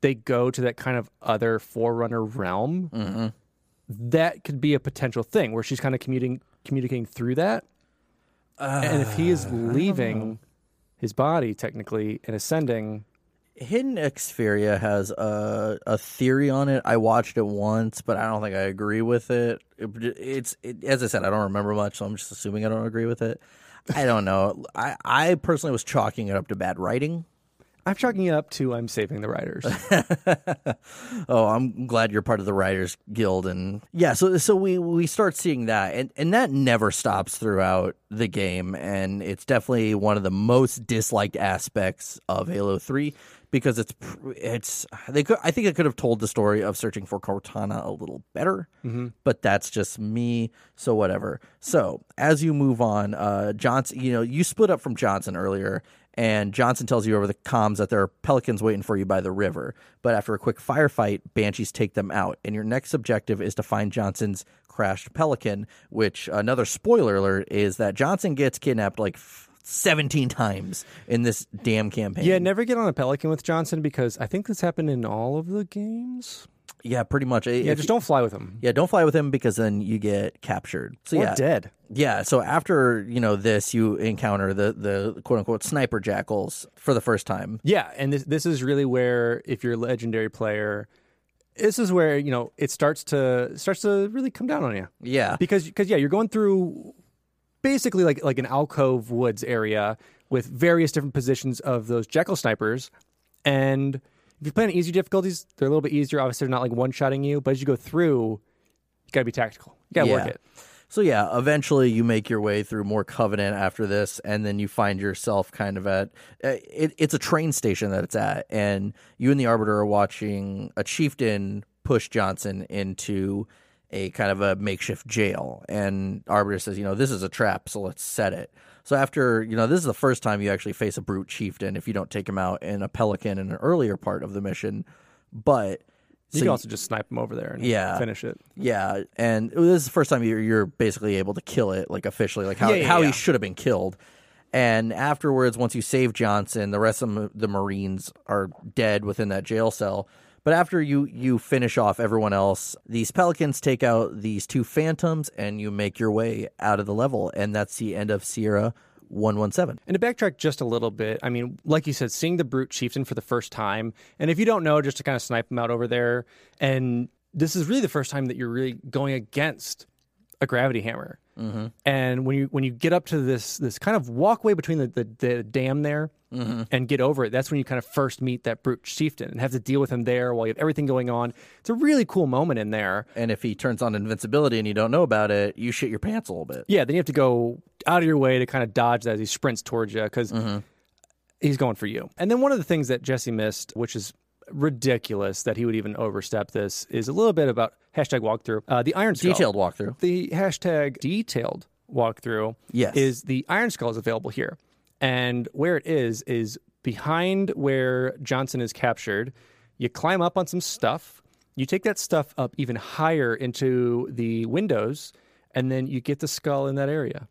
they go to that kind of other Forerunner realm. Mm-hmm. That could be a potential thing where she's kind of commuting communicating through that. And if he is Uh, leaving his body technically and ascending, Hidden Xperia has a a theory on it. I watched it once, but I don't think I agree with it. it it's it, as I said, I don't remember much, so I'm just assuming I don't agree with it. I don't know. I I personally was chalking it up to bad writing. I'm chalking it up to I'm saving the writers. oh, I'm glad you're part of the Writers Guild, and yeah, so so we we start seeing that, and and that never stops throughout the game, and it's definitely one of the most disliked aspects of Halo Three because it's it's they could I think I could have told the story of searching for Cortana a little better, mm-hmm. but that's just me. So whatever. So as you move on, uh, Johnson, you know, you split up from Johnson earlier, and Johnson tells you over the comms that there are pelicans waiting for you by the river. But after a quick firefight, banshees take them out, and your next objective is to find Johnson's crashed pelican. Which another spoiler alert is that Johnson gets kidnapped like. 17 times in this damn campaign. yeah, never get on a pelican with Johnson because I think this happened in all of the games. Yeah, pretty much. Yeah, just don't fly with him. Yeah, don't fly with him because then you get captured. So or yeah, dead. Yeah, so after you know this, you encounter the the quote unquote sniper jackals for the first time. Yeah, and this this is really where if you're a legendary player, this is where you know it starts to starts to really come down on you. Yeah, because because yeah, you're going through basically like like an alcove woods area with various different positions of those jackal snipers, and if you play on easy difficulties, they're a little bit easier. Obviously, they're not like one shotting you, but as you go through, you got to be tactical. You got to work it. So yeah, eventually you make your way through more Covenant after this, and then you find yourself kind of at uh, it, it's a train station that it's at, and you and the Arbiter are watching a chieftain push Johnson into a kind of a makeshift jail, and Arbiter says, you know, this is a trap, so let's set it. So after you know, this is the first time you actually face a brute chieftain if you don't take him out in a pelican in an earlier part of the mission, but. You so can also just snipe him over there and Yeah. finish it. yeah, and this is the first time you're, you're basically able to kill it, like officially, like how, Yeah, yeah, how yeah. he should have been killed. And afterwards, once you save Johnson, the rest of the Marines are dead within that jail cell. But after you you finish off everyone else, these Pelicans take out these two Phantoms, and you make your way out of the level, and that's the end of Sierra One One Seven. And to backtrack just a little bit, I mean, like you said, seeing the brute chieftain for the first time, and if you don't know, just to kind of snipe him out over there, and this is really the first time that you're really going against a gravity hammer. Mm-hmm. And when you when you get up to this this kind of walkway between the the, the dam there and get over it, that's when you kind of first meet that brute chieftain and have to deal with him there while you have everything going on. It's a really cool moment in there. And if he turns on invincibility and you don't know about it, you shit your pants a little bit. Yeah, then you have to go out of your way to kind of dodge that as he sprints towards you because he's going for you. And then one of the things that Jesse missed, which is ridiculous that he would even overstep this, is a little bit about hashtag walkthrough. Uh, the Iron Skull. Detailed walkthrough. The hashtag detailed walkthrough Yes. is the Iron Skull is available here. And where it is, is behind where Johnson is captured. You climb up on some stuff. You take that stuff up even higher into the windows, and then you get the skull in that area.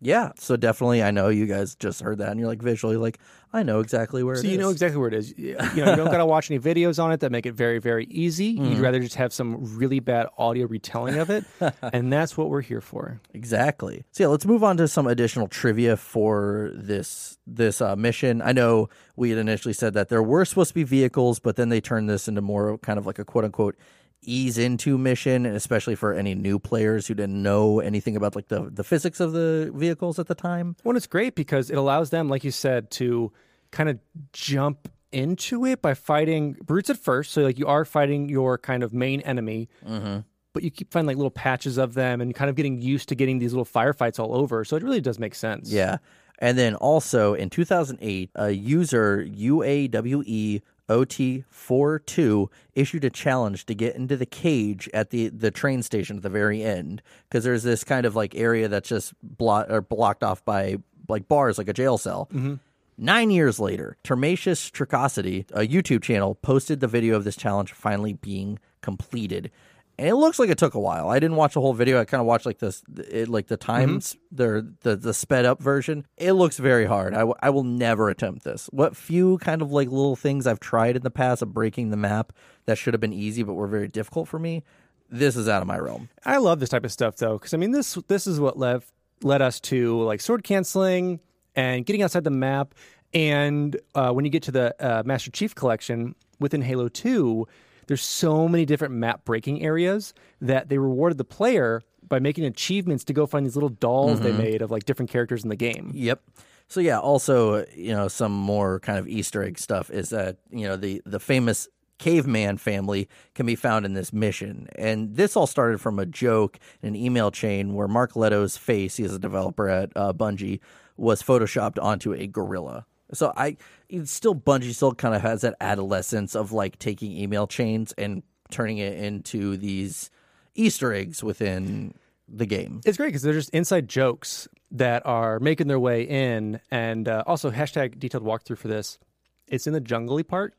Yeah, so definitely, I know you guys just heard that, and you're like visually like, I know exactly where So it is. you know exactly where it is. You know, you don't got to watch any videos on it that make it very, very easy. Mm-hmm. You'd rather just have some really bad audio retelling of it, and that's what we're here for. exactly. So yeah, let's move on to some additional trivia for this this uh, mission. I know we had initially said that there were supposed to be vehicles, but then they turned this into more kind of like a quote unquote ease into mission, and especially for any new players who didn't know anything about like the the physics of the vehicles at the time. Well, it's great because it allows them, like you said, to kind of jump into it by fighting brutes at first. So like you are fighting your kind of main enemy. Mm-hmm. But you keep finding like little patches of them and kind of getting used to getting these little firefights all over. So it really does make sense. Yeah. And then also in 2008, a user UAWE OT42 issued a challenge to get into the cage at the, the train station at the very end because there's this kind of like area that's just blo- or blocked off by like bars, like a jail cell. Mm-hmm. Nine years later, Termatius Tricosity, a YouTube channel, posted the video of this challenge finally being completed. And it looks like it took a while. I didn't watch the whole video. I kind of watched like this, it, like the times, the, the the sped up version. It looks very hard. I, w- I will never attempt this. What few kind of like little things I've tried in the past of breaking the map that should have been easy but were very difficult for me. This is out of my realm. I love this type of stuff though, because I mean this this is what led led us to like sword canceling and getting outside the map And uh, when you get to the uh, Master Chief Collection within Halo 2, there's so many different map breaking areas that they rewarded the player by making achievements to go find these little dolls they made of like different characters in the game. Yep. So yeah, also you know some more kind of Easter egg stuff is that you know the the famous caveman family can be found in this mission, and this all started from a joke in an email chain where Mark Lehto's face, he is a developer at uh, Bungie, was photoshopped onto a gorilla. So I, it's still Bungie still kind of has that adolescence of like taking email chains and turning it into these Easter eggs within the game. It's great because they're just inside jokes that are making their way in, and uh, also hashtag detailed walkthrough for this. It's in the jungly part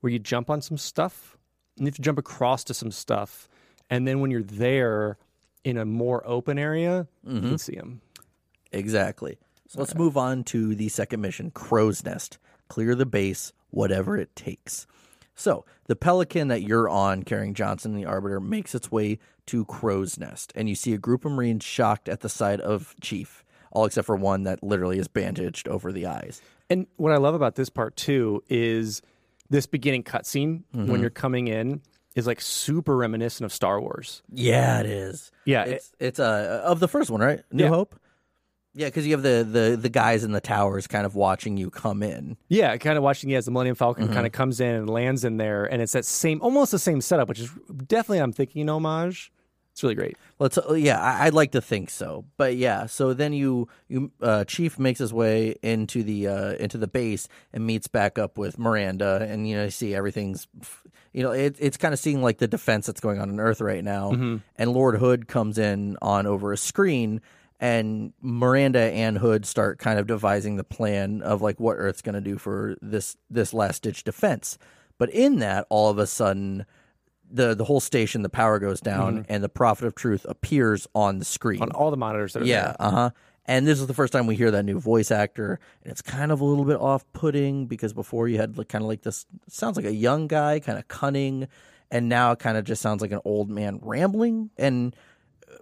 where you jump on some stuff, and you have to jump across to some stuff, and then when you're there in a more open area, you can see them. Exactly. So let's move on to the second mission Crow's Nest. Clear the base, whatever it takes. So the Pelican that you're on, carrying Johnson and the Arbiter, makes its way to Crow's Nest, and you see a group of Marines shocked at the sight of Chief, all except for one that literally is bandaged over the eyes. And what I love about this part too is this beginning cutscene when you're coming in is like super reminiscent of Star Wars. Yeah, it is. Yeah, it- it's it's uh, of the first one, right? New Yeah. Hope. Yeah, because you have the, the the guys in the towers kind of watching you come in. Yeah, kind of watching yeah, as the Millennium Falcon kind of comes in and lands in there, and it's that same, almost the same setup, which is definitely I'm thinking an homage. It's really great. Let's uh, yeah, I, I'd like to think so, but yeah. So then you you uh, Chief makes his way into the uh, into the base and meets back up with Miranda, and you know you see everything's you know it, it's kind of seeing like the defense that's going on on Earth right now, and Lord Hood comes in on over a screen. And Miranda and Hood start kind of devising the plan of like what Earth's going to do for this this last ditch defense. But in that, all of a sudden, the the whole station, the power goes down, and the Prophet of Truth appears on the screen. On all the monitors that are yeah, uh huh. And this is the first time we hear that new voice actor, and it's kind of a little bit off putting because before you had like, kind of like this sounds like a young guy, kind of cunning, and now it kind of just sounds like an old man rambling. And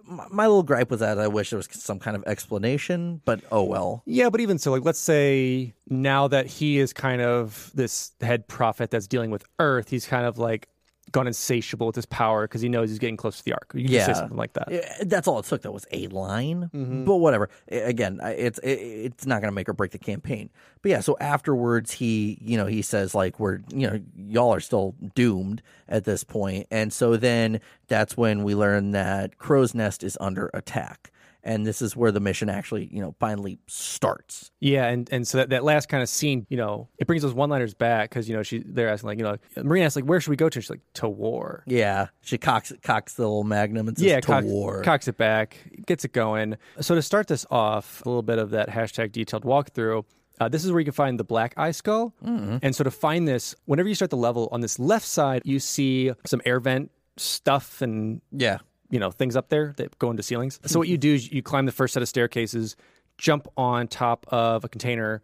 my, my little gripe was that I wish there was some kind of explanation, but oh well. Yeah, but even so, like let's say now that he is kind of this head prophet that's dealing with Earth, he's kind of like gone insatiable with his power because he knows he's getting close to the Ark. You can Yeah. say something like that. That's all it took. That was a line, Mm-hmm. but whatever. Again, it's it, it's not going to make or break the campaign. But yeah, so afterwards, he you know he says like we're you know y'all are still doomed at this point, and so then that's when we learn that Crow's Nest is under attack, and this is where the mission actually you know finally starts. Yeah, and, and so that, that last kind of scene, you know, it brings those one liners back because you know she they're asking like you know Marina asks like where should we go to? She's like to war. Yeah, she cocks cocks the little magnum and says yeah, to cocks, war. cocks it back, gets it going. So to start this off, a little bit of that hashtag detailed walkthrough. Uh, this is where you can find the black eye skull. And so to find this, whenever you start the level on this left side, you see some air vent stuff and yeah, you know things up there that go into ceilings. So what you do is you climb the first set of staircases, jump on top of a container,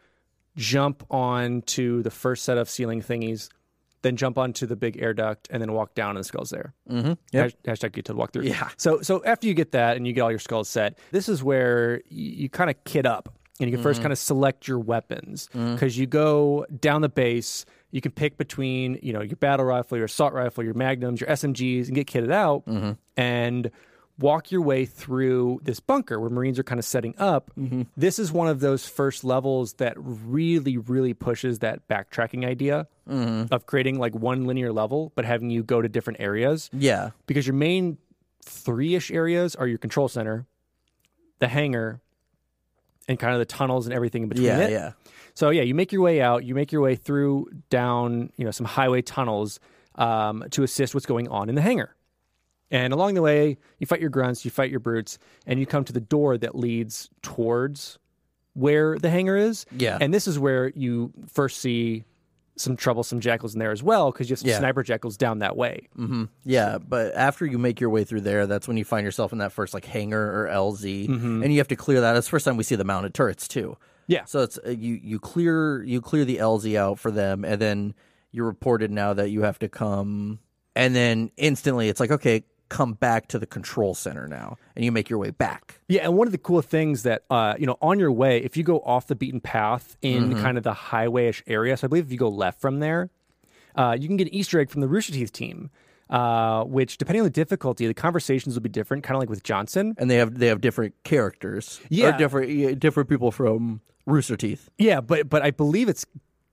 jump onto the first set of ceiling thingies, then jump onto the big air duct, and then walk down and the skull's there. Mm-hmm. Yep. Hashtag get to the walkthrough. Yeah. So so after you get that and you get all your skulls set, this is where you, you kind of kit up. And you can first kind of select your weapons because you go down the base. You can pick between you know your battle rifle, your assault rifle, your magnums, your SMGs, and get kitted out mm-hmm. and walk your way through this bunker where Marines are kind of setting up. Mm-hmm. This is one of those first levels that really, really pushes that backtracking idea mm-hmm. of creating like one linear level, but having you go to different areas yeah, because your main three ish areas are your control center, the hangar, and kind of the tunnels and everything in between yeah, it. yeah. So yeah, you make your way out. You make your way through down, you know, some highway tunnels um, to assist what's going on in the hangar. And along the way, you fight your grunts, you fight your brutes, and you come to the door that leads towards where the hangar is. Yeah. And this is where you first see some troublesome jackals in there as well, because you have some Yeah. sniper jackals down that way. Yeah, but after you make your way through there, that's when you find yourself in that first like hangar or LZ, and you have to clear that. That's the first time we see the mounted turrets too. Yeah. So it's uh, you you clear you clear the LZ out for them, and then you're reported now that you have to come, and then instantly it's like okay, come back to the control center now, and you make your way back. Yeah, and one of the cool things that uh, you know, on your way, if you go off the beaten path in Mm-hmm. kind of the highwayish area, so I believe if you go left from there, uh, you can get an Easter egg from the Rooster Teeth team. Uh, which, depending on the difficulty, the conversations will be different, kind of like with Johnson. And they have they have different characters, Yeah. or different different people from Rooster Teeth. Yeah, but but I believe it's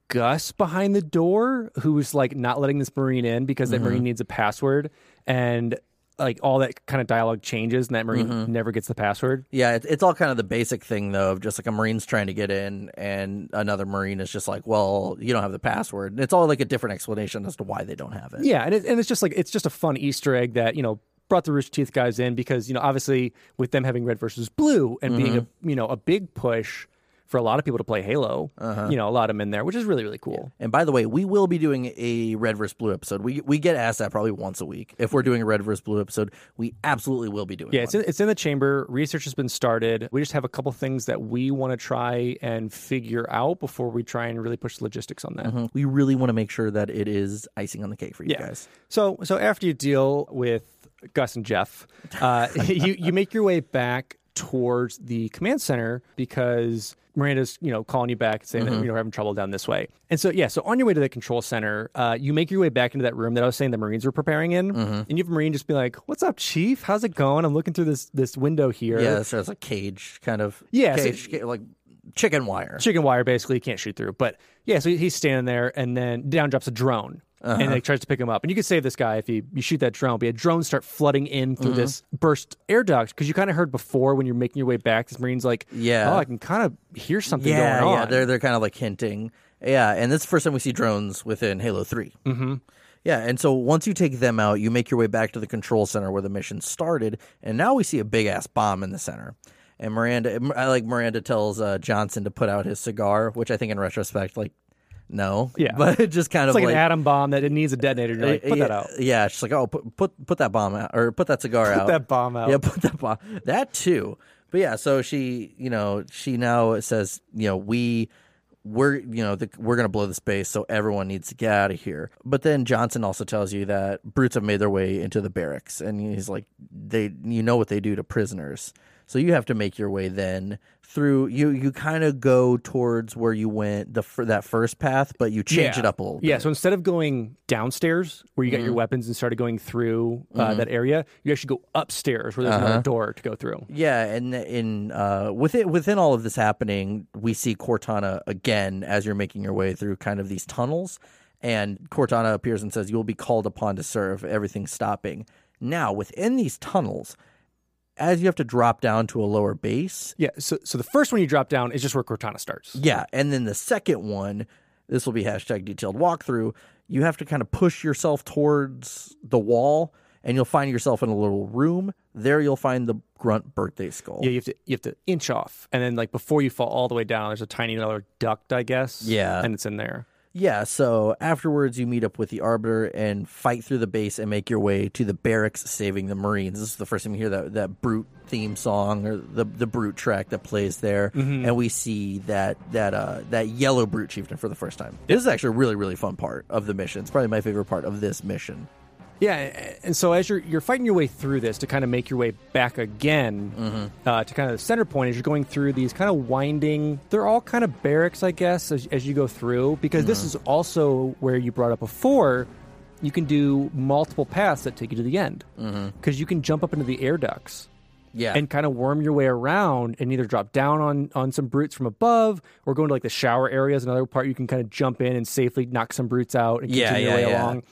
Gus behind the door who's like not letting this Marine in because that Mm-hmm. Marine needs a password, and like all that kind of dialogue changes, and that Marine Mm-hmm. never gets the password. Yeah, it, it's all kind of the basic thing though of just like a Marine's trying to get in, and another Marine is just like, well, you don't have the password. And it's all like a different explanation as to why they don't have it. Yeah, and it, and it's just like it's just a fun Easter egg that you know brought the Rooster Teeth guys in because you know obviously with them having red versus blue and being a you know a big push for a lot of people to play Halo, you know a lot of them in there, which is really really cool. And by the way, we will be doing a red versus blue episode. We we get asked that probably once a week. If we're doing a red versus blue episode, we absolutely will be doing. It. Yeah, one. it's in, it's in the chamber. Research has been started. We just have a couple things that we want to try and figure out before we try and really push the logistics on that. Mhm. We really want to make sure that it is icing on the cake for you Yeah. guys. So so after you deal with Gus and Geoff, uh, you you make your way back towards the command center because Miranda's you know calling you back and saying that you know we're having trouble down this way. And so yeah, so on your way to the control center, uh, you make your way back into that room that I was saying the Marines were preparing in, and you have a Marine just be like, "What's up, Chief? How's it going? I'm looking through this this window here." Yeah, so it's a cage kind of. Yeah, cage, ca- like chicken wire. chicken wire basically you can't shoot through but yeah so he's standing there and then down drops a drone and like tries to pick him up and you can save this guy if you, you shoot that drone but yeah, drones start flooding in through this burst air duct because you kind of heard before when you're making your way back this marine's like Yeah. oh i can kind of hear something yeah, going on yeah, they're they're kind of like hinting. Yeah, and this is the first time we see drones within Halo 3 Mm-hmm. Yeah, and so once you take them out, you make your way back to the control center where the mission started, and now we see a big ass bomb in the center. And Miranda, I like Miranda tells uh, Johnson to put out his cigar, which I think in retrospect, like, no, Yeah. but it just kind it's of like, like an atom bomb that it needs a detonator you're like put yeah, that out Yeah, she's like, oh, put put put that bomb out or put that cigar out. that bomb out. Yeah, put that bomb. That too. But yeah, so she, you know, she now says, you know, we we're you know the, we're gonna blow the space, so everyone needs to get out of here. But then Johnson also tells you that brutes have made their way into the barracks, and he's like, they, you know what they do to prisoners. So you have to make your way then through. You you kind of go towards where you went the fir- that first path, but you change Yeah. it up a little. Bit. Yeah, so instead of going downstairs where you got Mm-hmm. your weapons and started going through uh, that area, you actually go upstairs where there's Uh-huh. another door to go through. Yeah, and in uh, within within all of this happening, we see Cortana again as you're making your way through kind of these tunnels, and Cortana appears and says, "You will be called upon to serve." Everything's stopping now within these tunnels. As you have to drop down to a lower base, Yeah, so so the first one you drop down is just where Cortana starts. yeah, and then the second one, this will be hashtag detailed walkthrough. You have to kind of push yourself towards the wall, and you'll find yourself in a little room. There, you'll find the grunt birthday skull. Yeah, you have to you have to inch off, and then like before you fall all the way down, there's a tiny little duct, I guess. Yeah. and it's in there. Yeah, so afterwards you meet up with the Arbiter and fight through the base and make your way to the barracks saving the Marines. This is the first time you hear that, that brute theme song or the the brute track that plays there. And we see that that uh that yellow brute chieftain for the first time. This is actually a really, really fun part of the mission. It's probably my favorite part of this mission. Yeah, and so as you're you're fighting your way through this to kind of make your way back again Mm-hmm. uh, to kind of the center point as you're going through these kind of winding. They're all kind of barracks, I guess, as, as you go through because this Mm-hmm. is also where you brought up before. You can do multiple paths that take you to the end because you can jump up into the air ducts. Mm-hmm. Yeah. and kind of worm your way around and either drop down on on some brutes from above or go into like the shower areas another part you can kind of jump in and safely knock some brutes out and Yeah, continue your way yeah. along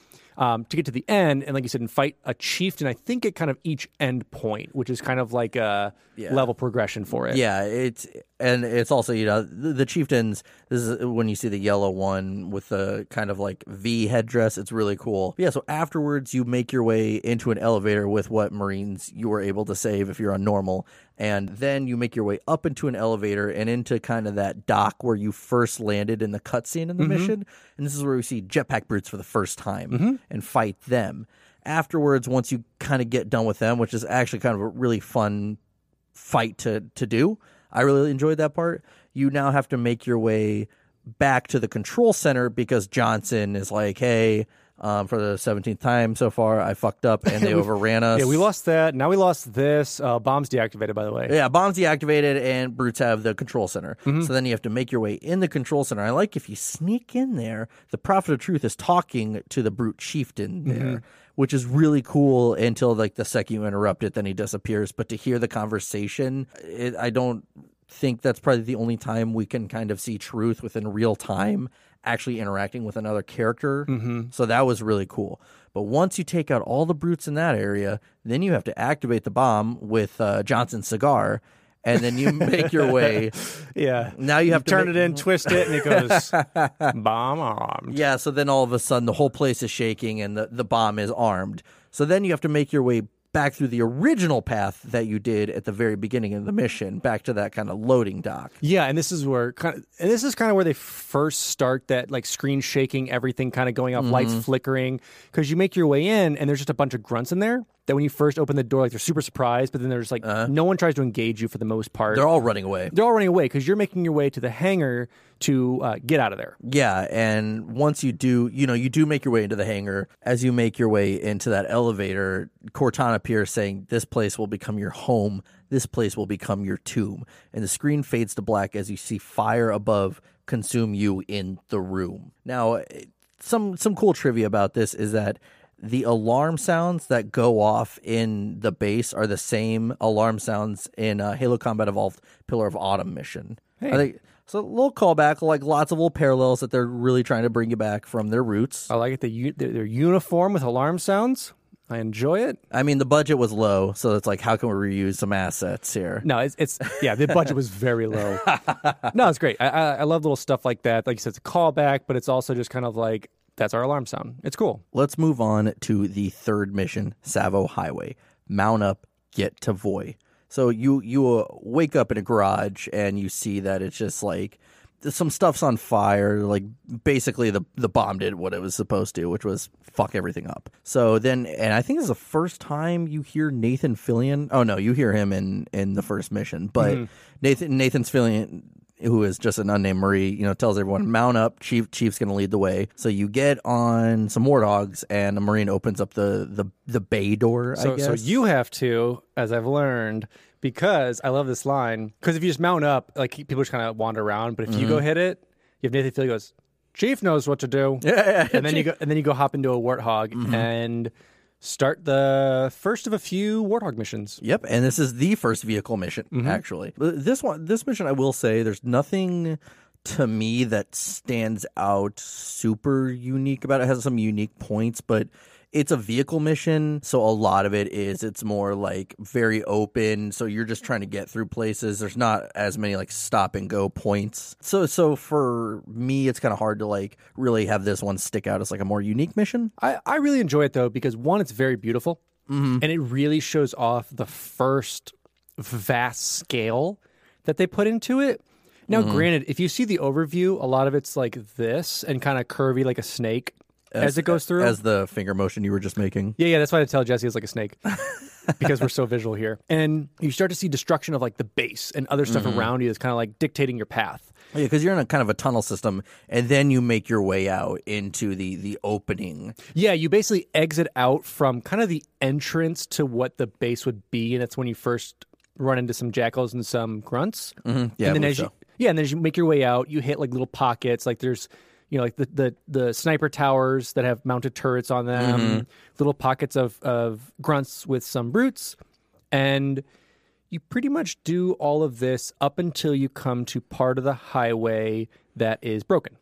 um, to get to the end and like you said and fight a chieftain i think at kind of each end point which is kind of like a Yeah. level progression for it Yeah, it's and it's also you know the, the chieftains. This is when you see the yellow one with the kind of like V headdress. It's really cool. Yeah. So afterwards, you make your way into an elevator with what Marines you were able to save if you're on normal, and then you make your way up into an elevator and into kind of that dock where you first landed in the cutscene in the mm-hmm. mission. And this is where we see jetpack brutes for the first time mm-hmm. and fight them. Afterwards, once you kind of get done with them, which is actually kind of a really fun fight to to do. I really enjoyed that part. You now have to make your way back to the control center because Johnson is like, "Hey, um, for the 17th time so far. I fucked up and they overran us. Yeah, we lost that. Now we lost this. Uh, bombs deactivated, by the way. Yeah, bombs deactivated and brutes have the control center. Mm-hmm. So then you have to make your way in the control center. I like if you sneak in there, the Prophet of Truth is talking to the brute chieftain there, Mm-hmm. Which is really cool until like the second you interrupt it, then he disappears. But to hear the conversation, it, I don't think that's probably the only time we can kind of see truth within real time actually interacting with another character. Mm-hmm. So that was really cool. But once you take out all the brutes in that area, then you have to activate the bomb with uh, Johnson's cigar, and then you make your way. Yeah. Now you have to turn make- it in, twist it, and it goes bomb armed. Yeah, so then all of a sudden the whole place is shaking and the, the bomb is armed. So then you have to make your way back through the original path that you did at the very beginning of the mission, back to that kind of loading dock. Yeah, and this is where kind of, and this is kind of where they first start that like screen shaking, everything kind of going off, lights Mm-hmm. flickering, because you make your way in and there's just a bunch of grunts in there that when you first open the door, like they're super surprised, but then there's like no one tries to engage you for the most part. Uh-huh. They're all running away. They're all running away because you're making your way to the hangar to uh, get out of there. Yeah, and once you do, you know, you do make your way into the hangar. As you make your way into that elevator, Cortana appears saying, This place will become your home. This place will become your tomb. And the screen fades to black as you see fire above consume you in the room. Now, eh, some some cool trivia about this is that the alarm sounds that go off in the base are the same alarm sounds in uh, Halo Combat Evolved Pillar of Autumn mission. I think so. A little callback, like lots of little parallels that they're really trying to bring you back from their roots. I like it. The, they're, they're uniform with alarm sounds. I enjoy it. I mean, the budget was low, so it's like, how can we reuse some assets here? No, it's, it's yeah. The budget was very low. no, it's great. I, I I love little stuff like that. Like you said, it's a callback, but it's also just kind of like that's our alarm sound. It's cool. Let's move on to the third mission, Tsavo Highway. Mount up, get to Voi. So you you uh, wake up in a garage and you see that it's just like some stuff's on fire. Like basically the the bomb did what it was supposed to, which was fuck everything up. So then, and I think this is the first time you hear Nathan Fillion. Oh no, you hear him in in the first mission, but Nathan Nathan's Fillion who is just an unnamed Marie, you know, tells everyone mount up. Chief Chief's going to lead the way. So you get on some warthogs, and a Marine opens up the the the bay door. I So guess. so you have to, as I've learned, because I love this line. Because if you just mount up, like people just kind of wander around. But if you go mm-hmm. hit it, you have Nathan Fillion goes. Chief knows what to do. Yeah, yeah, and then you go, and then you go hop into a warthog mm-hmm. and start the first of a few warthog missions. Yep, and this is the first vehicle mission Mm-hmm. actually. This one, this mission, I will say, there's nothing to me that stands out super unique about it. It has some unique points, but it's a vehicle mission, so a lot of it is it's more like very open. So you're just trying to get through places. There's not as many like stop and go points. So so for me, it's kind of hard to like really have this one stick out as like a more unique mission. I, I really enjoy it though because one, it's very beautiful, mm-hmm. and it really shows off the first vast scale that they put into it. Now, mm-hmm. granted, if you see the overview, a lot of it's like this and kind of curvy, like a snake, as, it goes through. as the finger motion you were just making. yeah, yeah, that's why I tell Jesse it's like a snake because we're so visual here. And you start to see destruction of like the base and other stuff mm-hmm. around you that's kind of like dictating your path. Oh, yeah, because you're in a kind of a tunnel system, and then you make your way out into the the opening. Yeah, you basically exit out from kind of the entrance to what the base would be, and that's when you first run into some jackals and some grunts. Mm-hmm. Yeah, and then as you yeah, and then as you make your way out, you hit like little pockets. Like there's you know like the the, the sniper towers that have mounted turrets on them, Mm-hmm. little pockets of of grunts with some brutes, and you pretty much do all of this up until you come to part of the highway that is broken.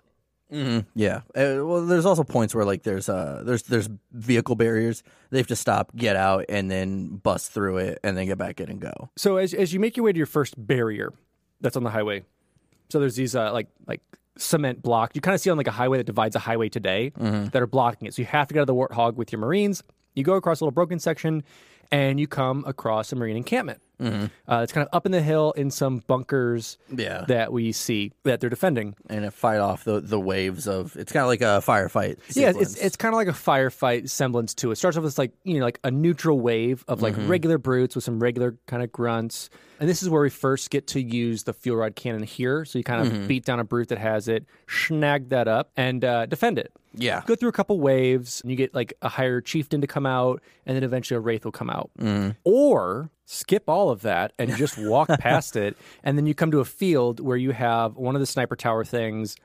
Yeah. Uh, well, there's also points where like there's uh there's there's vehicle barriers. They have to stop, get out, and then bust through it, and then get back in and go. So as as you make your way to your first barrier that's on the highway, so there's these uh, like like cement block you kind of see on like a highway that divides a highway today mm-hmm. that are blocking it. So you have to get out of the warthog with your marines. You go across a little broken section, and you come across a marine encampment. Uh, it's kind of up in the hill in some bunkers Yeah. that we see that they're defending. And it fight off the the waves of. It's kind of like a firefight. Yeah, it's it's kind of like a firefight semblance to it. Starts off with like you know like a neutral wave of like regular brutes with some regular kind of grunts, and this is where we first get to use the fuel rod cannon here. So you kind of beat down a brute that has it, snag that up, and uh, defend it. Yeah. Go through a couple waves, and you get like a higher chieftain to come out, and then eventually a wraith will come out. Mm. Or skip all of that and just walk past it, and then you come to a field where you have one of the sniper tower things,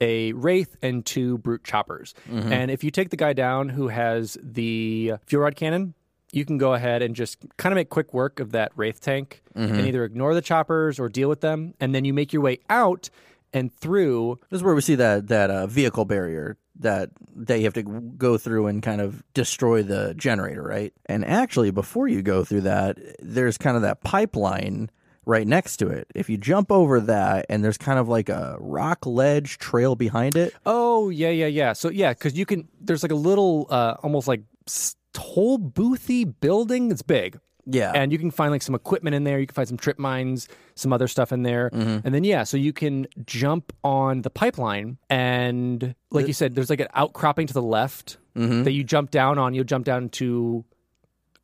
a wraith, and two brute choppers. Mm-hmm. And if you take the guy down who has the fuel rod cannon, you can go ahead and just kind of make quick work of that wraith tank mm-hmm. and either ignore the choppers or deal with them, and then you make your way out and through This is where we see that that uh, vehicle barrier that they have to go through and kind of destroy the generator, right? And actually, before you go through that, there's kind of that pipeline right next to it. If you jump over that, and there's kind of like a rock ledge trail behind it. Oh yeah, yeah, yeah. So yeah, because you can. There's like a little, uh, almost like toll boothy building. It's big. Yeah. and you can find like some equipment in there. You can find some trip mines, some other stuff in there, mm-hmm. and then yeah, so you can jump on the pipeline, and like you said, there's like an outcropping to the left mm-hmm. that you jump down on. You'll jump down to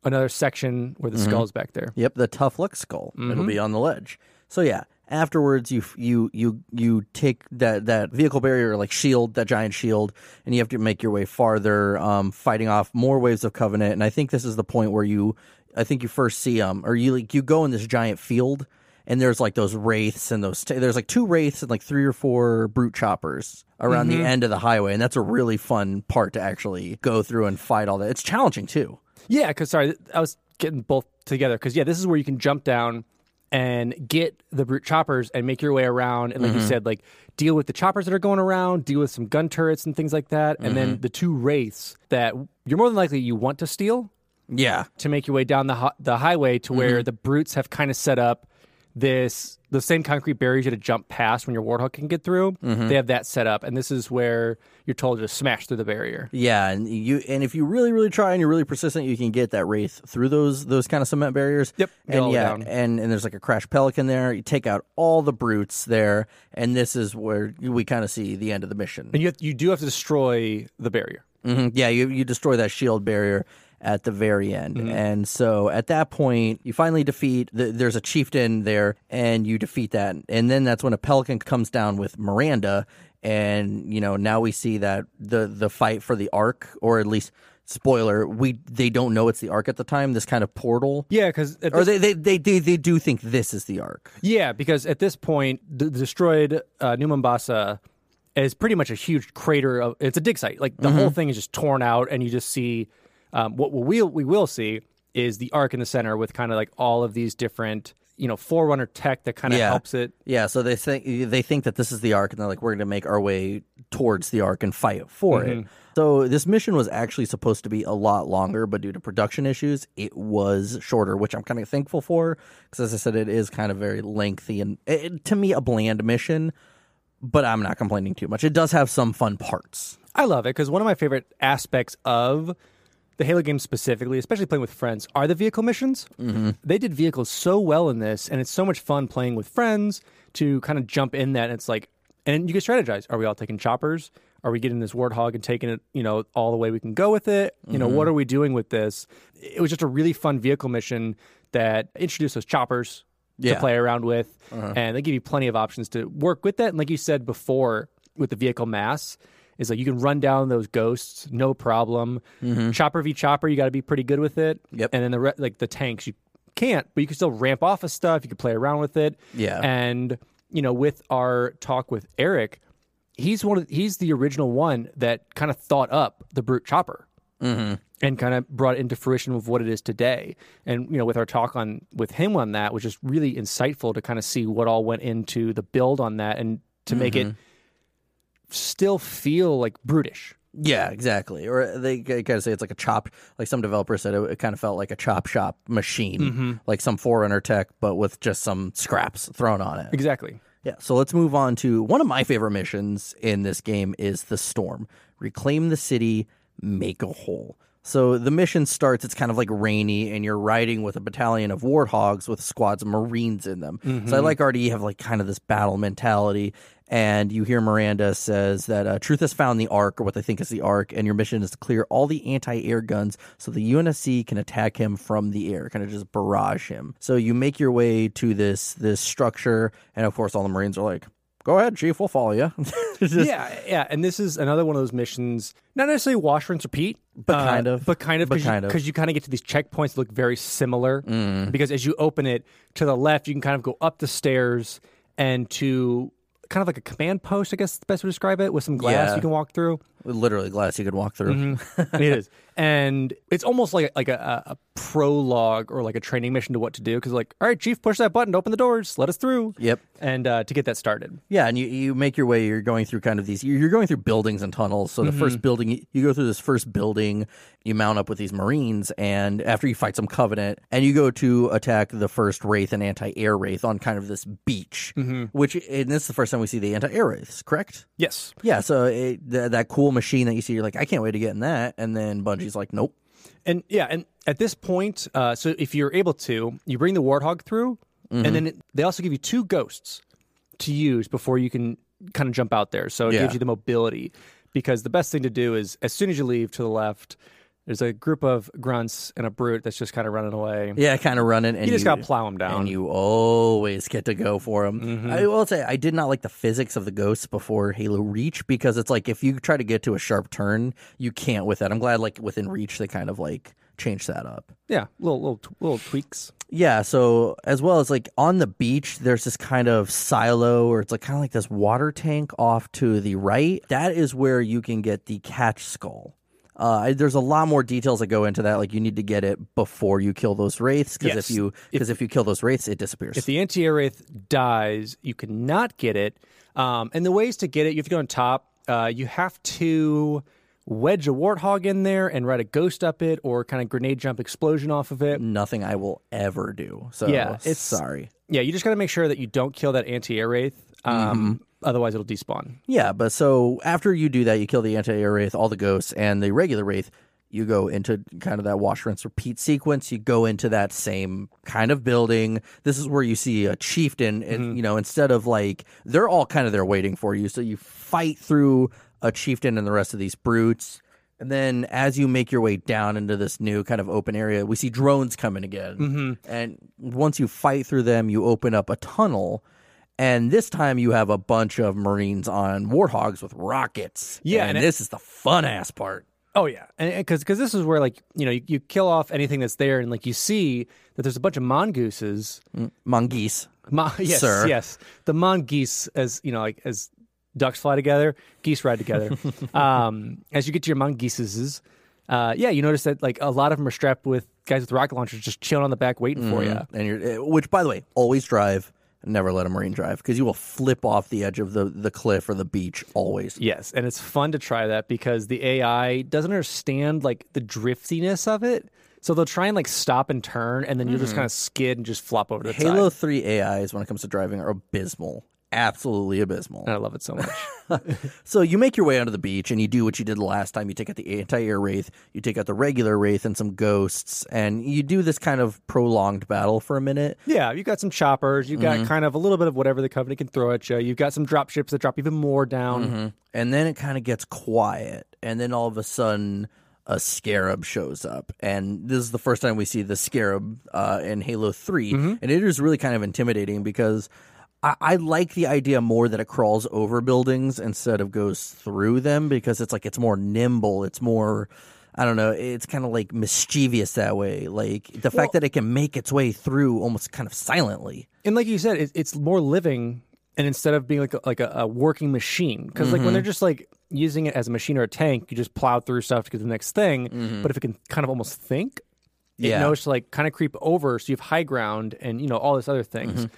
another section where the mm-hmm. skull's back there. Yep, the tough luck skull. It'll be on the ledge. So yeah, afterwards you you you you take that that vehicle barrier like shield, that giant shield, and you have to make your way farther, um, fighting off more waves of covenant. And I think this is the point where you, I think you first see them, or you like you go in this giant field. And there's like those wraiths and those. there's like two wraiths and like three or four brute choppers around the mm-hmm. end of the highway, and that's a really fun part to actually go through and fight all that. It's challenging too. Yeah, because sorry, I was getting both together. Because yeah, this is where you can jump down and get the brute choppers and make your way around, and like you mm-hmm. said, like deal with the choppers that are going around, deal with some gun turrets and things like that, and then mm-hmm. the two wraiths that you're more than likely you want to steal Yeah, to make your way down the the highway to where the brutes have kind of set up this the same concrete barriers you to jump past when your warthog can get through. They have that set up, and this is where you're told to smash through the barrier. Yeah, and you and if you really really try and you're really persistent, you can get that wraith through those those kind of cement barriers. Yep, and yeah, and and there's like a crash pelican there. You take out all the brutes there, and this is where we kind of see the end of the mission. And you have, you do have to destroy the barrier. Mhm. Yeah, you you destroy that shield barrier at the very end, Mm-hmm. and so at that point, you finally defeat. The, there's a chieftain there, and you defeat that, and then that's when a pelican comes down with Miranda, and you know now we see that the the fight for the Ark, or at least spoiler, we they don't know it's the Ark at the time. This kind of portal. Yeah, because Or they, they, they, they, they do think this is the Ark Yeah, because at this point, the destroyed uh, New Mombasa is pretty much a huge crater. Of, it's a dig site. Like the whole thing is just torn out, and you just see um, what we we will see is the Ark in the center with kind of like all of these different, you know, forerunner tech that kind of Yeah. helps it. Yeah, so they think they think that this is the Ark, and they're like, we're going to make our way towards the Ark and fight for it. So this mission was actually supposed to be a lot longer, but due to production issues, it was shorter, which I'm kind of thankful for because, as I said, it is kind of very lengthy and it, to me a bland mission. But I'm not complaining too much. It does have some fun parts. I love it because one of my favorite aspects of the Halo games specifically, especially playing with friends, are the vehicle missions. Mm-hmm. They did vehicles so well in this, and it's so much fun playing with friends to kind of jump in that. And it's like, and you can strategize. Are we all taking choppers? Are we getting this warthog and taking it, you know, all the way we can go with it? You know, what are we doing with this? It was just a really fun vehicle mission that introduced those choppers Yeah. to play around with, and they give you plenty of options to work with that. And like you said before, with the vehicle mass, is like you can run down those ghosts, no problem. Mm-hmm. Chopper v chopper, you got to be pretty good with it. Yep. And then the re- like the tanks, you can't, but you can still ramp off of stuff. You can play around with it. Yeah. And you know, with our talk with Eric, he's one of he's the original one that kind of thought up the brute chopper mm-hmm. and kind of brought it into fruition of what it is today. And you know, with our talk on with him on that, which is really insightful to kind of see what all went into the build on that and to make it mm-hmm. Still feel like brutish. Yeah, exactly. Or they kind of say it's like a chop. Like some developers said, it, it kind of felt like a chop shop machine, mm-hmm. like some Forerunner tech, but with just some scraps thrown on it. Exactly. Yeah. So let's move on to one of my favorite missions in this game is the storm. Reclaim the city, make a hole. So the mission starts, it's kind of like rainy, and you're riding with a battalion of warthogs with squads of marines in them. So I mm-hmm. like already have like kind of this battle mentality. And you hear Miranda says that uh, Truth has found the Ark, or what they think is the Ark, and your mission is to clear all the anti-air guns so the UNSC can attack him from the air, kind of just barrage him. So you make your way to this this structure, and of course all the Marines are like, go ahead, Chief, we'll follow you. yeah, yeah, and this is another one of those missions. Not necessarily wash, rinse, repeat, But kind of. but kind of, But because kind of. Mm. because you, kind of get to these checkpoints that look very similar. Because as you open it to the left, you can kind of go up the stairs and to kind of like a command post. I guess is the best way to describe it with some glass Yeah. you can walk through. Literally glass you could walk through. Mm-hmm. it is, and it's almost like like a, a prologue or like a training mission to what to do. Because like, all right, chief, push that button, to open the doors, let us through. Yep. and uh, to get that started. Yeah, and you, you make your way. You're going through kind of these. You're going through buildings and tunnels. So the Mm-hmm. first building, you go through this first building. You mount up with these Marines, and after you fight some Covenant, and you go to attack the first Wraith and anti-air Wraith on kind of this beach. Mm-hmm. Which, and this is the first time we see the anti-air Wraiths. Correct? Yes. Yeah. So it, th- that cool machine that you see, you're like, I can't wait to get in that. And then Bungie's like, Nope. And yeah, and at this point, uh, so if you're able to, you bring the warthog through, Mm-hmm. and then it, they also give you two ghosts to use before you can kind of jump out there. So it Yeah. gives you the mobility. Because the best thing to do is as soon as you leave to the left, there's a group of grunts and a brute that's just kind of running away. Yeah, kind of running. And You just gotta plow them down. Mm-hmm. And you always get to go for them. I will say, I did not like the physics of the ghosts before Halo Reach because it's like if you try to get to a sharp turn, you can't with that. I'm glad, like within Reach, they kind of like changed that up. Yeah, little little little tweaks. Yeah, so as well as like on the beach, there's this kind of silo or it's like kind of like this water tank off to the right. That is where you can get the catch skull. Uh, there's a lot more details that go into that. Like you need to get it before you kill those wraiths because Yes. if you because if, you kill those wraiths, it disappears. If the anti-air wraith dies, you cannot get it. Um, and the ways to get it, you have to go on top. Uh, you have to wedge a warthog in there and ride a ghost up it, or kind of grenade jump explosion off of it. Nothing I will ever do. So Yeah, it's- sorry. Yeah, you just got to make sure that you don't kill that anti-air wraith. Um, Otherwise, it'll despawn. Yeah, but so after you do that, you kill the anti-air wraith, all the ghosts, and the regular wraith. You go into kind of that wash, rinse, repeat sequence. You go into that same kind of building. This is where you see a chieftain, and you know, instead of like they're all kind of there waiting for you. So you fight through a chieftain and the rest of these brutes. And then as you make your way down into this new kind of open area, we see drones coming again. Mm-hmm. And once you fight through them, you open up a tunnel. And this time you have a bunch of Marines on warthogs with rockets. Yeah, and, and it- this is the fun ass part. Oh yeah, and because because this is where like you know you, you kill off anything that's there, and like you see that there's a bunch of mongooses. Mongoose. Mon- yes, Sir. yes, the mongoose as you know like as ducks fly together, geese ride together. um, as you get to your mongooses, uh, yeah, you notice that like a lot of them are strapped with guys with rocket launchers, just chilling on the back waiting for you. And you're, eh, which, by the way, always drive. Never let a Marine drive because you will flip off the edge of the, the cliff or the beach always. Yes, and it's fun to try that because the AI doesn't understand like the driftiness of it. So they'll try and like stop and turn, and then you'll just kind of skid and just flop over to the Halo side. 3 AIs, when it comes to driving, are abysmal. Absolutely abysmal. And I love it so much. So you make your way onto the beach and you do what you did the last time. You take out the anti-air wraith, you take out the regular wraith and some ghosts, and you do this kind of prolonged battle for a minute. yeah, you've got some choppers. You've got mm-hmm. kind of a little bit of whatever the company can throw at you. You've got some drop ships that drop even more down. Mm-hmm. and then it kind of gets quiet and then all of a sudden a scarab shows up and this is the first time we see the scarab uh, in halo 3 mm-hmm. and it is really kind of intimidating because I-, I like the idea more that it crawls over buildings instead of goes through them because it's like it's more nimble it's more I don't know. It's kind of like mischievous that way. Like the fact that it can make its way through almost kind of silently. And like you said, it, it's more living. And instead of being like a, like a, a working machine, because like when mm-hmm. they're just like using it as a machine or a tank, you just plow through stuff to get to the next thing. Mm-hmm. But if it can kind of almost think, it Yeah. knows to like kind of creep over, so you have high ground and you know all this other things. Mm-hmm.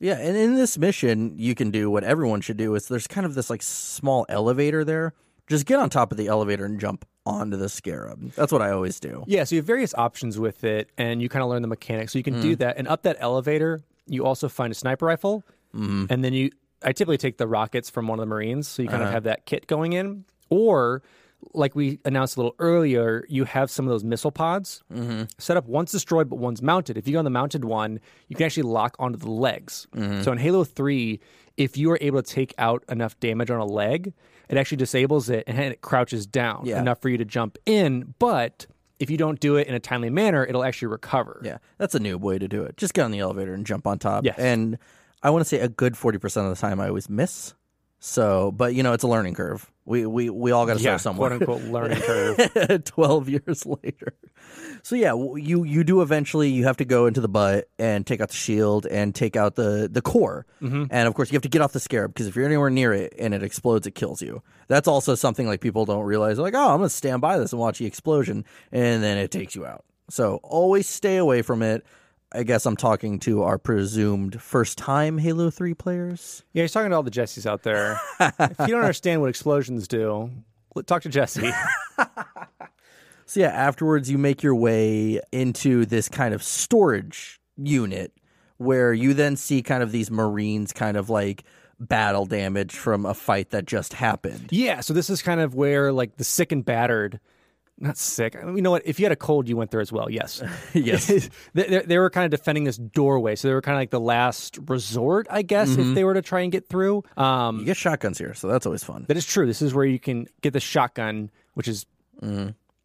Yeah, and in this mission, you can do what everyone should do. Is there's kind of this like small elevator there. Just get on top of the elevator and jump onto the scarab. That's what I always do. Yeah, so you have various options with it, and you kind of learn the mechanics. So you can do mm-hmm. that, and up that elevator, you also find a sniper rifle, mm-hmm. and then you. I typically take the rockets from one of the Marines, so you kind of uh-huh. have that kit going in, or like we announced a little earlier, you have some of those missile pods mm-hmm. set up. One's destroyed, but one's mounted. If you go on the mounted one, you can actually lock onto the legs. Mm-hmm. So in Halo Three, if you are able to take out enough damage on a leg, it actually disables it and it crouches down Yeah. enough for you to jump in. But if you don't do it in a timely manner, it'll actually recover. Yeah, that's a noob way to do it. Just get on the elevator and jump on top. Yes. And I want to say a good 40% of the time I always miss. So, but you know, it's a learning curve. We we we all got to yeah, start somewhere. quote unquote learning curve. 12 years later. So yeah, you you do eventually you have to go into the butt and take out the shield and take out the the core. Mm-hmm. And of course, you have to get off the scarab because if you're anywhere near it and it explodes, it kills you. That's also something like people don't realize like, "Oh, I'm going to stand by this and watch the explosion." And then it takes you out. So always stay away from it. I guess I'm talking to our presumed first time Halo 3 players. Yeah, he's talking to all the Jessies out there. if you don't understand what explosions do, talk to Jesse. So yeah, afterwards you make your way into this kind of storage unit where you then see kind of these marines kind of like battle damage from a fight that just happened. yeah, so this is kind of where like the sick and battered, not sick. I mean, you know what? If you had a cold, you went there as well. Yes. Yes. they, they, they were kind of defending this doorway, so they were kind of like the last resort, I guess, if they were to try and get through. Um, You get shotguns here, so that's always fun. That is true. This is where you can get the shotgun, which is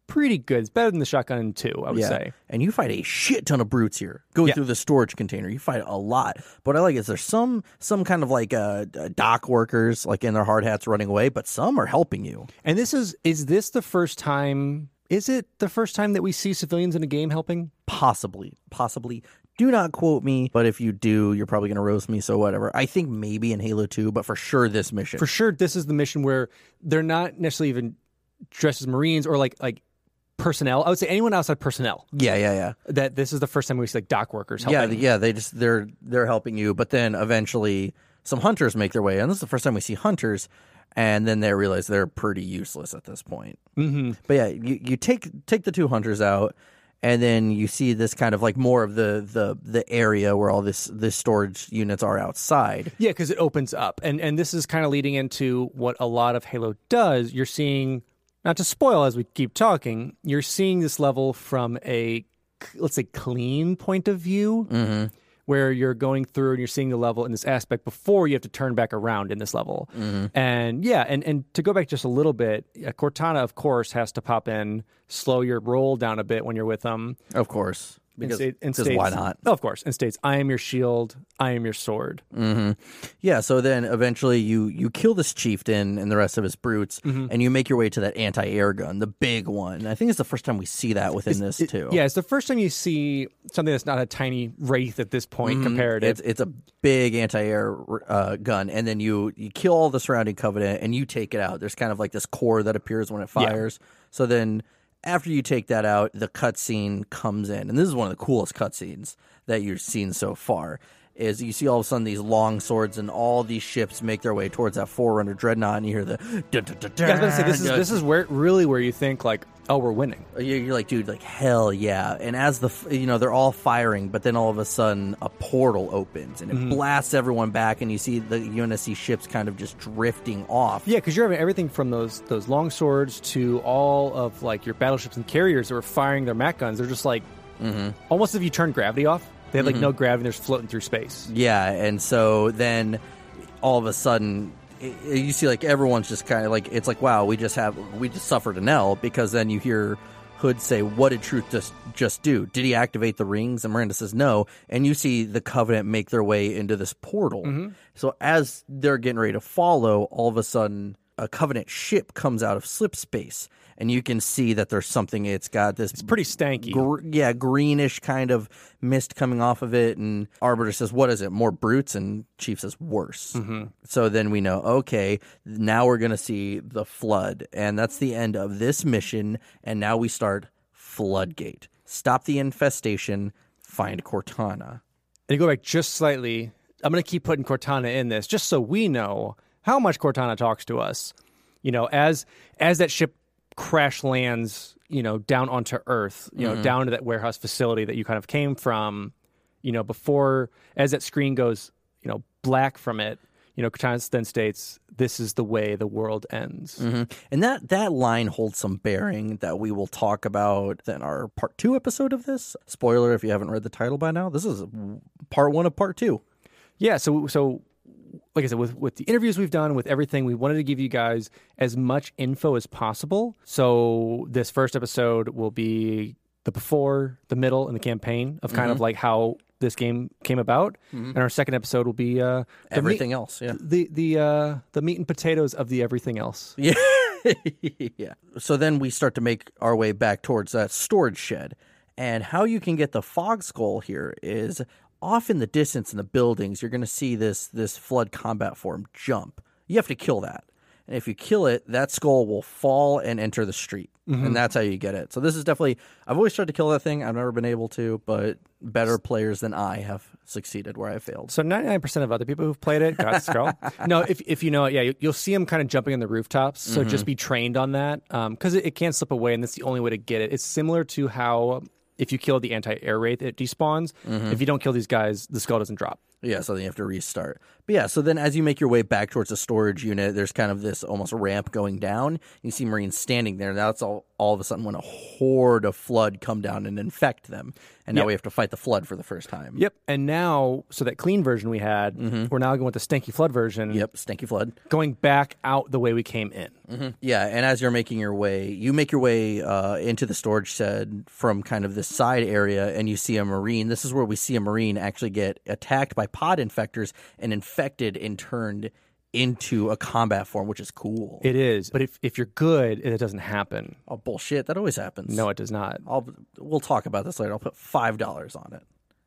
pretty good. It's better than the shotgun in two, I would say. And you fight a shit ton of brutes here. Going Yeah. through the storage container, you fight a lot. But what I like is there's some some kind of like uh, uh, dock workers like in their hard hats running away, but some are helping you. And this is is this the first time? Is it the first time that we see civilians in a game helping? Possibly, possibly. Do not quote me, but if you do, you're probably going to roast me. So whatever. I think maybe in Halo 2, but for sure this mission. For sure, this is the mission where they're not necessarily even dressed as Marines or like like personnel. I would say anyone outside personnel. yeah, yeah, yeah. That this is the first time we see like dock workers Yeah, helping. yeah. They just they're they're helping you, but then eventually some hunters make their way, and this is the first time we see hunters, and then they realize they're pretty useless at this point. Mm-hmm. But yeah, you, you take take the two hunters out, and then you see this kind of like more of the the the area where all this this storage units are outside. Yeah, because it opens up, and and this is kind of leading into what a lot of Halo does. You're seeing, not to spoil as we keep talking, you're seeing this level from a let's say clean point of view, Mm-hmm. where you're going through and you're seeing the level in this aspect before you have to turn back around in this level. Mm-hmm. And yeah, and and to go back just a little bit, uh, Cortana of course has to pop in, slow your roll down a bit when you're with them. Of course, and because, state- and states, why not? Of course, and states, "I am your shield, I am your sword." Yeah, so then eventually you you kill this chieftain and the rest of his brutes, Mm-hmm. and you make your way to that anti air gun, the big one. I think it's the first time we see that within this It- too. Yeah, it's the first time you see something that's not a tiny wraith at this point comparative. Mm-hmm. It's it's a big anti-air uh, gun, and then you you kill all the surrounding covenant, and you take it out. There's kind of like this core that appears when it fires. So then, after you take that out, the cutscene comes in, and this is one of the coolest cutscenes that you've seen so far. Is you see all of a sudden these long swords and all these ships make their way towards that Forerunner dreadnought, and you hear the. Dun, dun, dun, Yeah, I was going to say this is this is where really where you think like, oh, we're winning. Uh, you're you're like, dude, like hell yeah! And as the you know they're all firing, but then all of a sudden a portal opens and it Mm-hmm. blasts everyone back, and you see the UNSC ships kind of just drifting off. Yeah, because you're having everything from those those long swords to all of like your battleships and carriers that were firing their Mac guns. They're just like mm-hmm. almost if you turn gravity off. They have like no mm-hmm. gravity. They're just floating through space. Yeah, and so then all of a sudden you see like everyone's just kind of like it's like wow, we just have we just suffered an L because then you hear. Hood say, "What did Truth just just do? Did he activate the rings?" And Miranda says, "No." And you see the Covenant make their way into this portal. Mm-hmm. So as they're getting ready to follow, all of a sudden a Covenant ship comes out of slip space, and you can see that there's something. It's got this It's Pretty stanky. gr- yeah, greenish kind of mist coming off of it. And Arbiter says, What is it? More brutes? And Chief says, Worse. Mm-hmm. So then we know, okay, now we're going to see the flood. And that's the end of this mission. And now we start Floodgate. Stop the infestation, find Cortana. And go back just slightly, I'm going to keep putting Cortana in this just so we know how much Cortana talks to us. You know, as as that ship crash lands, you know, down onto Earth, you know, mm-hmm. down to that warehouse facility that you kind of came from, you know, before as that screen goes, you know, black from it, you know, Cortana then states, "This is the way the world ends." Mm-hmm. And that, that line holds some bearing that we will talk about in our part two episode of this. Spoiler if you haven't read the title by now. This is part one of part two. Yeah, so so like I said, with with the interviews we've done, with everything, we wanted to give you guys as much info as possible. So this first episode will be the before, the middle, and the campaign of kind of like how this game came about, and our second episode will be uh, the meat- Mm-hmm. Everything else, yeah. the the uh, the meat and potatoes of the everything else. Yeah. yeah. So then we start to make our way back towards that storage shed. And how you can get the fog skull here is off in the distance in the buildings, you're going to see this this flood combat form jump. You have to kill that. And if you kill it, that skull will fall and enter the street. And that's how you get it. So this is definitely I've always tried to kill that thing. I've never been able to, but better players than I have succeeded where I failed. So ninety nine percent of other people who've played it got Skull. no, if if you know it, yeah, you- you'll see them kind of jumping on the rooftops. So Mm-hmm. just be trained on that because it, it can slip away, and that's the only way to get it. It's similar to how if you kill the anti air wraith, it despawns. Mm-hmm. If you don't kill these guys, the skull doesn't drop. Yeah, so then you have to restart. But yeah, so then as you make your way back towards the storage unit, there's kind of this almost ramp going down. You see Marines standing there. Now it's all all of a sudden when a horde of flood come down and infect them. And now Yeah. we have to fight the flood for the first time. Yep. And now, so that clean version we had, we're now going with the stinky flood version. Mm-hmm. Yep, stinky flood. Going back out the way we came in. Yeah, and as you're making your way, you make your way uh, into the storage shed from kind of this side area, and you see a marine. This is where we see a marine actually get attacked by pod infectors and infected and turned into a combat form, which is cool. It is. But if, if you're good, it doesn't happen. oh bullshit! That always happens. No, it does not. I'll we'll talk about this later. I'll put five dollars on it.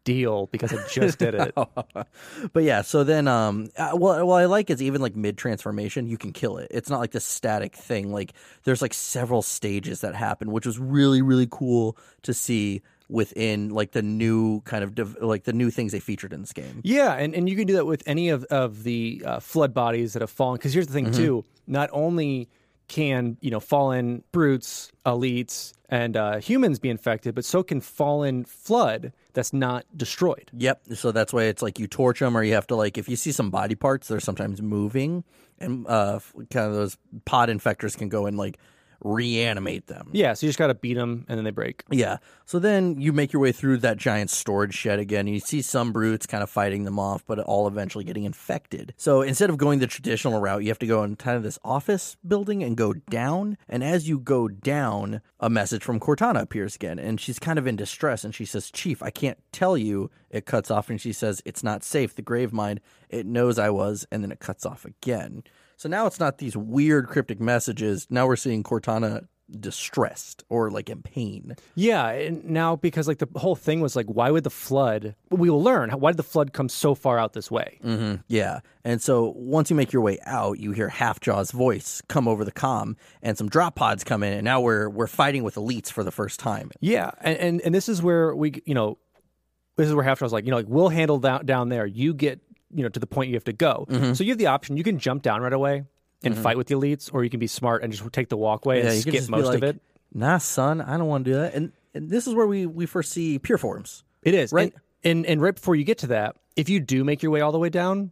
Deal because I just did it. But yeah, so then um uh, well what I like is even like mid transformation you can kill it. It's not like this static thing. Like there's like several stages that happen, which was really really cool to see within like the new kind of dev- like the new things they featured in this game. Yeah, and, and you can do that with any of, of the uh, flood bodies that have fallen. Because here's the thing, Mm-hmm. too. Not only can, you know, fallen brutes, elites, and uh, humans be infected, but so can fallen flood that's not destroyed. Yep. So that's why it's like you torch them, or you have to like if you see some body parts, they're sometimes moving, and uh, kind of those pod infectors can go and like reanimate them. Yeah, so you just got to beat them and then they break. Yeah. So then you make your way through that giant storage shed again. And you see some brutes kind of fighting them off, but all eventually getting infected. So instead of going the traditional route, you have to go in kind of this office building and go down. And as you go down, a message from Cortana appears again. And she's kind of in distress. And she says, Chief, I can't tell you. It cuts off. And she says, It's not safe. The grave mind, it knows I was. And then it cuts off again. So now it's not these weird cryptic messages. Now we're seeing Cortana distressed or like in pain. Yeah, and now because like the whole thing was like, why would the flood? We will learn. Why did the flood come so far out this way? Mm-hmm. Yeah. And so once you make your way out, you hear Halfjaw's voice come over the comm and some drop pods come in and now we're we're fighting with elites for the first time. Yeah, and, and and this is where we, you know, this is where Half was like, you know, like we'll handle that down there. You get, you know, to the point you have to go. Mm-hmm. So you have the option. You can jump down right away and fight with the elites, or you can be smart and just take the walkway Yeah, and skip most of it. Nah, son, I don't want to do that. And, and this is where we we first see pure forms. It is Right. And, and and right before you get to that, if you do make your way all the way down,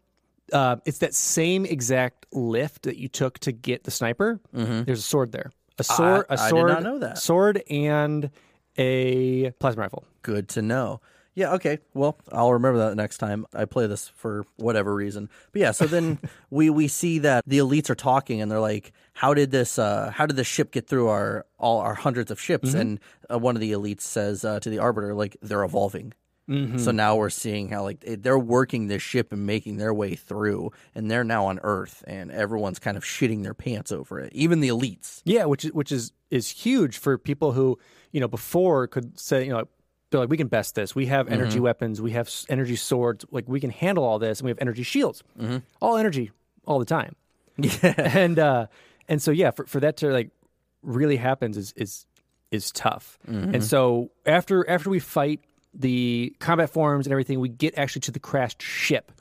uh, it's that same exact lift that you took to get the sniper. There's a sword there. A sword. Mm-hmm. I a did sword. not know that. Sword and a plasma rifle. Good to know. Yeah, okay. Well, I'll remember that next time I play this for whatever reason. But yeah, so then we we see that the elites are talking and they're like, "How did this uh how did this ship get through our all our hundreds of ships?" And uh, one of the elites says uh, to the arbiter like, "They're evolving." So now we're seeing how like they're working this ship and making their way through, and they're now on Earth, and everyone's kind of shitting their pants over it. Even the elites. Yeah, which is which is is huge for people who you know before could say you know they're like we can best this. We have energy mm-hmm. weapons. We have energy swords. Like we can handle all this, and we have energy shields. Mm-hmm. All energy, all the time. Yeah, and uh, and so yeah, for for that to like really happens is is is tough. And mm-hmm. so after after we fight the combat forms and everything, we get actually to the crashed ship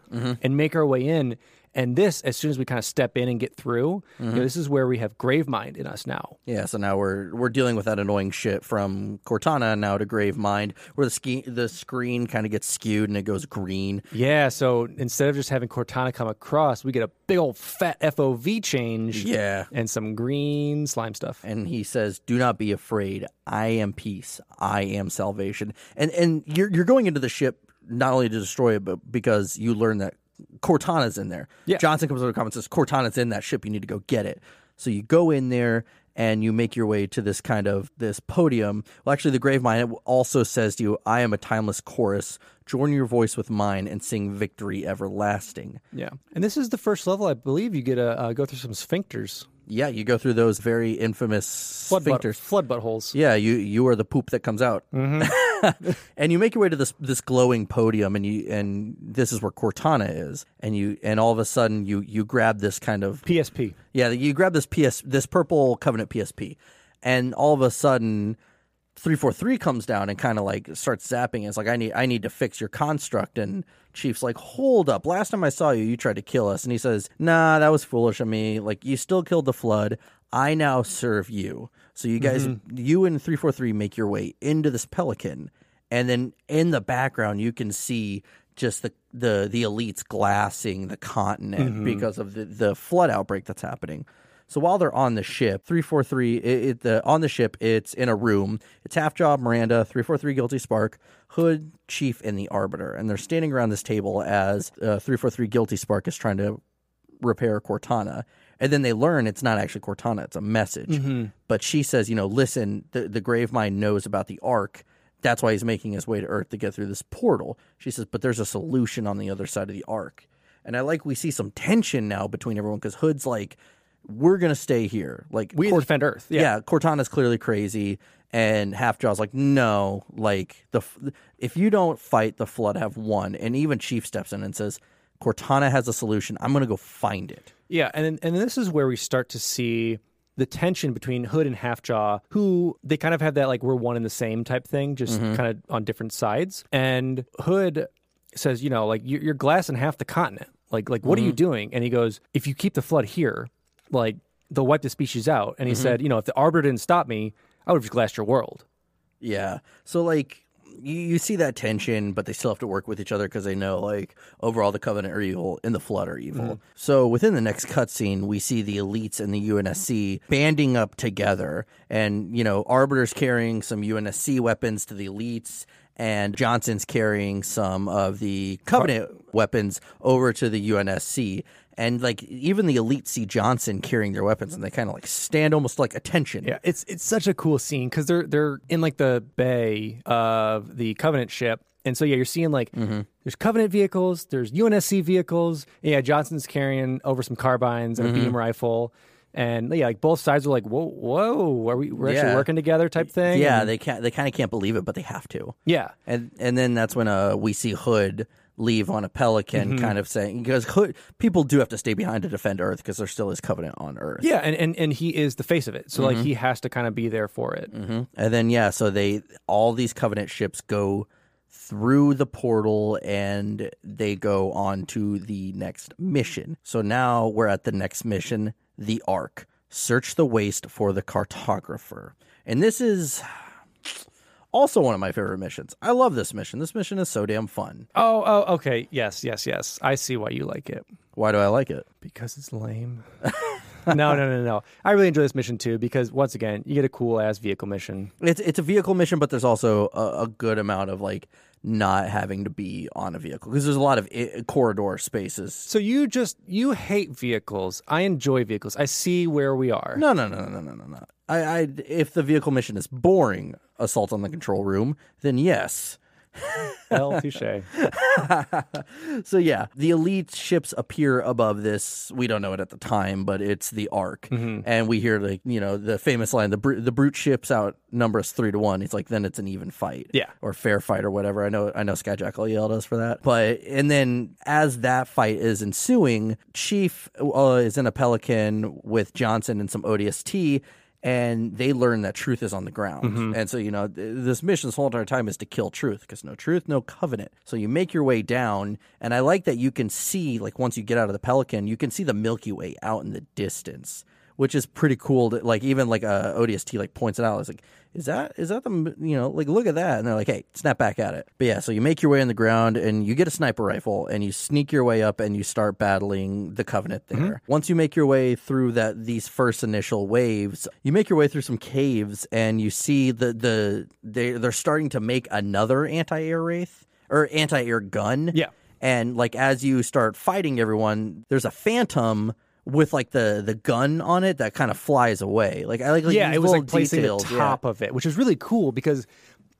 and make our way in. And this, as soon as we kind of step in and get through, you know, mm-hmm. this is where we have Gravemind in us now. Yeah, so now we're we're dealing with that annoying shit from Cortana now to Gravemind, where the ski, the screen kind of gets skewed and it goes green. Yeah, so instead of just having Cortana come across, we get a big old fat FOV change. Yeah. And some green slime stuff. And he says, "Do not be afraid. I am peace. I am salvation." And and you're you're going into the ship not only to destroy it, but because you learn that Cortana's in there. Yeah. Johnson comes over to the comments says, "Cortana's in that ship. You need to go get it." So you go in there, and you make your way to this kind of this podium. Well, actually, the Gravemind also says to you, "I am a timeless chorus. Join your voice with mine and sing victory everlasting." Yeah, and this is the first level, I believe. You get to uh, go through some sphincters, Yeah, you go through those very infamous flood butt, sphincters. flood buttholes. Yeah, you you are the poop that comes out, Mm-hmm. and you make your way to this this glowing podium, and you and this is where Cortana is, and you and all of a sudden you you grab this kind of PSP. yeah you grab this PS this purple Covenant PSP, and all of a sudden. 343 comes down and kind of like starts zapping. It's like I need I need to fix your construct and Chief's like, "Hold up. Last time I saw you, you tried to kill us." And he says, "Nah, that was foolish of me. Like you still killed the flood. I now serve you." So you guys mm-hmm. you and 343 make your way into this pelican and then in the background you can see just the the the elites glassing the continent mm-hmm. because of the the flood outbreak that's happening. So while they're on the ship, 343, it, it, the, on the ship, it's in a room. It's Halfjaw, Miranda, 343 Guilty Spark, Hood, Chief, and the Arbiter. And they're standing around this table as uh, 343 Guilty Spark is trying to repair Cortana. And then they learn it's not actually Cortana, it's a message. But she says, you know, listen, the, the Gravemind knows about the Ark. That's why he's making his way to Earth to get through this portal. She says, but there's a solution on the other side of the Ark. And I like we see some tension now between everyone because Hood's like, we're going to stay here. Like, We Cort- defend Earth. yeah. Yeah. Cortana's clearly crazy, and Half Halfjaw's like, no, like the f- if you don't fight, the Flood have won. And even Chief steps in and says, Cortana has a solution. I'm gonna go find it. Yeah, and and this is where we start to see the tension between Hood and Halfjaw, who they kind of have that like we're one and the same type thing, just Mm-hmm. kind of on different sides. And Hood says, you know, like you're, glassing half the continent. Like, like what are you Mm-hmm. doing? And he goes, if you keep the flood here, like they'll wipe the species out. And he Mm-hmm. said, you know, if the Arbiter didn't stop me, I would have just glassed your world. Yeah. So like you, you see that tension, but they still have to work with each other because they know like overall the Covenant are evil and the Flood are evil. So within the next cutscene, we see the elites and the UNSC banding up together, and you know Arbiter's carrying some UNSC weapons to the elites. And Johnson's carrying some of the Covenant weapons over to the UNSC. And like even the elite see Johnson carrying their weapons, and they kind of like stand almost like attention. Yeah, it's it's such a cool scene because they're they're in like the bay of the Covenant ship, and so yeah, you're seeing like Mm-hmm. there's Covenant vehicles, there's UNSC vehicles. yeah, Johnson's carrying over some carbines and Mm-hmm. a beam rifle, and yeah, like both sides are like, whoa, whoa, are we we're actually working together type thing? Yeah, And- they can't. They kind of can't believe it, but they have to. yeah, And and then that's when uh we see Hood leave on a Pelican, Mm-hmm. kind of saying because Hood people do have to stay behind to defend Earth because there still is Covenant on Earth. yeah, and, and and he is the face of it, so Mm-hmm. like he has to kind of be there for it. And then yeah, so they all these Covenant ships go through the portal and they go on to the next mission. So now we're at the next mission, the Ark. Search the waste for the cartographer. And this is also one of my favorite missions. I love this mission. This mission is so damn fun. Oh, oh, okay, yes, yes, yes. I see why you like it. Why do I like it? Because it's lame. no, no, no, no. I really enjoy this mission too because once again, you get a cool ass vehicle mission. It's it's a vehicle mission, but there's also a, a good amount of like not having to be on a vehicle because there's a lot of i- corridor spaces. So you just you hate vehicles. I enjoy vehicles. I see where we are. No, no, no, no, no, no, no. I, I if the vehicle mission is boring, assault on the control room, then yes. Well, touche. So yeah, the elite ships appear above this. We don't know it at the time, but it's the Ark, and we hear like you know the famous line: the br- the brute ships outnumber us three to one. It's like then it's an even fight, Yeah. or fair fight or whatever. I know I know Skyjackal yelled at us for that, but and then as that fight is ensuing, Chief uh, is in a Pelican with Johnson and some ODST. And they learn that truth is on the ground. Mm-hmm. And so, you know, th- this mission this whole entire time is to kill truth because no truth, no covenant. So you make your way down. And I like that you can see, like, once you get out of the Pelican, you can see the Milky Way out in the distance, which is pretty cool. To, like, even like uh, ODST like points it out. It's like, is that, is that the, you know, like, look at that. And they're like, hey, snap back at it. But yeah, so you make your way on the ground and you get a sniper rifle and you sneak your way up and you start battling the Covenant there. Once you make your way through that, these first initial waves, you make your way through some caves and you see the, the, they, they're starting to make another anti-air wraith or anti-air gun. Yeah. And like as you start fighting everyone, there's a phantom with like the the gun on it that kind of flies away. Like I like, like yeah, it was like placing the yeah. top of it, which is really cool because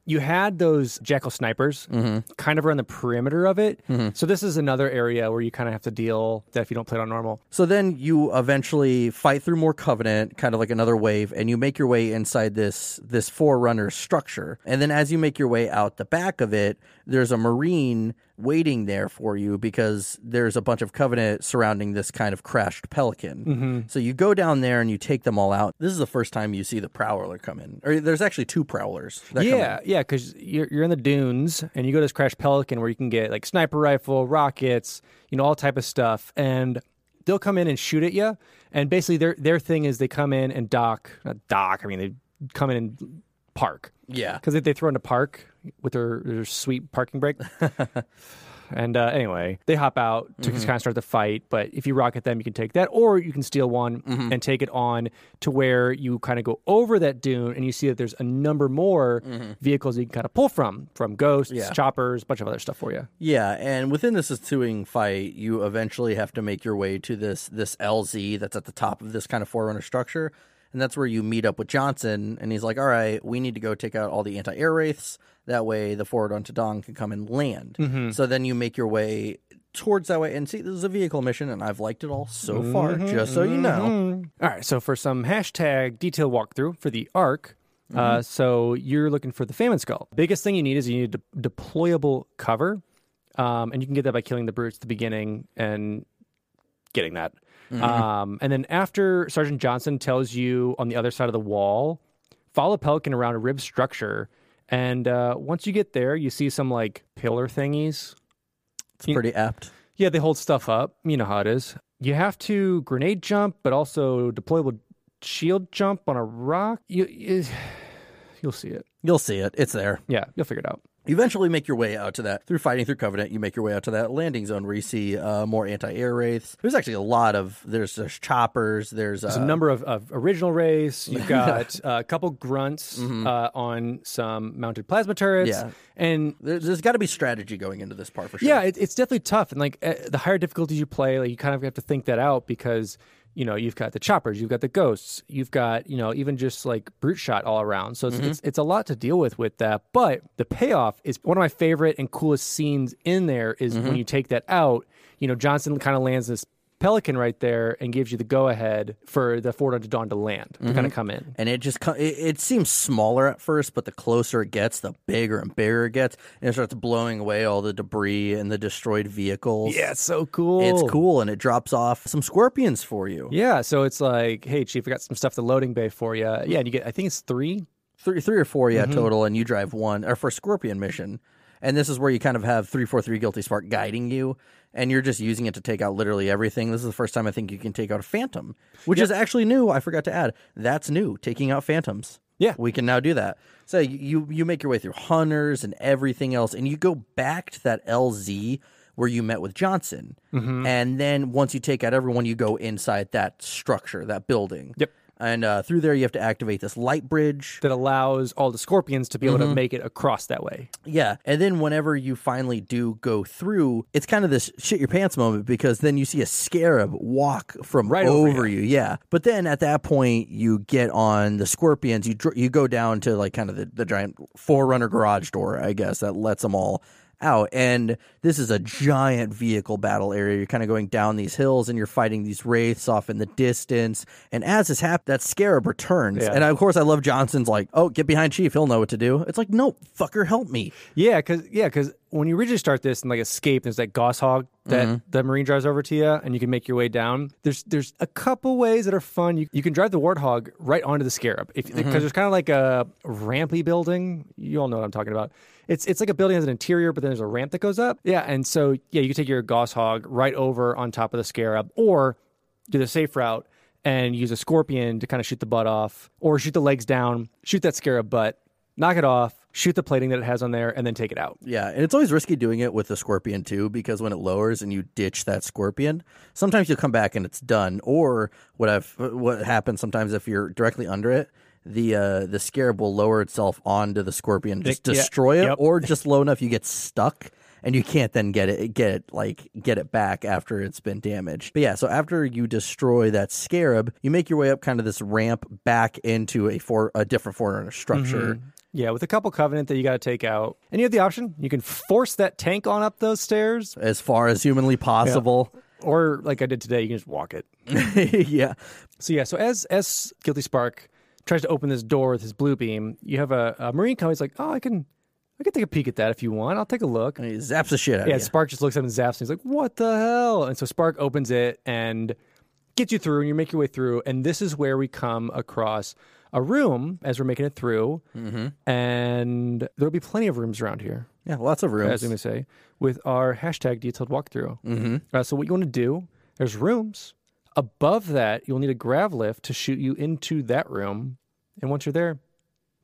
you had those jackal snipers Mm-hmm. kind of around the perimeter of it. So this is another area where you kind of have to deal that if you don't play it on normal. So then you eventually fight through more covenant, kind of like another wave, and you make your way inside this this forerunner structure. And then as you make your way out the back of it, there's a marine waiting there for you because there's a bunch of covenant surrounding this kind of crashed pelican. Mm-hmm. So you go down there and you take them all out. This is the first time you see the prowler come in. Or there's actually two prowlers. That come yeah, in. yeah, because you're you're in the dunes and you go to this crashed Pelican where you can get like sniper rifle, rockets, you know, all type of stuff, and they'll come in and shoot at you. And basically, their their thing is they come in and dock, not dock. I mean, they come in and park. Yeah. because they, they throw into park with their, their sweet parking brake. and uh, anyway, they hop out to Mm-hmm. kind of start the fight. But if you rocket them, you can take that, or you can steal one Mm-hmm. and take it on to where you kind of go over that dune and you see that there's a number more vehicles you can kind of pull from, from ghosts, Mm-hmm. Yeah. choppers, a bunch of other stuff for you. Yeah, and within this ensuing fight, you eventually have to make your way to this this LZ that's at the top of this kind of forerunner structure, and that's where you meet up with Johnson, and he's like, "All right, we need to go take out all the anti-air wraiths. That way, the Forward Unto Dawn can come and land." So then you make your way towards that way, and see, this is a vehicle mission, and I've liked it all so far. Just so you know, All right, so for some hashtag detail walkthrough for the Ark, Mm-hmm. uh, so you're looking for the famine skull. Biggest thing you need is you need a de- deployable cover, um, and you can get that by killing the brutes at the beginning and getting that. Mm-hmm. Um, and then after Sergeant Johnson tells you on the other side of the wall, follow Pelican around a rib structure, and uh, once you get there, you see some like pillar thingies. it's pretty apt. Yeah, they hold stuff up. You know how it is. You have to grenade jump, but also deployable shield jump on a rock. You, you you'll see it. You'll see it; it's there. Yeah, you'll figure it out. You eventually make your way out to that through fighting through Covenant. You make your way out to that landing zone where you see uh, more anti-air wraiths. There's actually a lot of there's there's choppers. There's, uh, There's a number of, of original wraiths. You've got uh, a couple grunts Mm-hmm. uh, on some mounted plasma turrets. Yeah. And there, there's got to be strategy going into this part for sure. yeah, it, it's definitely tough. And like uh, the higher difficulties you play, like you kind of have to think that out because you know you've got the choppers, you've got the ghosts, you've got you know even just like brute shot all around. So it's mm-hmm. it's, it's a lot to deal with with that. But the payoff is one of my favorite and coolest scenes in there is when mm-hmm. you take that out. You know Johnson kind of lands this pelican right there and gives you the go ahead for the Forward Unto Dawn to land to kind of come in. and it just it, it seems smaller at first, but the closer it gets, the bigger and bigger it gets, and it starts blowing away all the debris and the destroyed vehicles. Yeah, it's so cool. it's cool, and it drops off some scorpions for you. Yeah, so it's like, hey, chief, I got some stuff the loading bay for you. Yeah, and you get, I think it's three. three, three or four, Mm-hmm. yeah, total, and you drive one or for Scorpion mission. And this is where you kind of have three four three Guilty Spark guiding you, and you're just using it to take out literally everything. This is the first time I think you can take out a Phantom, which is actually new. I forgot to add that's new, taking out Phantoms. Yeah. we can now do that. So you you make your way through hunters and everything else, and you go back to that LZ where you met with Johnson, Mm-hmm. and then once you take out everyone, you go inside that structure, that building. Yep. And uh, through there, you have to activate this light bridge. that allows all the scorpions to be able to make it across that way. Yeah. And then whenever you finally do go through, it's kind of this shit your pants moment because then you see a scarab walk from Right over over you. Yeah. But then at that point, you get on the scorpions. You dr- you go down to like kind of the, the giant forerunner garage door, I guess, that lets them all out. And this is a giant vehicle battle area. You're kind of going down these hills and you're fighting these wraiths off in the distance. And as this happens, that scarab returns. Yeah. And of course, I love Johnson's like, oh, get behind Chief. He'll know what to do. It's like, no, fucker, help me. Yeah, because yeah, because when you originally start this and like escape, there's that Gausshog that mm-hmm. the marine drives over to you, and you can make your way down. There's there's a couple ways that are fun. You you can drive the Warthog right onto the Scarab if mm-hmm. because there's kind of like a rampy building. You all know what I'm talking about. It's it's like a building has an interior, but then there's a ramp that goes up. Yeah, and so yeah, you can take your Gausshog right over on top of the Scarab, or do the safe route and use a Scorpion to kind of shoot the butt off, or shoot the legs down, shoot that Scarab butt, knock it off, shoot the plating that it has on there, and then take it out. Yeah, and it's always risky doing it with the scorpion too, because when it lowers and you ditch that scorpion, sometimes you'll come back and it's done. Or what I've what happens sometimes if you're directly under it, the uh, the scarab will lower itself onto the scorpion, just Yeah, destroy it, yep. or just low enough you get stuck and you can't then get it get it like get it back after it's been damaged. But yeah, so after you destroy that scarab, you make your way up kind of this ramp back into a for a different forerunner structure. Yeah, with a couple covenant that you got to take out, and you have the option you can force that tank on up those stairs, As far as humanly possible. or like I did today, you can just walk it. yeah. So yeah, so as as Guilty Spark tries to open this door with his blue beam, you have a, a marine He's like, oh, I can, I can take a peek at that if you want. I'll take a look. And he zaps the shit out Yeah. Spark just looks at him and zaps, and he's like, "What the hell?" And so Spark opens it and gets you through, and you make your way through. And this is where we come across a room as we're making it through, Mm-hmm. and there'll be plenty of rooms around here, yeah, lots of rooms. as I'm going to say, with our hashtag detailed walkthrough. Mm-hmm. Uh, so what you want to do? There's rooms above that. You'll need a grav lift to shoot you into that room, and once you're there,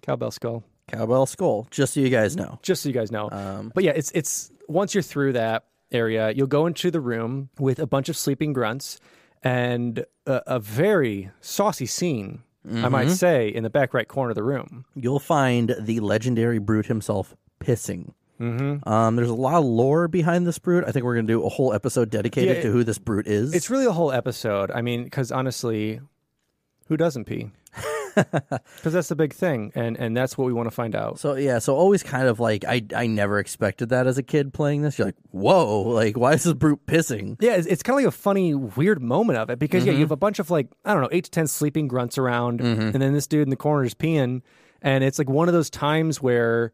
cowbell skull. Cowbell Skull, just so you guys know. just so you guys know. Um, but yeah, it's it's once you're through that area, you'll go into the room with a bunch of sleeping grunts and a, a very saucy scene, I might Mm-hmm. say, in the back right corner of the room. You'll find the legendary brute himself pissing. Mm-hmm. Um, there's a lot of lore behind this brute. I think we're going to do a whole episode dedicated Yeah, to who this brute is. It's really a whole episode. I mean, because honestly, who doesn't pee? Because that's the big thing, and and that's what we want to find out. So yeah, so always kind of like I I never expected that as a kid playing this. You're like, whoa, like why is this brute pissing? Yeah, it's, it's kind of like a funny, weird moment of it because yeah, Mm-hmm. you have a bunch of like I don't know, eight to ten sleeping grunts around, and then this dude in the corner is peeing, and it's like one of those times where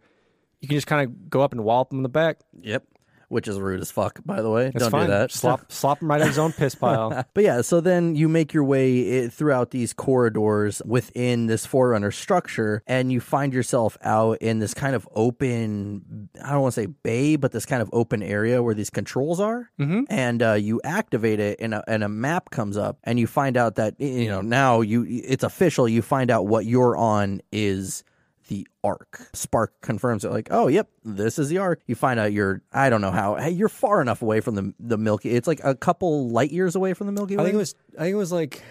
you can just kind of go up and wallop him in the back. Yep. Which is rude as fuck, by the way. It's Don't fine. do that. Slop, slop him right in his own piss pile. But yeah, so then you make your way throughout these corridors within this Forerunner structure, and you find yourself out in this kind of open, I don't want to say bay, but this kind of open area where these controls are. Mm-hmm. And uh, you activate it, and a, and a map comes up, and you find out that, you know, now you it's official. You find out what you're on is the Ark. Spark confirms it, like, oh, yep, this is the Ark. You find out you're, I don't know how, hey, you're far enough away from the the Milky. It's like a couple light years away from the Milky Way. I think it was I think it was like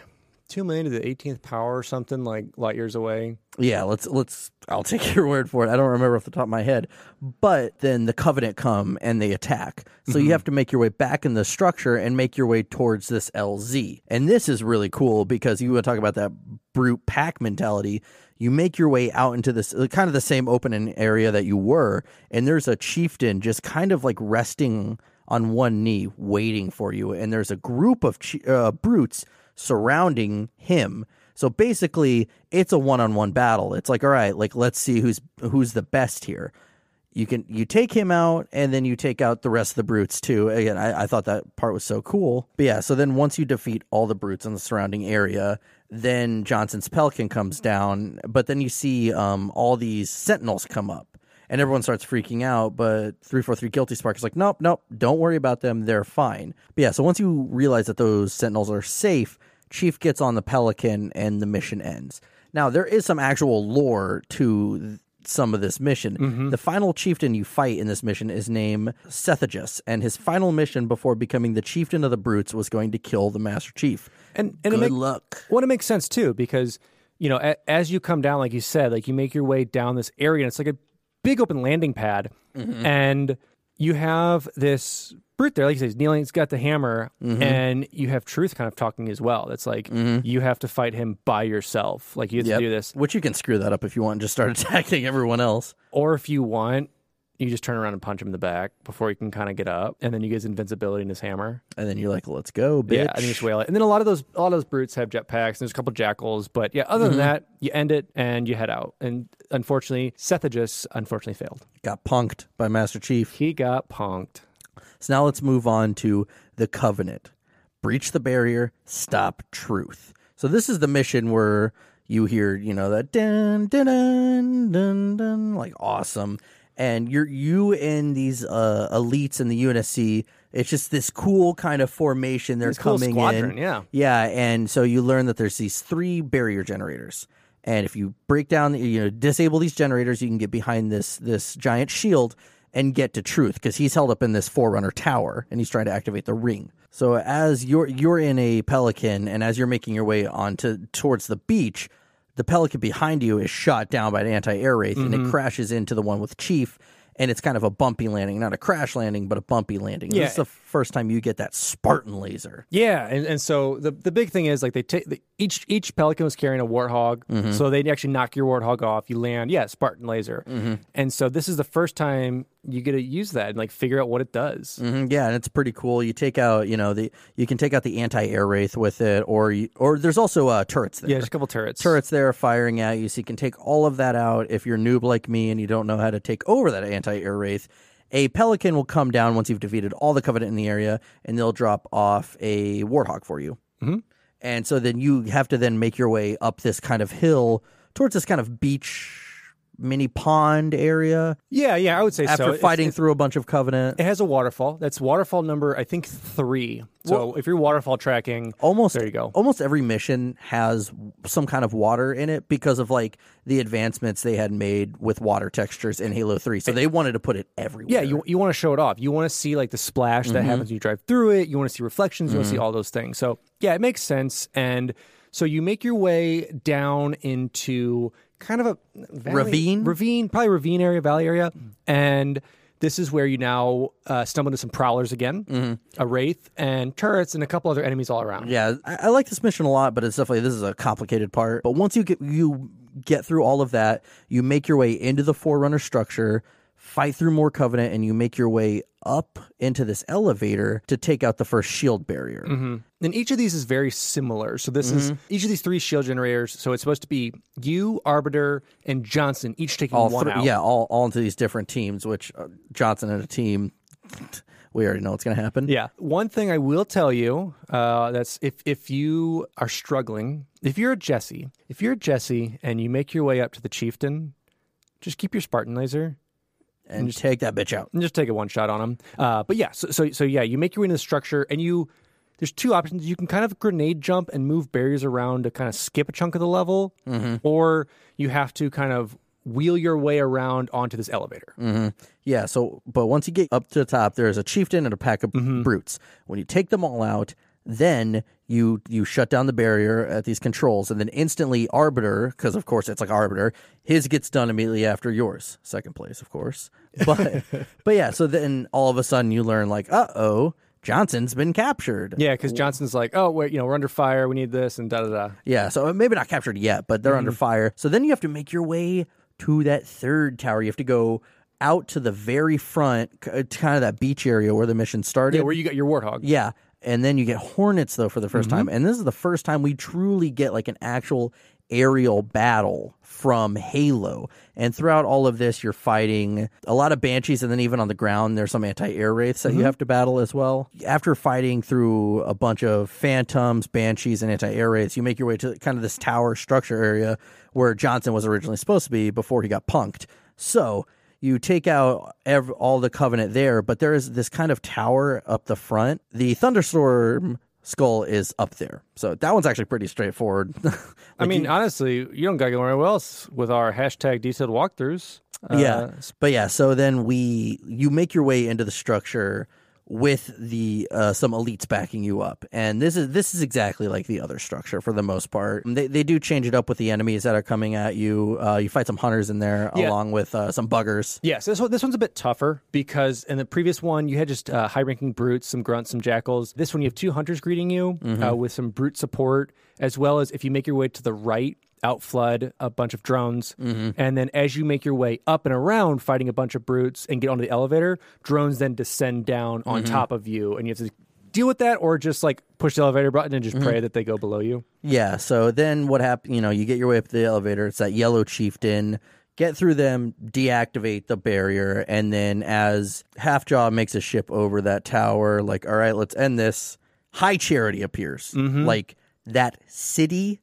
two million to the eighteenth power or something like light years away. Yeah, let's let's. I'll take your word for it. I don't remember off the top of my head, but then the Covenant come and they attack. So you mm-hmm. have to make your way back in the structure and make your way towards this LZ. And this is really cool because you want to talk about that brute pack mentality. You make your way out into this uh, kind of the same open area that you were, and there's a chieftain just kind of like resting on one knee, waiting for you. And there's a group of uh, brutes surrounding him. So basically, it's a one-on-one battle. It's like, all right, like let's see who's who's the best here. You can you take him out, and then you take out the rest of the brutes too. Again, I, I thought that part was so cool. But yeah, so then once you defeat all the brutes in the surrounding area, then Johnson's Pelican comes down. But then you see um, all these Sentinels come up, and everyone starts freaking out. But three four three Guilty Spark is like, nope, nope, don't worry about them. They're fine. But yeah, so once you realize that those Sentinels are safe, Chief gets on the Pelican, and the mission ends. Now there is some actual lore to th- some of this mission. The final chieftain you fight in this mission is named Sethagus, and his final mission before becoming the chieftain of the brutes was going to kill the Master Chief. And and Good it make, luck. Well, it makes sense too because you know a, as you come down, like you said, like you make your way down this area, and it's like a big open landing pad, Mm-hmm. and you have this brute there, like you said, he's kneeling, he's got the hammer, Mm-hmm. and you have Truth kind of talking as well. That's like you have to fight him by yourself, like you have Yep. to do this, Which you can screw that up if you want and just start attacking everyone else. or if you want. You just turn around and punch him in the back before he can kind of get up, and then you get his invincibility and his hammer. And then you're like, let's go, bitch. Yeah, and then you just wail it. And then a lot of those a lot of those brutes have jetpacks. And there's a couple jackals, but yeah, other Mm-hmm. than that, you end it and you head out. And unfortunately, Sethagus unfortunately failed. Got punked by Master Chief. He got punked. So now let's move on to the Covenant. Breach the barrier, stop truth. So this is the mission where you hear, you know, that dun dun dun dun dun, like awesome. And you're you and these uh, elites in the UNSC. It's just this cool kind of formation. They're This cool coming squadron, in, yeah. yeah. And so you learn that there's these three barrier generators. And if you break down, you know, disable these generators, you can get behind this this giant shield and get to truth because he's held up in this forerunner tower and he's trying to activate the ring. So as you're you're in a pelican and as you're making your way onto towards the beach, the pelican behind you is shot down by an anti-air wraith and it mm-hmm. crashes into the one with chief and it's kind of a bumpy landing, not a crash landing, but a bumpy landing. Yeah. This is the first time you get that Spartan laser. Yeah, and, and so the the big thing is like they take the, each each pelican was carrying a warthog, Mm-hmm. so they'd actually knock your warthog off. You land, yeah, Spartan laser, Mm-hmm. and so this is the first time you get to use that and like figure out what it does. Mhm, Yeah, and it's pretty cool. You take out, you know, the you can take out the anti-air wraith with it, or you, or there's also uh, turrets there. Yeah, just a couple turrets. turrets there firing at you, so you can take all of that out. If you're noob like me and you don't know how to take over that anti-air wraith, a pelican will come down once you've defeated all the covenant in the area, and they'll drop off a warthog for you. Mm-hmm. And so then you have to then make your way up this kind of hill towards this kind of beach mini pond area Yeah, yeah, I would say so. after It's- fighting it's- through a bunch of covenant. It has a waterfall. That's waterfall number I think three. So if you're waterfall tracking, almost there you go. almost every mission has some kind of water in it because of like the advancements they had made with water textures in Halo 3 so they wanted to put it everywhere Yeah, you you want to show it off. You want to see like the splash that mm-hmm. happens when you drive through it. You want to see reflections. You want to see mm-hmm. all those things. So yeah, it makes sense. And so you make your way down into kind of a valley- Ravine? ravine, probably ravine area, valley area, and. This is where you now uh, stumble into some prowlers again, a wraith, and turrets, and a couple other enemies all around. yeah I, I like this mission a lot but it's definitely this is a complicated part but once you get you get through all of that you make your way into the forerunner structure fight through more covenant and you make your way up into this elevator to take out the first shield barrier And each of these is very similar. So this is each of these three shield generators. So it's supposed to be you, Arbiter, and Johnson, each taking all one three, out. yeah, all all into these different teams. Which uh, Johnson and a team, we already know what's going to happen. Yeah. One thing I will tell you uh, that's if if you are struggling, if you're a Jesse, if you're a Jesse and you make your way up to the chieftain, just keep your Spartan laser and just take that bitch out. and just take a one shot on him. Uh, but yeah, so, so so yeah, you make your way into the structure and you. There's two options. You can kind of grenade jump and move barriers around to kind of skip a chunk of the level, mm-hmm. or you have to kind of wheel your way around onto this elevator. Mm-hmm. Yeah. So, but once you get up to the top, there's a chieftain and a pack of mm-hmm. brutes. When you take them all out, then you you shut down the barrier at these controls, and then instantly arbiter, because of course it's like arbiter, his gets done immediately after yours, second place, of course. But but yeah, so then all of a sudden you learn like, uh oh, Johnson's been captured. Yeah, because Johnson's like, oh, wait, you know, we're under fire. We need this and da da da. Yeah, so maybe not captured yet, but they're under fire. So then you have to make your way to that third tower. You have to go out to the very front, to kind of that beach area where the mission started. Yeah, where you got your warthog. Yeah, and then you get hornets though for the 1st mm-hmm. time, and this is the first time we truly get like an actual aerial battle from Halo. And throughout all of this, you're fighting a lot of banshees, and then even on the ground, there's some anti-air wraiths that you mm-hmm. have to battle as well. After fighting through a bunch of phantoms, banshees, and anti-air wraiths, you make your way to kind of this tower structure area where Johnson was originally supposed to be before he got punked. So you take out ev- all the covenant there, but there is this kind of tower up the front. The thunderstorm skull is up there, so that one's actually pretty straightforward. I mean, honestly, you don't got to go anywhere else with our hashtag detailed walkthroughs. Uh, yeah, but yeah. So then we you make your way into the structure with the uh, some elites backing you up, and this is this is exactly like the other structure for the most part. They they do change it up with the enemies that are coming at you. Uh, you fight some hunters in there Yeah. along with uh, some buggers. Yeah, so this, one, this one's a bit tougher because in the previous one you had just uh, high-ranking brutes, some grunts, some jackals. This one you have two hunters greeting you uh, with some brute support, as well as if you make your way to the right, outflood a bunch of drones, mm-hmm. and then as you make your way up and around, fighting a bunch of brutes and get onto the elevator, drones then descend down on mm-hmm. top of you, and you have to deal with that, or just like push the elevator button and just mm-hmm. pray that they go below you. Yeah. So then what happened? You know, you get your way up the elevator. It's that yellow chieftain. Get through them, deactivate the barrier, and then as Halfjaw makes a ship over that tower, like, all right, let's end this. High Charity appears, like that city,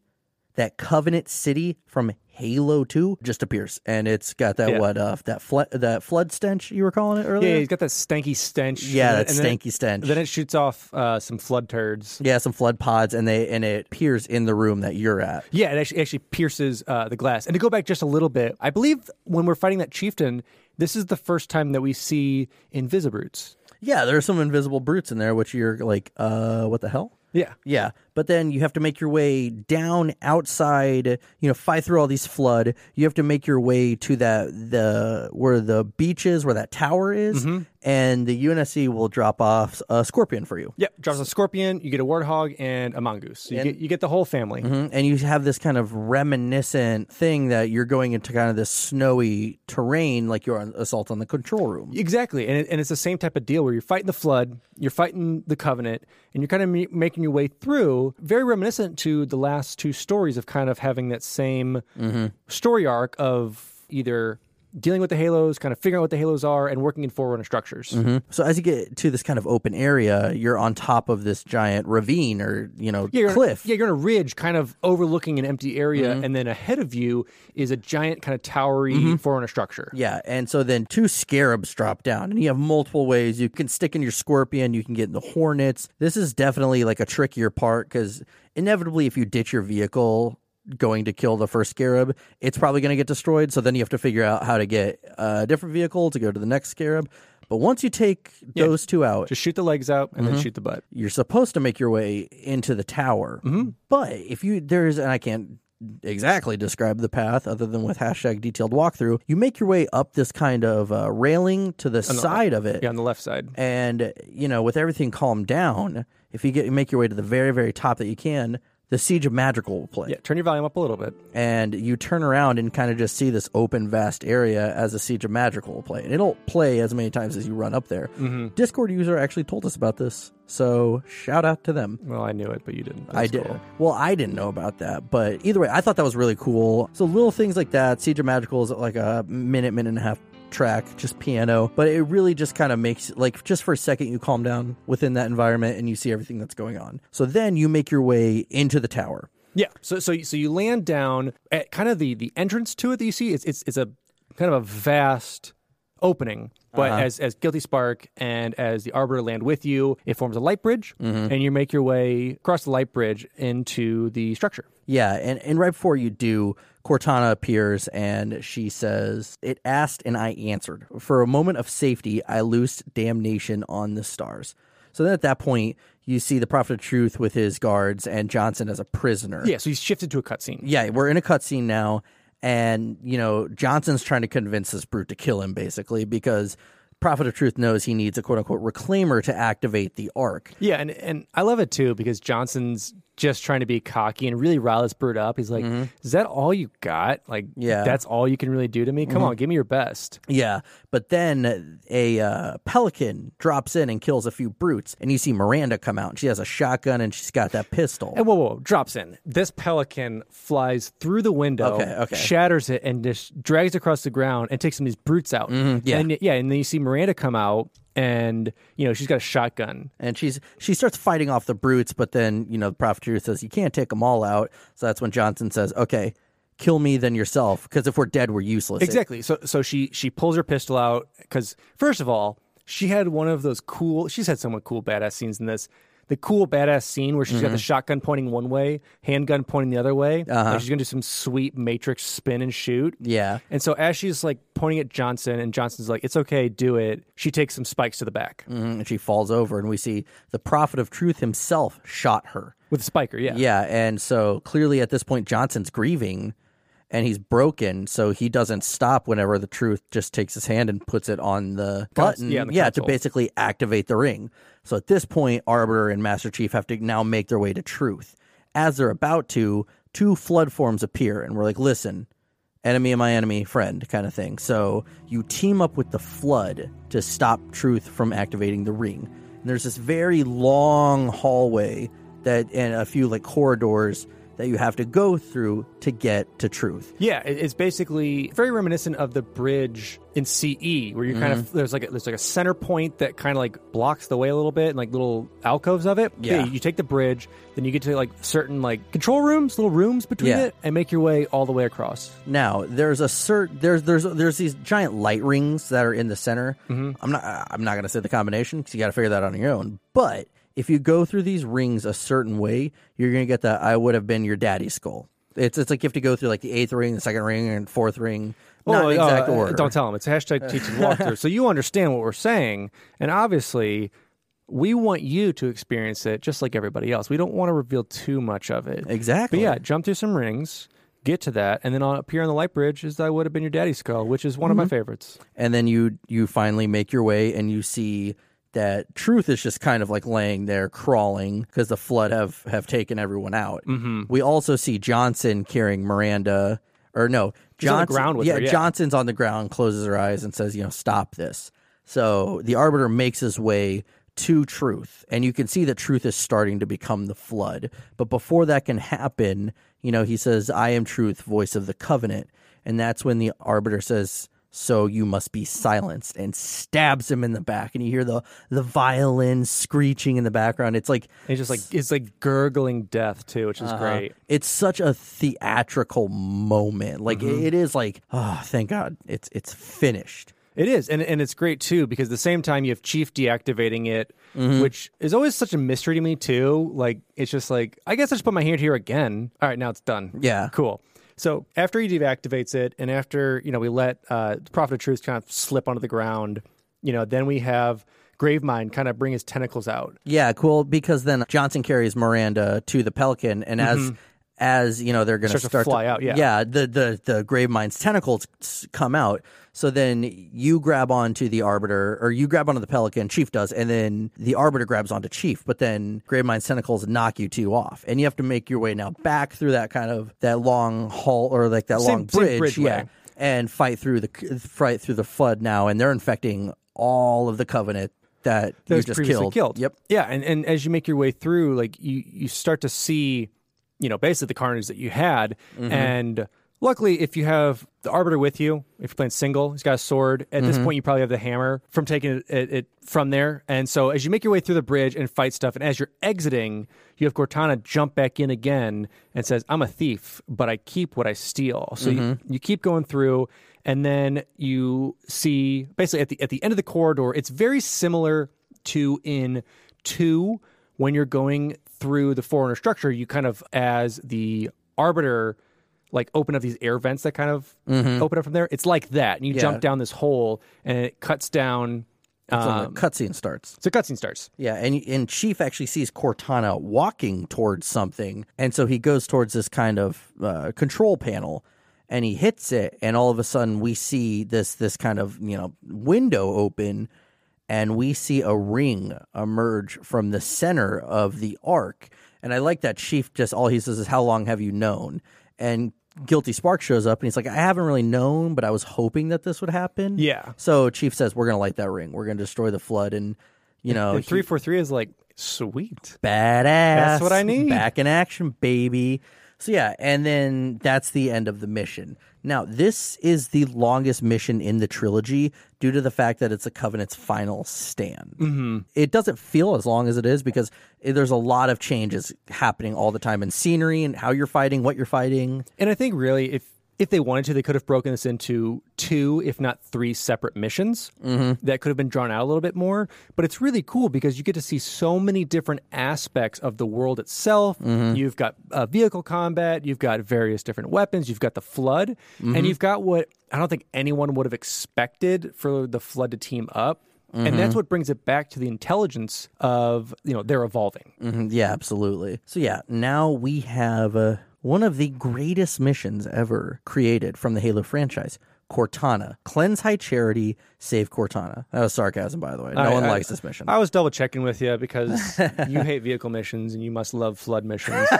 that Covenant city from Halo Two, just appears, and it's got that Yeah. what uh that flood that flood stench you were calling it earlier. Yeah, he's got that stanky stench. Yeah, and that then- stanky stench. Then it shoots off uh, some flood turds. yeah, some flood pods, and they and it appears in the room that you're at. Yeah, it actually, actually pierces uh, the glass. And to go back just a little bit, I believe when we're fighting that chieftain, this is the first time that we see Invisibrutes. Yeah, there are some invisible brutes in there, which you're like, uh, what the hell? Yeah. Yeah, But then you have to make your way down outside, you know, fight through all these flood. You have to make your way to that the where the beach is, where that tower is, Mm-hmm. and the UNSC will drop off a scorpion for you. Yep, drops a scorpion. You get a warthog and a mongoose. So you, get, you get the whole family. Mhm. And you have this kind of reminiscent thing that you're going into kind of this snowy terrain, like you're on assault on the control room. Exactly, and, it, and it's the same type of deal where you're fighting the flood, you're fighting the covenant, and you're kind of me- making your way through. Very reminiscent to the last two stories of kind of having that same mm-hmm. story arc of either dealing with the halos, kind of figuring out what the halos are, and working in forerunner structures. Mm-hmm. So as you get to this kind of open area, you're on top of this giant ravine or you know Yeah, cliff. yeah, you're on a ridge, kind of overlooking an empty area, mm-hmm. and then ahead of you is a giant, kind of towery mm-hmm. forerunner structure. Yeah, and so then two scarabs drop down, and you have multiple ways you can stick in your scorpion. You can get in the hornets. This is definitely like a trickier part because inevitably, if you ditch your vehicle going to kill the first scarab, it's probably going to get destroyed. So then you have to figure out how to get a different vehicle to go to the next scarab. But once you take those two out, Just shoot the legs out and then shoot the butt. you're supposed to make your way into the tower. Mm-hmm. But if you there's and I can't exactly describe the path other than with hashtag detailed walkthrough, you make your way up this kind of uh, railing to the side of it. Yeah, on the left side. And you know, with everything calmed down, if you get make your way to the very very top that you can, the Siege of Madrigal will play. Yeah, turn your volume up a little bit. And you turn around and kind of just see this open, vast area as the Siege of Madrigal will play. And it'll play as many times as you run up there. Mm-hmm. Discord user actually told us about this. So shout out to them. Well, I knew it, but you didn't. I did. cool. Well, I didn't know about that, but either way, I thought that was really cool. So little things like that. Siege of Madrigal is like a minute, minute and a half track, just piano, but it really just kind of makes like just for a second you calm down within that environment and you see everything that's going on. So then you make your way into the tower. Yeah. So so so you land down at kind of the the entrance to it that you see. It's it's it's a kind of a vast opening. But Uh-huh. as as Guilty Spark and as the Arbiter land with you, it forms a light bridge, Mm-hmm. and you make your way across the light bridge into the structure. Yeah, and, and right before you do, Cortana appears and she says, It asked and I answered. For a moment of safety, I loosed damnation on the stars. So then at that point, you see the Prophet of Truth with his guards and Johnson as a prisoner. Yeah. So he's shifted to a cutscene. Yeah, we're in a cutscene now, and you know Johnson's trying to convince this brute to kill him, basically because Prophet of Truth knows he needs a quote unquote reclaimer to activate the Ark. Yeah, and and I love it too because Johnson's just trying to be cocky and really rile this bird up. He's like, "Is that all you got? Like, Mm-hmm. Yeah. Mm-hmm. that's all you can really do to me? Come on, give me your best." Yeah, but then a uh, pelican drops in and kills a few brutes, and you see Miranda come out. And she has a shotgun and she's got that pistol. And whoa, whoa, drops in. This pelican flies through the window, Okay, okay. shatters it, and just drags across the ground and takes some of these brutes out. Mm-hmm, yeah. and, yeah, and then you see Miranda come out, and you know she's got a shotgun. And she's she starts fighting off the brutes, but then you know the Prophet Truth says you can't take them all out. So that's when Johnson says, "Okay, kill me then yourself, because if we're dead, we're useless." Exactly. So so she she pulls her pistol out because first of all, she had one of those cool. She's had somewhat cool badass scenes in this. The cool badass scene where she's got the shotgun pointing one way, handgun pointing the other way. Like she's gonna do some sweet Matrix spin and shoot. Yeah. And so as she's like pointing at Johnson, and Johnson's like, "It's okay, do it." She takes some spikes to the back Mhm, and she falls over, and we see the Prophet of Truth himself shot her. with a spiker. Yeah. Yeah, and so clearly at this point Johnson's grieving and he's broken, so he doesn't stop whenever the truth just takes his hand and puts it on the button. yeah, the to basically activate the ring. So at this point, Arbiter and Master Chief have to now make their way to truth. As they're about to, two flood forms appear, and we're like, listen, enemy of my enemy, friend, kind of thing. So you team up with the flood to stop truth from activating the ring. And there's this very long hallway that and a few like corridors that you have to go through to get to truth. Yeah, it's basically very reminiscent of the bridge in CE, where you kind Mm-hmm. of there's like a, there's like a center point that kind of like blocks the way a little bit, and like little alcoves of it. Yeah. you take the bridge, then you get to like certain like control rooms, little rooms between Yeah. it, and make your way all the way across. Now there's a cert there's there's there's these giant light rings that are in the center. I'm not I'm not gonna say the combination because you got to figure that out on your own. But if you go through these rings a certain way, you're gonna get that I would have been your daddy's skull. It's it's like you have to go through like the eighth ring, the second ring, and fourth ring. Not Oh, in uh, exact uh, order. Don't tell them. It's hashtag teaching walkthrough. so you understand what we're saying, and obviously. we want you to experience it just like everybody else. We don't want to reveal too much of it. Exactly. But yeah, jump through some rings, get to that, and then up here on the light bridge is I would have been your daddy's skull, which is one of my favorites. and then you you finally make your way and you see that truth is just kind of like laying there crawling because the flood have have taken everyone out. Mm-hmm. We also see Johnson carrying Miranda, or no, on Johnson. ground with yeah, her, yeah. Johnson's on the ground, closes her eyes, and says, "You know, stop this." So the arbiter makes his way to truth, and you can see that truth is starting to become the flood. But before that can happen, you know, he says, "I am truth, voice of the covenant," and that's when the arbiter says. So you must be silenced, and stabs him in the back, and you hear the the violin screeching in the background. It's like it's just like it's like gurgling death too, which is great. it's such a theatrical moment. Like Mm-hmm. it is like, oh, thank God, it's it's finished. It is, and and it's great too because at the same time you have Chief deactivating it, Mm-hmm. which is always such a mystery to me too. Like it's just like I guess I just put my hand here again. All right, now it's done. Yeah. cool. So after he deactivates it, and after you know we let uh, the Prophet of Truth kind of slip onto the ground, you know, then we have Gravemind kind of bring his tentacles out. Yeah, cool. Because then Johnson carries Miranda to the Pelican, and as as you know, they're going to start fly out, yeah. yeah. The the the Gravemind's tentacles come out. So then you grab onto the Arbiter, or you grab onto the Pelican. Chief does, and then the Arbiter grabs onto Chief. But then Gravemind's tentacles knock you two off, and you have to make your way now back through that kind of that long hall or like that Same- long bridge, yeah, and fight through the fight through the flood now, and they're infecting all of the Covenant that, that you was just previously killed. Yep. Yeah, and, and as you make your way through, like you you start to see, you know, basically the carnage that you had. Mm-hmm. And luckily, if you have the arbiter with you, if you're playing single, he's got a sword. At Mm-hmm. this point, you probably have the hammer from taking it, it, it from there. And so as you make your way through the bridge and fight stuff, and as you're exiting, you have Cortana jump back in again and says, "I'm a thief, but I keep what I steal." So you, you keep going through. And then you see basically at the at the end of the corridor, it's very similar to in two when you're going through the forerunner structure you kind of as the arbiter like open up these air vents that kind of open up from there it's like that and you Yeah. jump down this hole and it cuts down um, the cutscene starts. so cutscene starts Yeah, and and Chief actually sees Cortana walking towards something, and so he goes towards this kind of uh, control panel, and he hits it, and all of a sudden we see this this kind of you know window open, and we see a ring emerge from the center of the Ark, and I like that Chief just all he says is "How long have you known?" and Guilty Spark shows up and he's like, I haven't really known, but I was hoping that this would happen. Yeah. So Chief says, We're going to light that ring. We're going to destroy the flood. And, you know, and he- 343 is like sweet badass. That's what I need. Back in action, baby. So yeah, and then that's the end of the mission. Now, this is the longest mission in the trilogy due to the fact that it's the Covenant's final stand. Mm-hmm. It doesn't feel as long as it is because there's a lot of changes happening all the time in scenery and how you're fighting, what you're fighting. and i think really if if they wanted to they could have broken this into two if not three separate missions that could have been drawn out a little bit more. But it's really cool because you get to see so many different aspects of the world itself. You've got uh, vehicle combat you've got various different weapons you've got the flood and you've got what i don't think anyone would have expected for the flood to team up. And that's what brings it back to the intelligence of you know they're evolving. Mhm, Yeah, absolutely. So yeah, now we have uh, one of the greatest missions ever created from the Halo franchise. Cortana, cleanse high charity, save Cortana. That was sarcasm, by the way. No I- one I- likes this mission. I was double checking with you because you hate vehicle missions and you must love flood missions.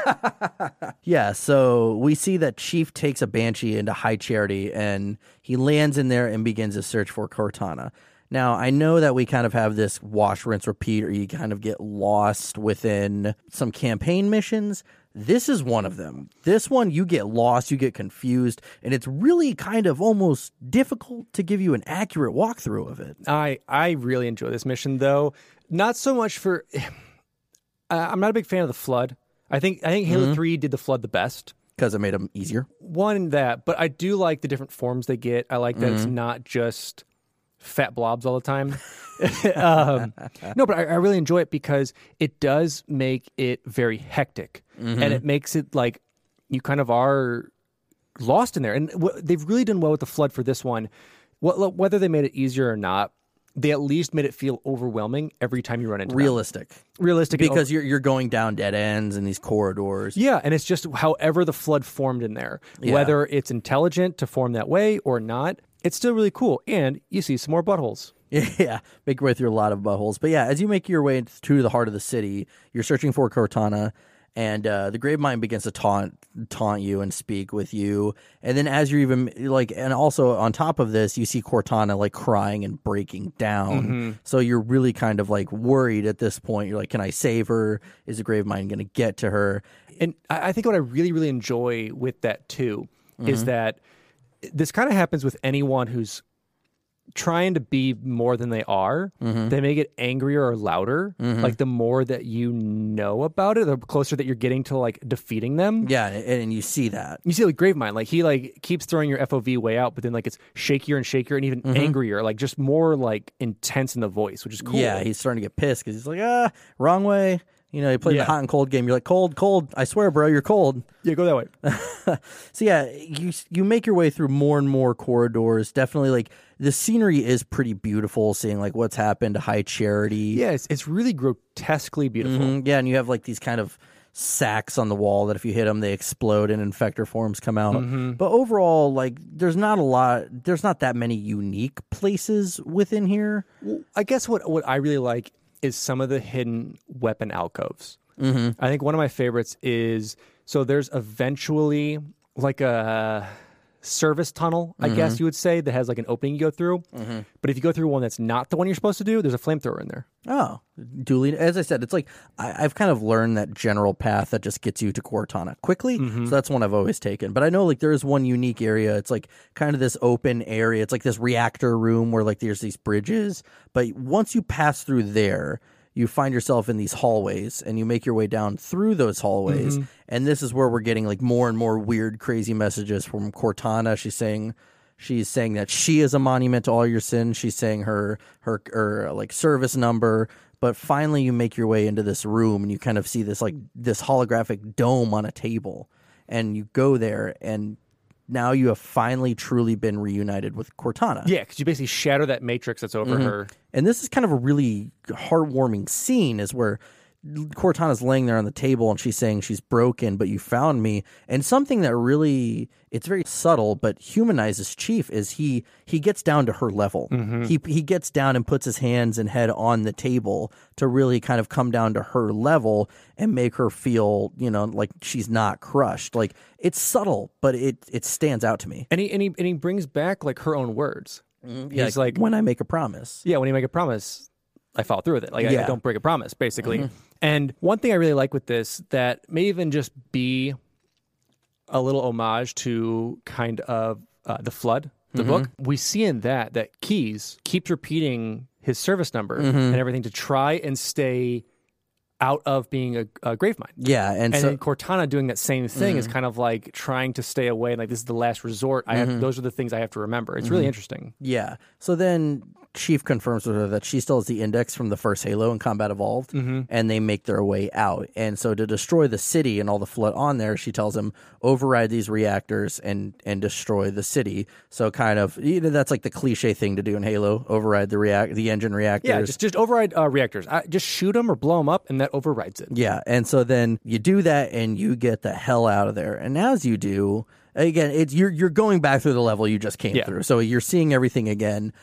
Yeah, so we see that Chief takes a Banshee into High Charity and he lands in there and begins a search for Cortana. Now, I know that we kind of have this wash, rinse, repeat, or you kind of get lost within some campaign missions. This is one of them. This one, you get lost, you get confused, and it's really kind of almost difficult to give you an accurate walkthrough of it. I I really enjoy this mission though. Not so much for. I'm not a big fan of the flood. I think I think Halo mm-hmm. Three did the flood the best. Because it made them easier. One that, but I do like the different forms they get. I like that it's mm-hmm. not just fat blobs all the time. um, no, but I, I really enjoy it because it does make it very hectic, and it makes it like you kind of are lost in there. And wh- they've really done well with the flood for this one. Wh- whether they made it easier or not, they at least made it feel overwhelming every time you run into them. Realistic. realistic and Because you're you're going down dead ends in these corridors. Yeah, and it's just however the flood formed in there. Yeah. Whether it's intelligent to form that way or not, it's still really cool. And you see some more buttholes. Yeah, make your way through a lot of buttholes. But yeah, as you make your way to the heart of the city, you're searching for Cortana, and uh, the Gravemind begins to taunt taunt you and speak with you. And then as you're even like, and also on top of this, you see Cortana like crying and breaking down. So you're really kind of like worried at this point. You're like, can I save her? Is the Gravemind going to get to her? And I I think what I really, really enjoy with that too Mm-hmm. is that this kind of happens with anyone who's trying to be more than they are. Mm-hmm. They may get angrier or louder. Like the more that you know about it, the closer that you're getting to like defeating them. Yeah, and, and you see that. You see, like Gravemind, like he like keeps throwing your FOV way out, but then like it's shakier and shakier and even Mm-hmm. angrier, like just more like intense in the voice, which is cool. Yeah, he's starting to get pissed because he's like, ah, wrong way. You know, you play Yeah. the hot and cold game. You're like, cold, cold. I swear, bro, you're cold. yeah, go that way. So yeah, you you make your way through more and more corridors. Definitely, like the scenery is pretty beautiful. Seeing like what's happened to High Charity. yeah, it's, it's really grotesquely beautiful. Mhm. yeah, and you have like these kind of sacks on the wall that if you hit them, they explode and infector forms come out. Mm-hmm. But overall, like there's not a lot. There's not that many unique places within here. I guess what what I really like is some of the hidden weapon alcoves. Mm-hmm. I think one of my favorites is so there's eventually like a service tunnel, I guess mm-hmm. you would say, that has like an opening you go through. Mm-hmm. But if you go through one that's not the one you're supposed to do, there's a flamethrower in there. Oh, duly. As I said, it's like I, I've kind of learned that general path that just gets you to Cortana quickly. Mm-hmm. So that's one I've always taken. But I know like there is one unique area. It's like kind of this open area. It's like this reactor room where like there's these bridges. But once you pass through there, you find yourself in these hallways and you make your way down through those hallways. Mm-hmm. And this is where we're getting like more and more weird, crazy messages from Cortana. She's saying She's saying that she is a monument to all your sins. She's saying her her her like service number. But finally, you make your way into this room and you kind of see this like this holographic dome on a table, and you go there, and now you have finally truly been reunited with Cortana. Yeah, because you basically shatter that matrix that's over mm-hmm. her. And this is kind of a really heartwarming scene, is where Cortana's laying there on the table and she's saying she's broken, but you found me. And something that really it's very subtle but humanizes Chief is he he gets down to her level. Mm-hmm. He he gets down and puts his hands and head on the table to really kind of come down to her level and make her feel, you know, like she's not crushed. Like it's subtle, but it it stands out to me. And he, and, he, and he brings back like her own words. Mm, He's like, when I make a promise. yeah, when you make a promise, I follow through with it. Like I, I don't break a promise, basically. Mm-hmm. And one thing I really like with this that may even just be a little homage to kind of uh, the flood, the mm-hmm. book. We see in that that Keyes keeps repeating his service number mm-hmm. and everything to try and stay out of being a, a Gravemind. Yeah, and, And so Cortana doing that same thing is mm-hmm. kind of like trying to stay away. Like this is the last resort. I have those are the things I have to remember. It's really interesting. Yeah. So then Chief confirms with her that she still has the index from the first Halo in Combat Evolved, Mm-hmm. and they make their way out. And so to destroy the city and all the flood on there, she tells him override these reactors and and destroy the city. So kind of you know that's like the cliche thing to do in Halo: override the react the engine reactors. Yeah, just just override uh, reactors. I, just shoot them or blow them up, and that overrides it. Yeah, and so then you do that and you get the hell out of there. And as you do, again, it's you're you're going back through the level you just came Yeah. through. So you're seeing everything again.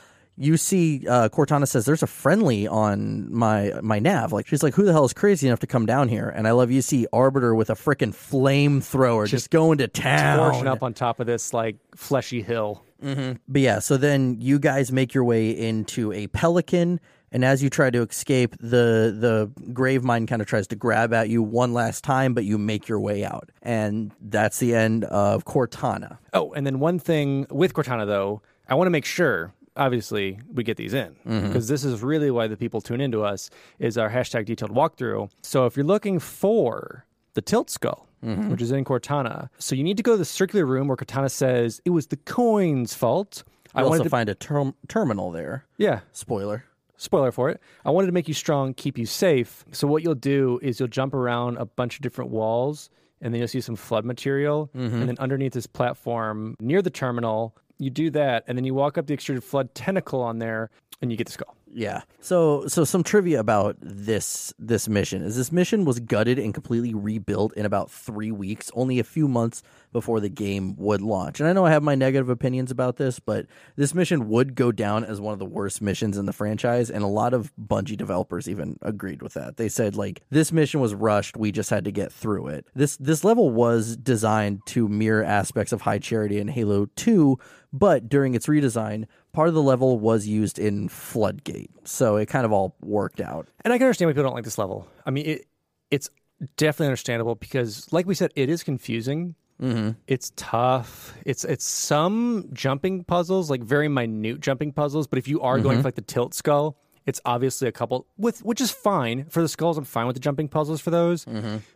You see uh, Cortana says there's a friendly on my my nav. Like she's like, who the hell is crazy enough to come down here? And I love you see Arbiter with a freaking flamethrower just, going to town. Torching up on top of this like fleshy hill. But yeah, so then you guys make your way into a pelican, and as you try to escape, the the Gravemind kind of tries to grab at you one last time, but you make your way out, and that's the end of Cortana. Oh, and then one thing with Cortana though, I want to make sure. Obviously, we get these in mm-hmm. because this is really why the people tune into us is our hashtag detailed walkthrough. So if you're looking for the tilt skull, mm-hmm. which is in Cortana, so you need to go to the circular room where Cortana says it was the coin's fault. I I also wanted to, find a term- terminal there. yeah, Spoiler. spoiler for it. I wanted to make you strong, keep you safe. So what you'll do is you'll jump around a bunch of different walls, and then you'll see some flood material, mm-hmm. and then underneath this platform near the terminal, you do that, and then you walk up the extruded flood tentacle on there, and you get the skull. Yeah. So so some trivia about this this mission is this mission was gutted and completely rebuilt in about three weeks, only a few months before the game would launch. And I know I have my negative opinions about this, but this mission would go down as one of the worst missions in the franchise, and a lot of Bungie developers even agreed with that. They said like this mission was rushed, we just had to get through it. This this level was designed to mirror aspects of High Charity and Halo 2, but during its redesign, part of the level was used in Floodgate. So it kind of all worked out. And I can understand why people don't like this level. I mean, it it's definitely understandable because, like we said, it is confusing. Mm-hmm. It's tough. It's it's some jumping puzzles, like very minute jumping puzzles. But if you are going for like the tilt skull, it's obviously a couple with which is fine for the skulls. I'm fine with the jumping puzzles for those.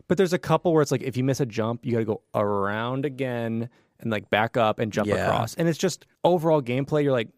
But there's a couple where it's like if you miss a jump, you got to go around again and like back up and jump Yeah. across. And it's just overall gameplay. You're like,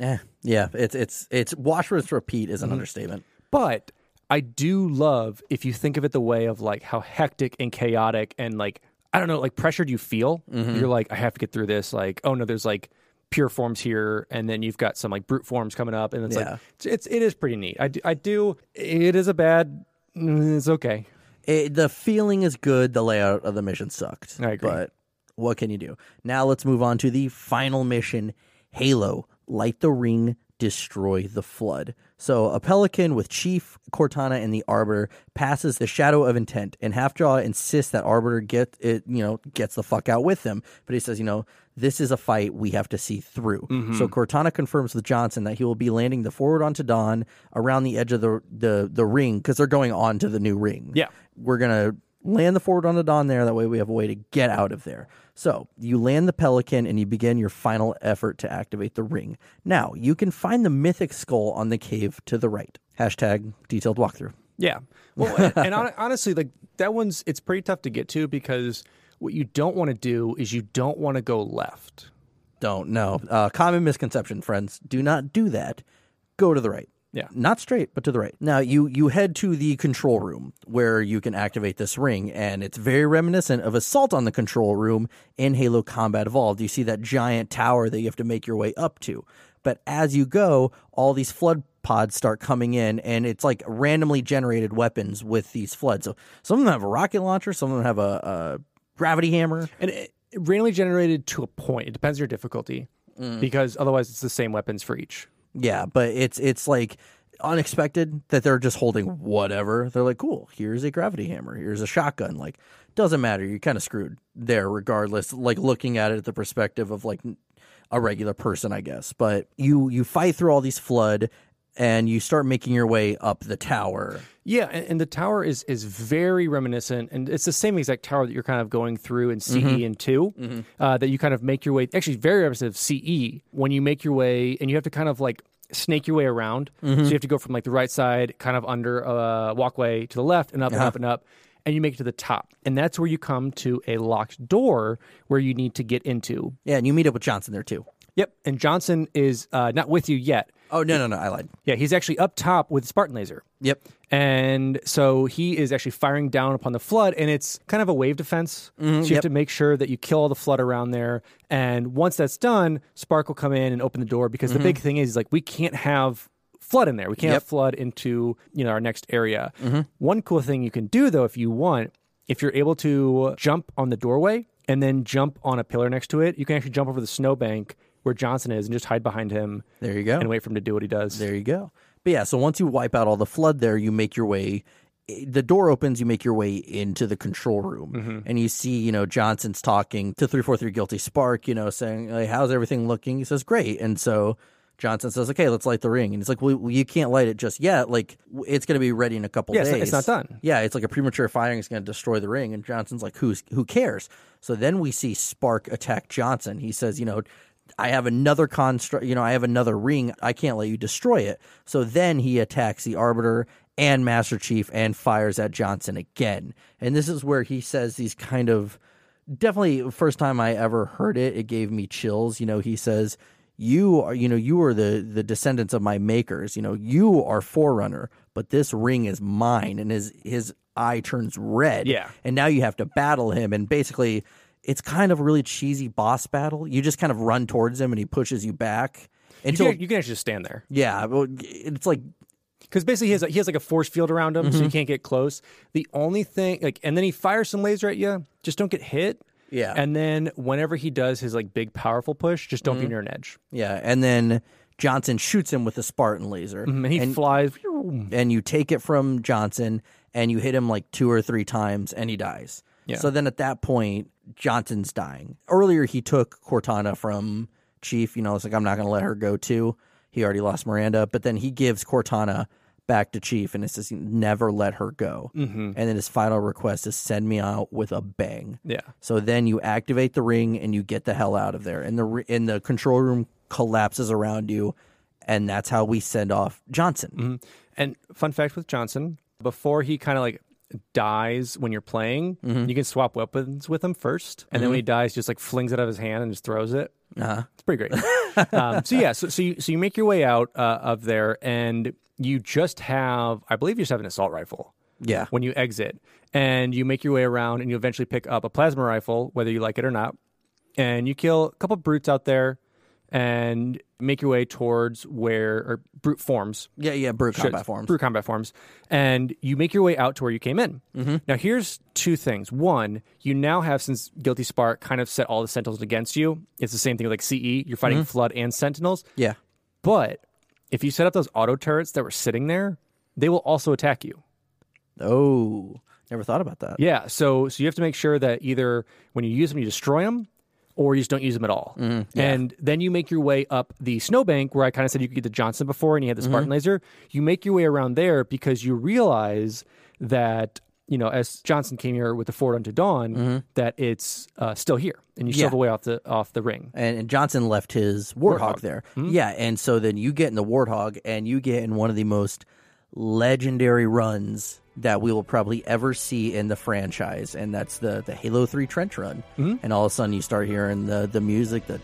eh. Eh, yeah, it's it's it's wash rinse repeat is an understatement. But I do love if you think of it the way of like how hectic and chaotic and like I don't know, like pressured you feel. You're like, I have to get through this. Like, oh no, there's like pure forms here, and then you've got some like brute forms coming up, and it's Yeah. like it's, it's it is pretty neat. I do, I do. It is a bad. mm, It's okay. It, the feeling is good. The layout of the mission sucked. I agree. But what can you do? Now let's move on to the final mission Halo Light the Ring, Destroy the Flood. So a pelican with Chief, Cortana, and the Arbiter passes the Shadow of Intent, and Halfjaw insists that Arbiter get it, you know, gets the fuck out with him. But he says, you know, this is a fight we have to see through. So mm-hmm. Cortana confirms with Johnson that he will be landing the Forward Unto Dawn around the edge of the the, the ring because they're going on to the new ring Yeah. we're gonna land the forward on the dawn there. That way we have a way to get out of there. So you land the pelican and you begin your final effort to activate the ring. Now you can find the mythic skull on the cave to the right. Hashtag detailed walkthrough. Yeah. Well, and, and hon- honestly, like that one's it's pretty tough to get to because what you don't want to do is you don't want to go left. Don't know. Uh, common misconception, friends. Do not do that. Go to the right. Yeah. Not straight, but to the right. Now you you head to the control room where you can activate this ring, and it's very reminiscent of Assault on the Control Room in Halo Combat Evolved. You see that giant tower that you have to make your way up to. But as you go, all these flood pods start coming in, and it's like randomly generated weapons with these floods. So some of them have a rocket launcher, some of them have a, a gravity hammer. And it, it randomly generated to a point. It depends on your difficulty mm. because otherwise it's the same weapons for each. Yeah, but it's it's like unexpected that they're just holding whatever. They're like, cool, here's a gravity hammer, here's a shotgun. Like, doesn't matter. You're kind of screwed there, regardless. Like looking at it at the perspective of like a regular person, I guess. But you you fight through all these flood, and you start making your way up the tower. Yeah, and, and the tower is is very reminiscent, and it's the same exact tower that you're kind of going through in CE mm-hmm. and 2 mm-hmm. uh, that you kind of make your way. Actually, very reminiscent of CE when you make your way, and you have to kind of like snake your way around. So mm-hmm. you have to go from like the right side, kind of under a walkway to the left, and up and up uh-huh. and up, and you make it to the top, and that's where you come to a locked door where you need to get into. Yeah, and you meet up with Johnson there too. Yep, and Johnson is uh, not with you yet. Oh no no no, I lied. Yeah, he's actually up top with Spartan laser. Yep. And so he is actually firing down upon the flood, and it's kind of a wave defense. so you have Mm-hmm, to make sure that you kill all the flood around there. And once that's done, Spark will come in and open the door because the big thing is like we can't have flood in there. We can't have Mm-hmm. Yep. flood into you know our next area. Mm-hmm. One cool thing you can do though, if you want, if you're able to jump on the doorway and then jump on a pillar next to it, you can actually jump over the snowbank where Johnson is and just hide behind him There you go. and wait for him to do what he does. There you go. But yeah, so once you wipe out all the flood there, you make your way. Eh, the door opens, you make your way into the control room, mm-hmm. and you see, you know, Johnson's talking to 343 Guilty Spark, you know, saying, hey, How's everything looking? He says, Great. And so Johnson says, Okay, let's light the ring. And it's like, Well, you can't light it just yet. Like, it's going to be ready in a couple Yeah, it's days. not- it's not done. Yeah, it's like a premature firing is going to destroy the ring. And Johnson's like, Who's, Who cares? So then we see Spark attack Johnson. He says, You know, I have another construct, you know, I have another ring. I can't let you destroy it. So then he attacks the Arbiter and Master Chief and fires at Johnson again. And this is where he says these kind of definitely first time I ever heard it, it gave me chills. You know, he says, "You are, you know, you are the the descendants of my makers. You know, you are Forerunner, but this ring is mine." And his his eye turns red. Yeah. and now you have to battle him, and basically. It's kind of a really cheesy boss battle. You just kind of run towards him and he pushes you back. You until can, you can actually just stand there yeah, it's like because basically he has, he has like a force field around him, so Mm-hmm. you can't get close. The only thing, like, and then he fires some laser at you. Just don't get hit. Yeah. And then whenever he does his like big powerful push, just don't Mm-hmm. be near an edge. yeah, and then Johnson shoots him with a Spartan laser, Mm-hmm. And he flies. and you take it from Johnson and you hit him like two or three times and he dies. Yeah. So then at that point, Johnson's dying. Earlier, he took Cortana from Chief. You know, it's like, I'm not going to let her go too. He already lost Miranda, but then he gives Cortana back to Chief and it says, never let her go. Mm-hmm. And then his final request is send me out with a bang. Yeah. So then you activate the ring and you get the hell out of there. And the and the control room collapses around you, and that's how we send off Johnson. And fun fact with Johnson, before he kind of like dies when you're playing, Mm-hmm. you can swap weapons with him first, and then when he dies, just like flings it out of his hand and just throws it. Uh-huh. It's pretty great. um, so yeah, so so you, so you make your way out uh, of there, and you just have, I believe, you just have an assault rifle. Yeah. When you exit, and you make your way around, and you eventually pick up a plasma rifle, whether you like it or not, and you kill a couple brutes out there, and make your way towards where or brute forms Yeah, yeah, brute Shit, combat forms. Brute combat forms. And you make your way out to where you came in. Mm-hmm. Now, here's two things. One, you now have, since Guilty Spark kind of set all the Sentinels against you, it's the same thing with like CE. You're fighting Flood and Sentinels. Yeah. But if you set up those auto turrets that were sitting there, they will also attack you. Oh, never thought about that. Yeah. So, so you have to make sure that either when you use them, you destroy them. Or you just don't use them at all. Mm-hmm. And then you make your way up the snowbank where I kind of said you could get the Johnson before and you had the Spartan mm-hmm. laser. You make your way around there because you realize that, you know, as Johnson came here with the Forward Unto Dawn, mm-hmm. that it's uh, still here and you Yeah. have a way off the off the ring. And, and Johnson left his warthog, Warthog. there. Yeah, and so then you get in the warthog and you get in one of the most legendary runs that we will probably ever see in the franchise, and that's the the Halo Three trench run. And all of a sudden, you start hearing the the music, the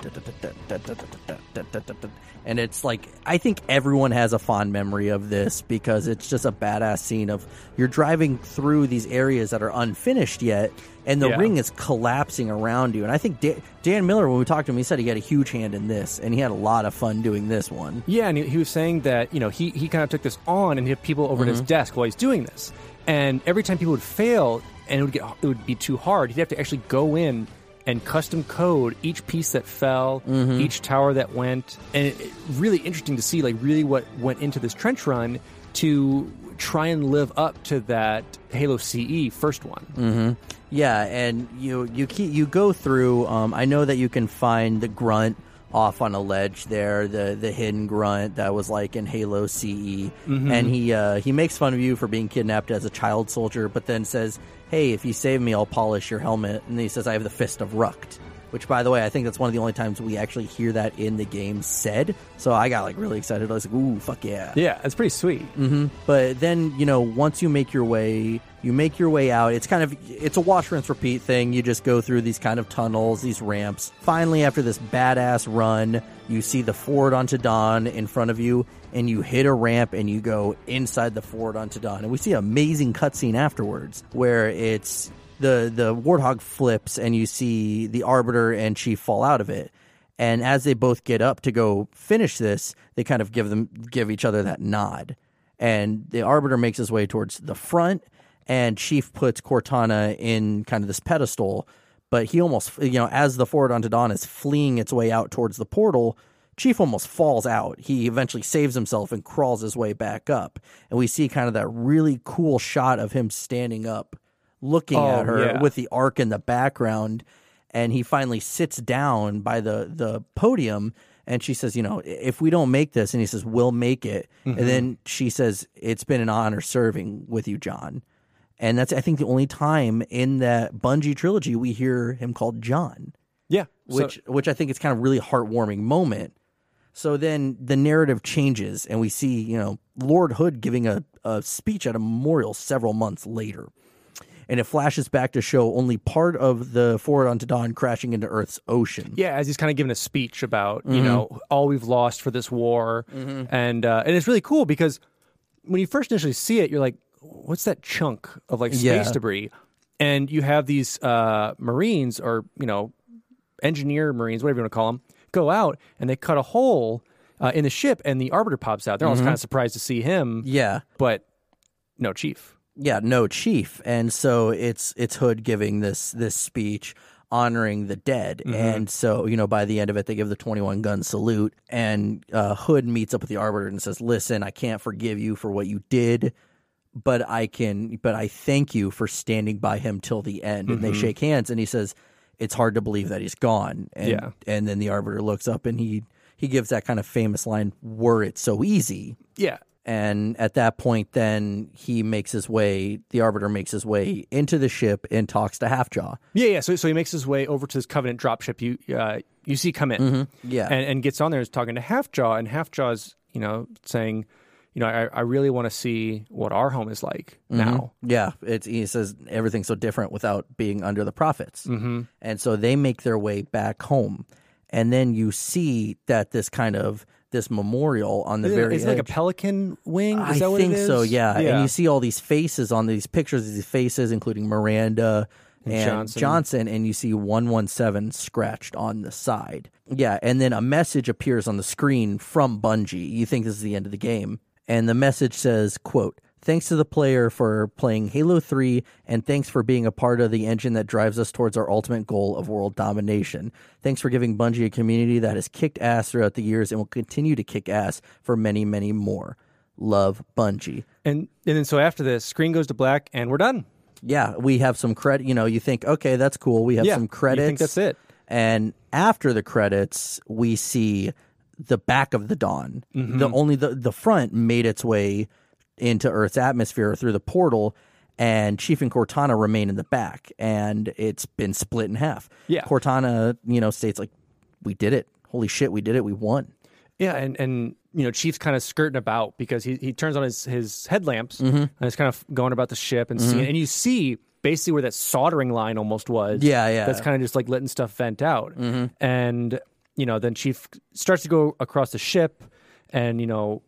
and it's like I think everyone has a fond memory of this because it's just a badass scene of you're driving through these areas that are unfinished yet, and the Yeah. ring is collapsing around you. And I think Da- Dan Miller, when we talked to him, he said he had a huge hand in this, and he had a lot of fun doing this one. Yeah, and he, he was saying that you know he he kind of took this on and he had people over at his mm-hmm. desk while he's doing this, and every time people would fail and it would get it would be too hard, he'd have to actually go in and custom code each piece that fell, each tower that went, and it, it- really interesting to see like really what went into this trench run to try and live up to that Halo CE first one. Yeah, and you you keep, you go through. Um, I know that you can find the grunt off on a ledge there, the the hidden grunt that was like in Halo CE, and he uh, he makes fun of you for being kidnapped as a child soldier, but then says, "Hey, if you save me, I'll polish your helmet." And he says, "I have the fist of Rukt." Which, by the way, I think that's one of the only times we actually hear that in the game said. So I got like really excited. I was like, "Ooh, fuck yeah!" Yeah, it's pretty sweet. Mm-hmm. but then you know once you make your way you make your way out it's kind of it's a wash rinse repeat thing you just go through these kind of tunnels these ramps finally after this badass run you see the Forward Unto Dawn in front of you and you hit a ramp and you go inside the Forward Unto Dawn and we see an amazing cutscene afterwards where it's the the warthog flips and you see the arbiter and chief fall out of it. And as they both get up to go finish this they kind of give them give each other that nod. And the arbiter makes his way towards the front and chief puts cortana in kind of this pedestal. But he almost you know as the Forward Unto Dawn is fleeing its way out towards the portal chief almost falls out. He eventually saves himself and crawls his way back up. And we see kind of that really cool shot of him standing up looking Oh, at her yeah. with the Ark in the background and he finally sits down by the the podium and she says you know if we don't make this and he says we'll make it. And mm-hmm. then she says it's been an honor serving with you john. And that's i think the only time in that bungie trilogy we hear him called john. Yeah, so- which which i think is kind of really heartwarming moment. So then the narrative changes and we see you know lord hood giving a, a speech at a memorial several months later and it flashes back to show only part of the Forward Unto Dawn crashing into earth's ocean Yeah, as he's kind of giving a speech about Mm-hmm. you know all we've lost for this war, and uh, and it's really cool because when you first initially see it, you're like, what's that chunk of like space Yeah. debris? And you have these uh, Marines or you know engineer Marines, whatever you want to call them, go out and they cut a hole uh, in the ship, and the Arbiter pops out. They're almost kind of surprised to see him, Yeah. but no Chief. Yeah, no chief, and so it's it's Hood giving this this speech honoring the dead, and so you know by the end of it they give the twenty one gun salute, and uh, Hood meets up with the Arbiter and says, "Listen, I can't forgive you for what you did." But I can, but I thank you for standing by him till the end. And they shake hands, and he says, "It's hard to believe that he's gone." And, Yeah. and then the Arbiter looks up, and he he gives that kind of famous line, "Were it so easy." Yeah, And at that point, then he makes his way, the Arbiter makes his way into the ship and talks to Halfjaw. yeah, yeah. So, so he makes his way over to this Covenant dropship. You, uh, you see come in, Yeah. and, and gets on there, is talking to Halfjaw, and Halfjaw's, you know, saying, you know, I, I really want to see what our home is like now. Yeah, it's, he says everything's so different without being under the prophets. Mm-hmm. And so they make their way back home. And then you see that this kind of this memorial on the it- very is it like a pelican wing? Is I that what think it is? so, yeah. And you see all these faces on these pictures these faces, including Miranda and Johnson. Johnson. and you see 117 scratched on the side. Yeah, and then a message appears on the screen from Bungie. You think this is the end of the game. And the message says, quote, Thanks to the player for playing Halo 3, and thanks for being a part of the engine that drives us towards our ultimate goal of world domination. Thanks for giving Bungie a community that has kicked ass throughout the years and will continue to kick ass for many, many more. Love Bungie. And and then so after this, screen goes to black, and we're done. Yeah, we have some credit. You know, you think, okay, that's cool. We have Yeah, some you credits. think that's it. And after the credits, we see the back of the Dawn. Mm-hmm. The only the the front made its way into Earth's atmosphere through the portal, and Chief and Cortana remain in the back, and it's been split in half. Yeah. Cortana, you know, states like, "We did it! Holy shit, we did it! We won!" Yeah, and and you know, Chief's kind of skirting about because he he turns on his his headlamps Mm-hmm. and is kind of going about the ship and seeing, and you see basically where that soldering line almost was. Yeah, yeah. That's kind of just like letting stuff vent out, and you know, then Chief starts to go across the ship, and you know.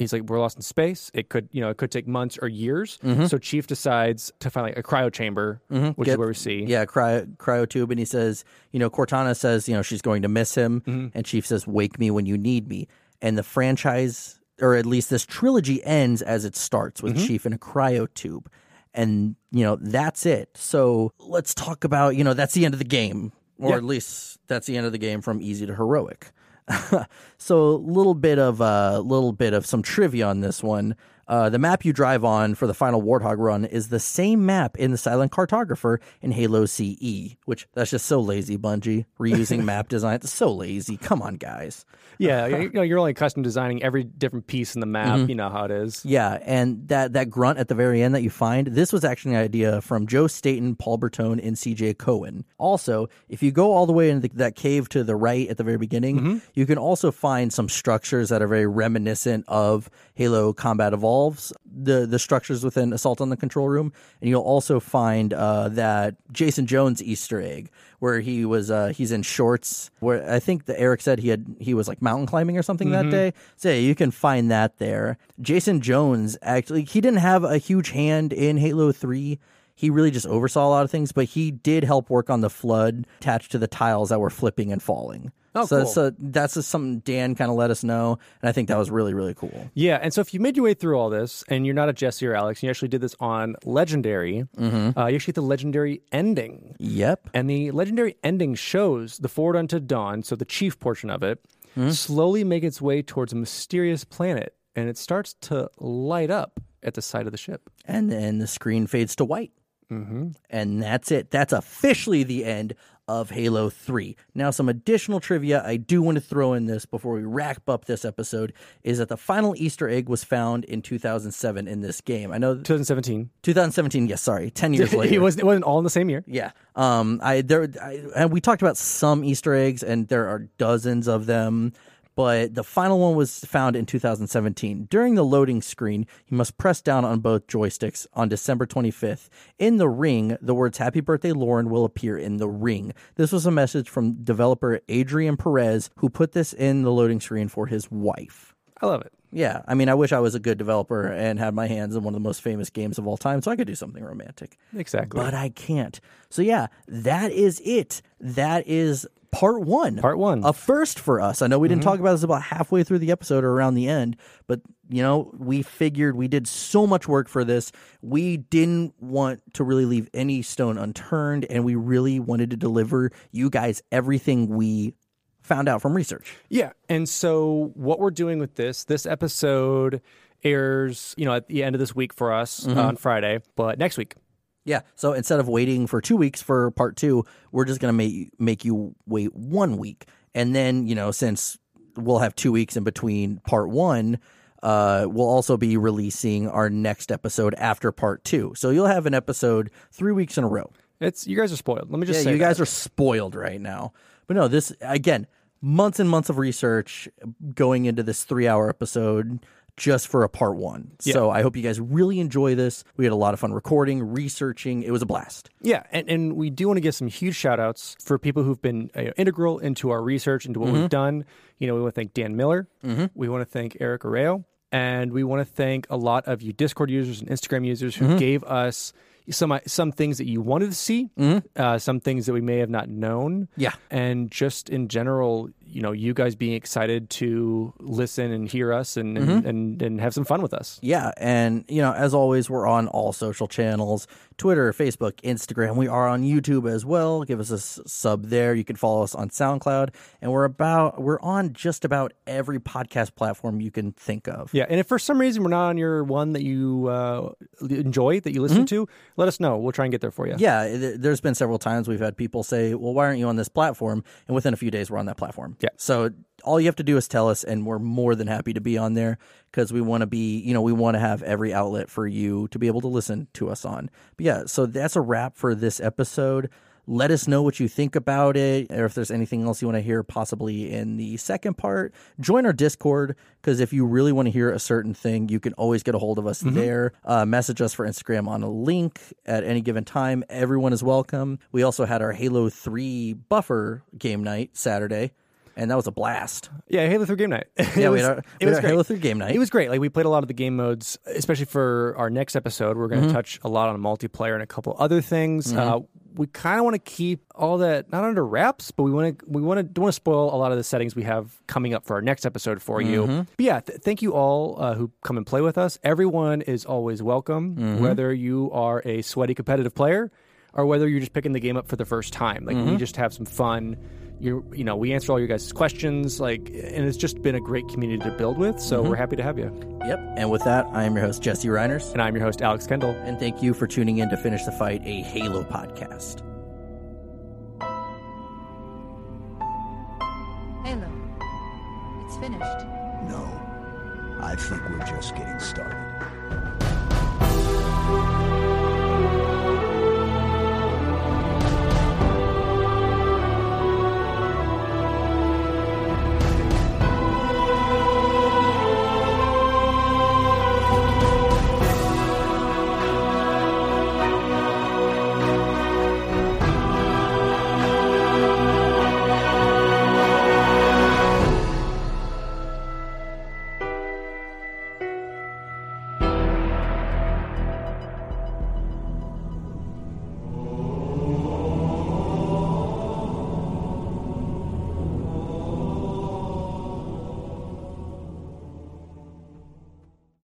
He's like, we're lost in space. It could, you know, it could take months or years. So Chief decides to find like a cryo chamber, which is Mm-hmm. Get- where we see. Yeah, cryo, cryo tube, and he says, you know, Cortana says, you know, she's going to miss him, Mm-hmm. and Chief says, "Wake me when you need me." And the franchise, or at least this trilogy, ends as it starts Mm-hmm. with Chief in a cryo tube, and you know that's it. So let's talk about, you know, that's the end of the game, or Yeah. at least that's the end of the game from easy to heroic. so a little bit of a uh, little bit of some trivia on this one. Uh, the map you drive on for the final Warthog run is the same map in the Silent Cartographer in Halo CE, which that's just so lazy, Bungie. Reusing map design, it's so lazy. Come on, guys. Yeah, you know, you're only custom designing every different piece in the map. Mm-hmm. You know how it is. Yeah, and that that grunt at the very end that you find, this was actually an idea from Joe Staten, Paul Bertone, and CJ Cowan. Also, if you go all the way into the, that cave to the right at the very beginning, you can also find some structures that are very reminiscent of Halo Combat Evolved, the the structures within Assault on the Control Room, and you'll also find uh, that Jason Jones Easter egg where he was uh, he's in shorts. Where I think that Eric said he had he was like mountain climbing or something that day. So yeah, you can find that there. Jason Jones actually he didn't have a huge hand in Halo Three. He really just oversaw a lot of things, but he did help work on the flood attached to the tiles that were flipping and falling. Oh, so, cool. so that's just something Dan kind of let us know, and I think that was really really cool. Yeah, and so if you made your way through all this and you're not a Jesse or Alex, and you actually did this on Legendary, Mm-hmm. uh, you actually get the Legendary ending. Yep. And the Legendary ending shows the Forward Unto Dawn, so the chief portion of it, Hmm? slowly make its way towards a mysterious planet, and it starts to light up at the side of the ship. and then the screen fades to white. Mm-hmm. And that's it. That's officially the end of Halo 3. Now, some additional trivia I do want to throw in this before we wrap up this episode is that the final Easter egg was found in 2007 in this game. I know 2017. 2017, yes, sorry, 10 years later. it, wasn't, it wasn't all in the same year. Yeah. Um. I there. I, and we talked about some Easter eggs, and there are dozens of them. But the final one was found in 2017. During the loading screen, you must press down on both joysticks on December 25th. In the ring, the words "Happy Birthday, Lauren" will appear in the ring. This was a message from developer Adrian Perez, who put this in the loading screen for his wife. I love it. Yeah, I mean, I wish I was a good developer and had my hands in one of the most famous games of all time, so I could do something romantic Exactly. but I can't. So yeah, that is it. That is part one. Part one. A first for us. I know we didn't talk about this about halfway through the episode or around the end, but you know, we figured we did so much work for this. We didn't want to really leave any stone unturned, and we really wanted to deliver you guys everything we found out from research. Yeah. And so what we're doing with this, this episode airs, you know, at the end of this week for us Mm-hmm. on Friday, but next week. Yeah. So instead of waiting for two weeks for part two, we're just gonna make make you wait one week, and then you know since we'll have two weeks in between part one, uh, we'll also be releasing our next episode after part two. So you'll have an episode three weeks in a row. It's you guys are spoiled. Let me just Yeah, say you that. guys are spoiled right now. But no, this again, months and months of research going into this three hour episode just for a part one. So I hope you guys really enjoy this. We had a lot of fun recording, researching. It was a blast. Yeah, and, and we do want to give some huge shout outs for people who've been uh, integral into our research, into what Mm-hmm. we've done. You know, we want to thank Dan Miller. We want to thank Eric Arreo. And we want to thank a lot of you Discord users and Instagram users Mm-hmm. who gave us some some things that you wanted to see, uh, some things that we may have not known. Mm-hmm. Yeah. And just in general, you know, you guys being excited to listen and hear us and, Mm-hmm. and, and, and have some fun with us. Yeah, and you know, as always, we're on all social channels: Twitter, Facebook, Instagram. We are on YouTube as well. Give us a sub there. You can follow us on SoundCloud, and we're about we're on just about every podcast platform you can think of. Yeah, and if for some reason we're not on your one that you uh, enjoy, that you listen to, let us know. We'll try and get there for you. Mm-hmm. Yeah, there's been several times we've had people say, "Well, why aren't you on this platform?" And within a few days, we're on that platform. Yeah. So all you have to do is tell us, and we're more than happy to be on there because we want to be, you know, we want to have every outlet for you to be able to listen to us on. But yeah, so that's a wrap for this episode. Let us know what you think about it, or if there's anything else you want to hear, possibly in the second part. Join our Discord because if you really want to hear a certain thing, you can always get a hold of us there. Uh, message us for Instagram on a link at any given time. Everyone is welcome. We also had our Halo 3 buffer game night Saturday, and that was a blast. Yeah, Halo 3 game night. Yeah, we was- had our, it we had. Halo 3 game night. It was great. Like we played a lot of the game modes, especially for our next episode. We're Mm-hmm. going to touch a lot on multiplayer and a couple other things. Uh, we kind of want to keep all that not under wraps, but we want to we want to don't want to spoil a lot of the settings we have coming up for our next episode for you. Mm-hmm. But yeah, th- thank you all uh, who come and play with us. Everyone is always welcome, Mm-hmm. whether you are a sweaty competitive player or whether you're just picking the game up for the first time. Like Mm-hmm. we just have some fun. You you know we answer all your guys' questions. Like and it's just been a great community to build with. So Mm-hmm. we're happy to have you. Yep. And with that, I am your host, Jesse Reiners. And I'm your host Alex Kendall. And thank you for tuning in to Finish the Fight, a Halo podcast. Halo. It's finished. No. I think we're just getting started.